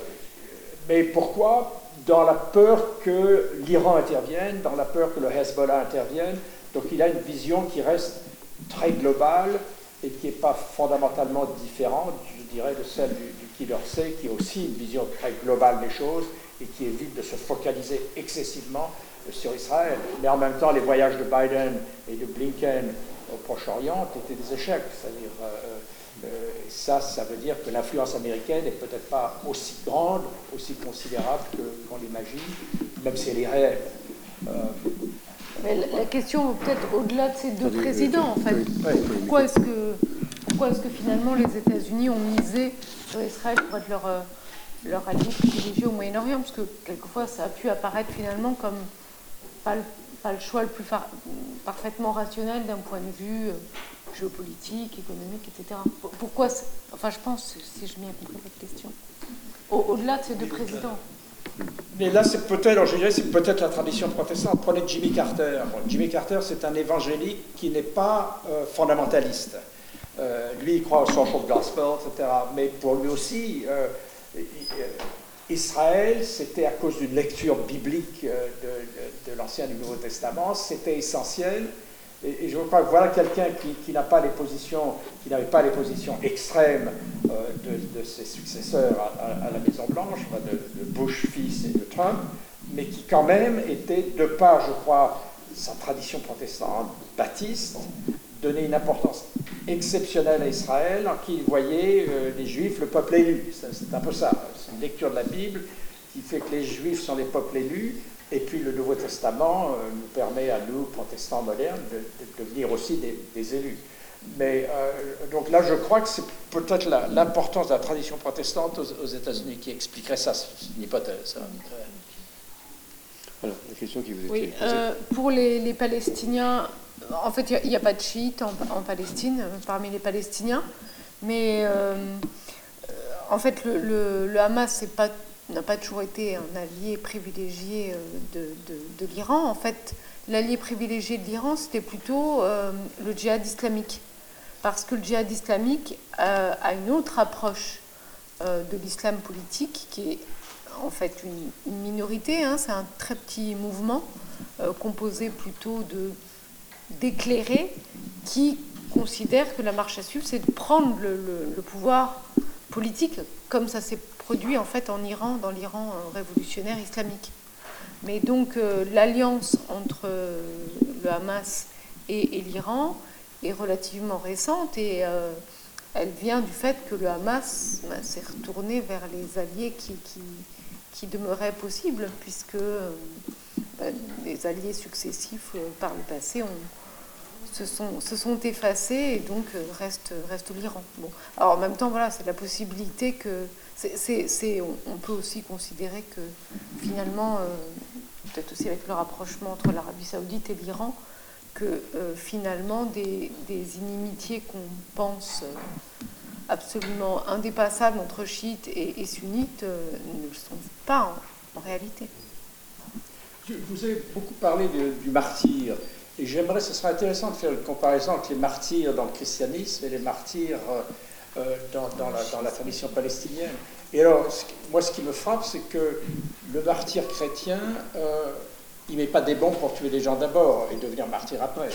mais pourquoi? Dans la peur que l'Iran intervienne, dans la peur que le Hezbollah intervienne. Donc il a une vision qui reste très globale et qui n'est pas fondamentalement différente, je dirais, de celle du, du Killer C, qui a aussi une vision très globale des choses et qui évite de se focaliser excessivement sur Israël. Mais en même temps, les voyages de Biden et de Blinken au Proche-Orient étaient des échecs. C'est-à-dire, euh, euh, ça, ça veut dire que l'influence américaine n'est peut-être pas aussi grande, aussi considérable qu'on l'imagine, même si elle est réelle. Euh, la question, peut-être au-delà de ces deux présidents, en fait. Pourquoi est-ce que, pourquoi est-ce que finalement les États-Unis ont misé sur Israël pour être leur, euh, leur allié privilégié au Moyen-Orient? Parce que quelquefois, ça a pu apparaître finalement comme pas le, pas le choix le plus parfaitement rationnel d'un point de vue euh, géopolitique, économique, etc. Pourquoi Enfin, je pense, si je bien compris votre question. Au-delà de ces deux présidents. Mais là, c'est peut-être, je dirais, c'est peut-être la tradition protestante. Prenez Jimmy Carter. Jimmy Carter, c'est un évangélique qui n'est pas euh, fondamentaliste. Euh, lui, il croit au social gospel, etc. Mais pour lui aussi, euh, Israël, c'était à cause d'une lecture biblique de, de l'Ancien et du Nouveau Testament, c'était essentiel. Et, je crois que voilà quelqu'un qui, n'avait pas les positions extrêmes euh, de, ses successeurs à, la Maison Blanche, de, Bush fils et de Trump, mais qui quand même était, de par, je crois, sa tradition protestante, baptiste, donnait une importance exceptionnelle à Israël, en qui il voyait euh, les Juifs le peuple élu. C'est un peu ça. C'est une lecture de la Bible qui fait que les Juifs sont les peuples élus et puis le Nouveau Testament euh, nous permet à nous, protestants modernes, de, devenir aussi des, élus. Mais euh, donc là, je crois que c'est peut-être l'importance de la tradition protestante aux, États-Unis qui expliquerait ça. C'est une hypothèse. Hein. Alors, la question qui vous était oui, euh, pour les, Palestiniens, en fait, il n'y a, pas de chiites en, Palestine, parmi les Palestiniens. Mais en fait, le, le Hamas, c'est pas n'a pas toujours été un allié privilégié euh, de, l'Iran. En fait, l'allié privilégié de l'Iran, c'était plutôt euh, le djihad islamique. Parce que le djihad islamique euh, a une autre approche de l'islam politique qui est en fait une, minorité. Hein. c'est un très petit mouvement composé plutôt de d'éclairés qui considèrent que la marche à suivre, c'est de prendre le pouvoir politique comme ça s'est produit en fait en Iran, dans l'Iran euh, révolutionnaire islamique. Mais donc euh, l'alliance entre euh, le Hamas et, l'Iran est relativement récente et elle vient du fait que le Hamas bah, s'est retourné vers les alliés qui, qui, demeuraient possibles, puisque bah, les alliés successifs par le passé ont, se sont, se sont effacés et donc reste, reste l'Iran. Bon. Alors en même temps, voilà, c'est la possibilité que. On, peut aussi considérer que finalement, euh, peut-être aussi avec le rapprochement entre l'Arabie saoudite et l'Iran, que euh, finalement des, inimitiés qu'on pense absolument indépassables entre chiites et, sunnites ne le sont pas en, réalité. Vous ai beaucoup parlé du martyr. Et j'aimerais, ce serait intéressant de faire une comparaison entre les martyrs dans le christianisme et les martyrs euh, euh, dans, la, tradition palestinienne. Et alors, moi, ce qui me frappe, c'est que le martyr chrétien, euh, il ne met pas des bons pour tuer les gens d'abord et devenir martyr après.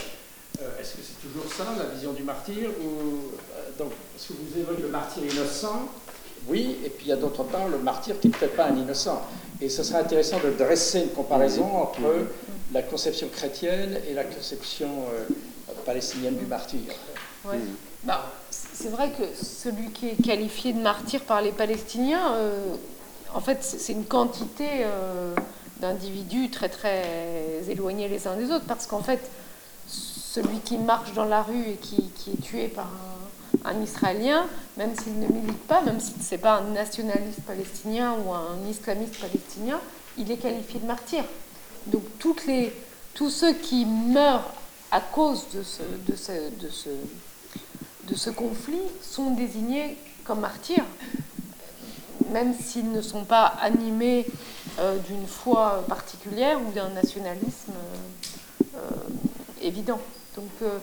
Est-ce que c'est toujours ça, la vision du martyr ou, donc, Est-ce que vous évoquez le martyr innocent? Oui, et puis il y a d'autre part le martyr qui ne fait pas un innocent. Et ce serait intéressant de dresser une comparaison entre la conception chrétienne et la conception euh, palestinienne du martyr. Ouais. Bah, c'est vrai que celui qui est qualifié de martyr par les Palestiniens, euh, en fait, c'est une quantité euh, d'individus très très éloignés les uns des autres, parce qu'en fait, celui qui marche dans la rue et qui, est tué par un, Israélien, même s'il ne milite pas, même si ce n'est pas un nationaliste palestinien ou un islamiste palestinien, il est qualifié de martyr. Donc toutes les, tous ceux qui meurent à cause de de ce, de ce, de ce conflit sont désignés comme martyrs, même s'ils ne sont pas animés euh, d'une foi particulière ou d'un nationalisme euh, évident. Donc euh,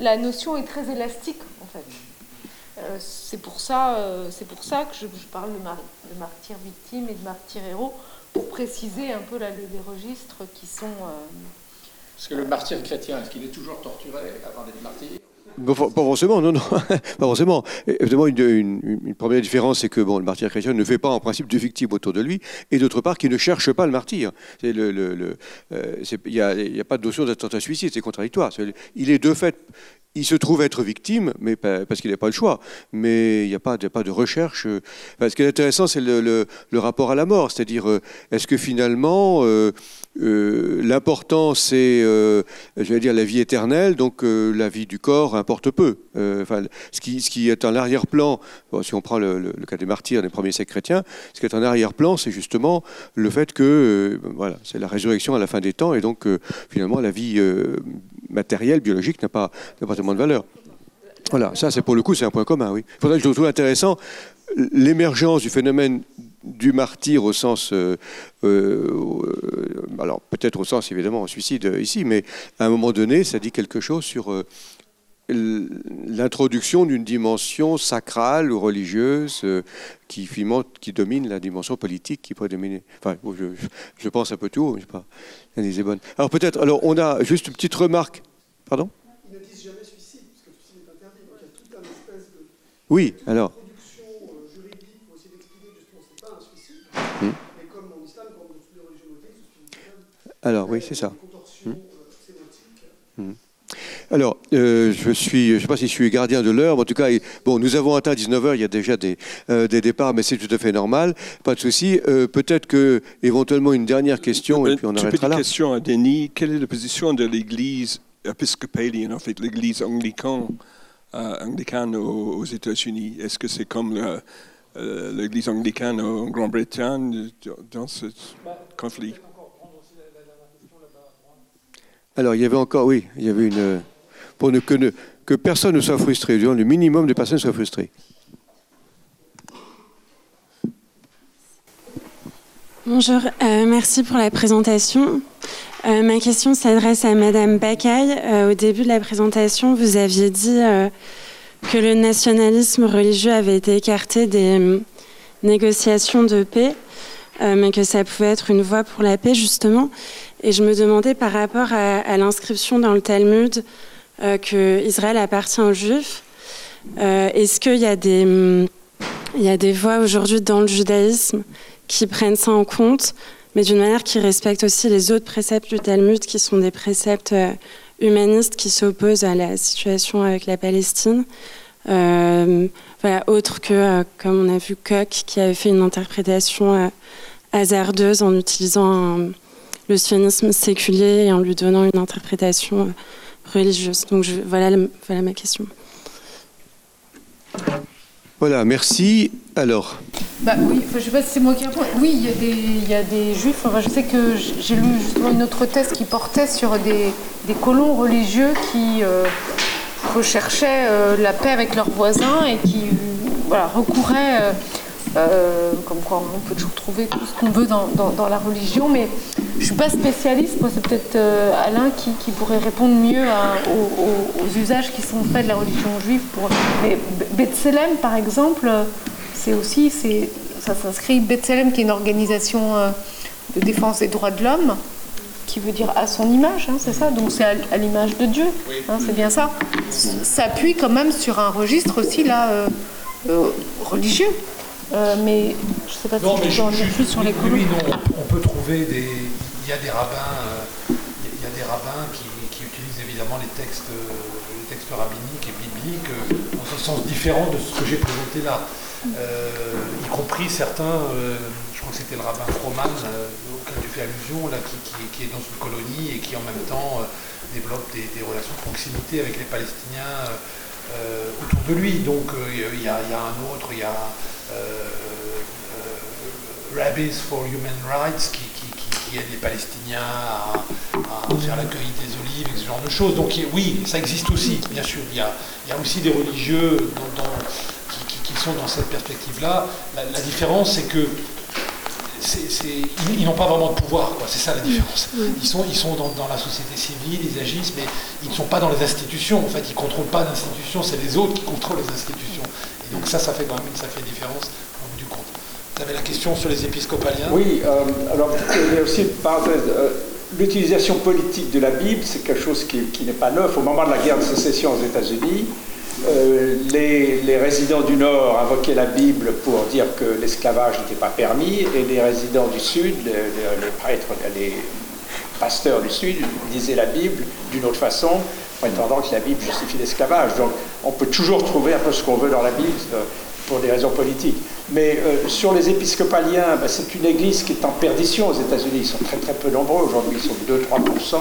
la notion est très élastique en fait. c'est pour, ça, que je, parle de, mar de martyr victime et de martyr héros pour préciser un peu les registres qui sont. Euh, Est-ce que le martyr chrétien, est-ce qu'il est toujours torturé avant d'être martyr? Pas forcément, non, non, pas forcément. Évidemment, une, première différence, c'est que bon, le martyr chrétien ne fait pas en principe de victimes autour de lui, et d'autre part, qu'il ne cherche pas le martyr. Il n'y euh, a, pas de notion d'attentat suicide, c'est contradictoire. Il est de fait il se trouve être victime, mais parce qu'il n'a pas le choix. Mais il n'y a, pas de, recherche. ce qui est intéressant, c'est le, rapport à la mort. C'est-à-dire, euh, est-ce que finalement, euh, euh, l'important, c'est, je vais dire, la vie éternelle, donc la vie du corps importe peu. Enfin, ce, qui, ce qui est en arrière-plan, si on prend le, cas des martyrs des premiers siècles chrétiens, ce qui est en arrière-plan, c'est justement le fait que, voilà, c'est la résurrection à la fin des temps, et donc finalement, la vie matérielle, biologique, n'a pas, tellement de valeur. Voilà, ça c'est pour le coup, c'est un point commun, oui. Faudrait je trouve intéressant l'émergence du phénomène du martyr au sens, euh, euh, alors peut-être au sens évidemment suicide ici, mais à un moment donné, ça dit quelque chose sur euh, l'introduction d'une dimension sacrale ou religieuse qui, qui, domine la dimension politique qui pourrait dominer. Enfin, je, pense un peu tout, mais je sais pas. est bonne. Alors peut-être, alors on a juste une petite remarque. Pardon? Ils ne disent jamais suicide, parce que le suicide est interdit. Donc il y a toute une espèce de. Oui, alors. juridique pour essayer d'expliquer que justement ce n'est pas un suicide. Hmm. Mais comme en islam, comme dans toutes les religions Alors oui, c'est ça. Hmm. Hmm. Alors, euh, je suis, je ne sais pas si je suis gardien de l'heure, mais en tout cas, bon, nous avons atteint 19h, il y a déjà des, euh, des départs, mais c'est tout à fait normal, pas de souci. Euh, peut-être que, éventuellement, une dernière question, et puis on arrêtera là. Une question à Denis. Quelle est la position de l'Église épiscopalienne, en fait, l'Église anglicane, anglicane aux, États-Unis? Est-ce que c'est comme l'Église anglicane en Grande-Bretagne dans ce conflit? Alors, il y avait encore, oui, il y avait une. Pour ne, que, que personne ne soit frustré, le minimum de personnes soient frustrées. Bonjour, euh, merci pour la présentation. Euh, ma question s'adresse à Madame Bakaï. Euh, au début de la présentation, vous aviez dit que le nationalisme religieux avait été écarté des négociations de paix, mais que ça pouvait être une voie pour la paix, justement. Et je me demandais par rapport à, l'inscription dans le Talmud euh, que Israël appartient aux Juifs, euh, est-ce qu'il y a des, il voix aujourd'hui dans le judaïsme qui prennent ça en compte, mais d'une manière qui respecte aussi les autres préceptes du Talmud, qui sont des préceptes euh, humanistes qui s'opposent à la situation avec la Palestine voilà, autre que, comme on a vu, Koch, qui avait fait une interprétation hasardeuse en utilisant un, le sionisme séculier et en lui donnant une interprétation euh, religieuse. Donc voilà, voilà ma question. Voilà, merci. Alors bah, Oui, je ne sais pas si c'est moi qui réponds. Oui, il y, a des, il y a des juifs. Enfin, je sais que j'ai lu justement une autre thèse qui portait sur des, des colons religieux qui euh, recherchaient euh, la paix avec leurs voisins et qui voilà, recouraient euh, comme quoi on peut toujours trouver tout ce qu'on veut dans, la religion, mais je ne suis pas spécialiste, moi c'est peut-être euh, Alain qui, pourrait répondre mieux aux, usages qui sont faits de la religion juive. Pour... Mais Bethselem par exemple, c'est aussi, ça s'inscrit, Bethselem qui est une organisation euh, de défense des droits de l'homme, qui veut dire à son image, hein, c'est ça Donc c'est à, l'image de Dieu, hein, c'est bien ça. S'appuie quand même sur un registre aussi là religieux. Euh, mais je ne sais pas si je en dire plus sur les colons. Oui, non, on peut trouver des. Il y a des rabbins, euh, il y a des rabbins qui, utilisent évidemment les textes, euh, les textes rabbiniques et bibliques dans un sens différent de ce que j'ai présenté là. y compris certains, je crois que c'était le rabbin Froman auquel tu fais allusion, là, qui, est dans une colonie et qui en même temps développe des, relations de proximité avec les Palestiniens autour de lui. Donc il y, a un autre, il y a Rabbis for Human Rights qui, aide les Palestiniens à, faire l'accueil des olives, ce genre de choses. Donc oui, ça existe aussi, bien sûr. Il y a, aussi des religieux qui, sont dans cette perspective-là. La, différence, c'est que ils, n'ont pas vraiment de pouvoir, c'est ça la différence. Ils sont, ils sont dans, dans, la société civile, ils agissent, mais ils ne sont pas dans les institutions. En fait, ils ne contrôlent pas d'institutions, c'est les autres qui contrôlent les institutions donc ça, ça fait quand même une différence au bout du compte. Vous avez la question sur les épiscopaliens Oui, euh, alors il y a aussi euh, l'utilisation politique de la Bible, c'est quelque chose qui, n'est pas neuf. Au moment de la guerre de sécession aux États-Unis, euh, les, résidents du Nord invoquaient la Bible pour dire que l'esclavage n'était pas permis, et les résidents du Sud, les, prêtres, les pasteurs du Sud lisaient la Bible d'une autre façon, prétendant que la Bible justifie l'esclavage. Donc on peut toujours trouver un peu ce qu'on veut dans la Bible pour des raisons politiques. Mais sur les épiscopaliens, ben, c'est une église qui est en perdition aux États-Unis. Ils sont très très peu nombreux aujourd'hui, ils sont 2-3%.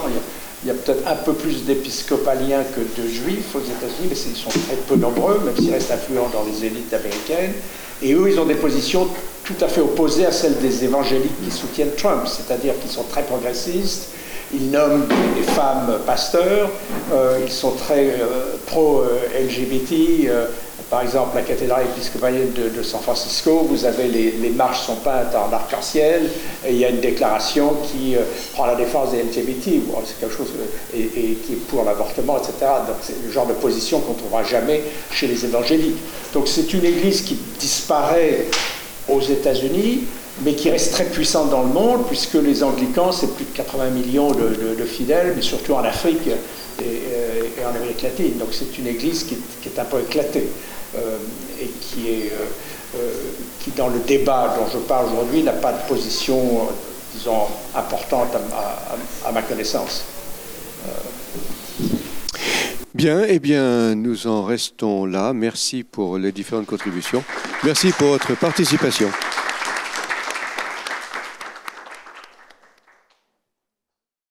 Il y a peut-être un peu plus d'épiscopaliens que de juifs aux États-Unis, mais ils sont très peu nombreux, même s'ils restent influents dans les élites américaines. Et eux, ils ont des positions tout à fait opposées à celles des évangéliques qui soutiennent Trump, c'est-à-dire qu'ils sont très progressistes, ils nomment des femmes pasteurs, euh, ils sont très euh, pro-LGBT, euh, par exemple, la cathédrale épiscopalienne de, San Francisco, vous avez les, marches sont peintes en arc-en-ciel, et il y a une déclaration qui prend la défense des LGBT, c'est quelque chose, euh, et, qui est pour l'avortement, etc. Donc c'est le genre de position qu'on ne trouvera jamais chez les évangéliques. Donc c'est une église qui disparaît aux États-Unis, mais qui reste très puissante dans le monde, puisque les anglicans, c'est plus de 80 millions de, fidèles, mais surtout en Afrique et, en Amérique latine. Donc c'est une église qui est un peu éclatée. Euh, et qui est euh, euh, qui dans le débat dont je parle aujourd'hui n'a pas de position, disons, importante à, ma connaissance. Bien, eh bien, nous en restons là. Merci pour les différentes contributions. Merci pour votre participation.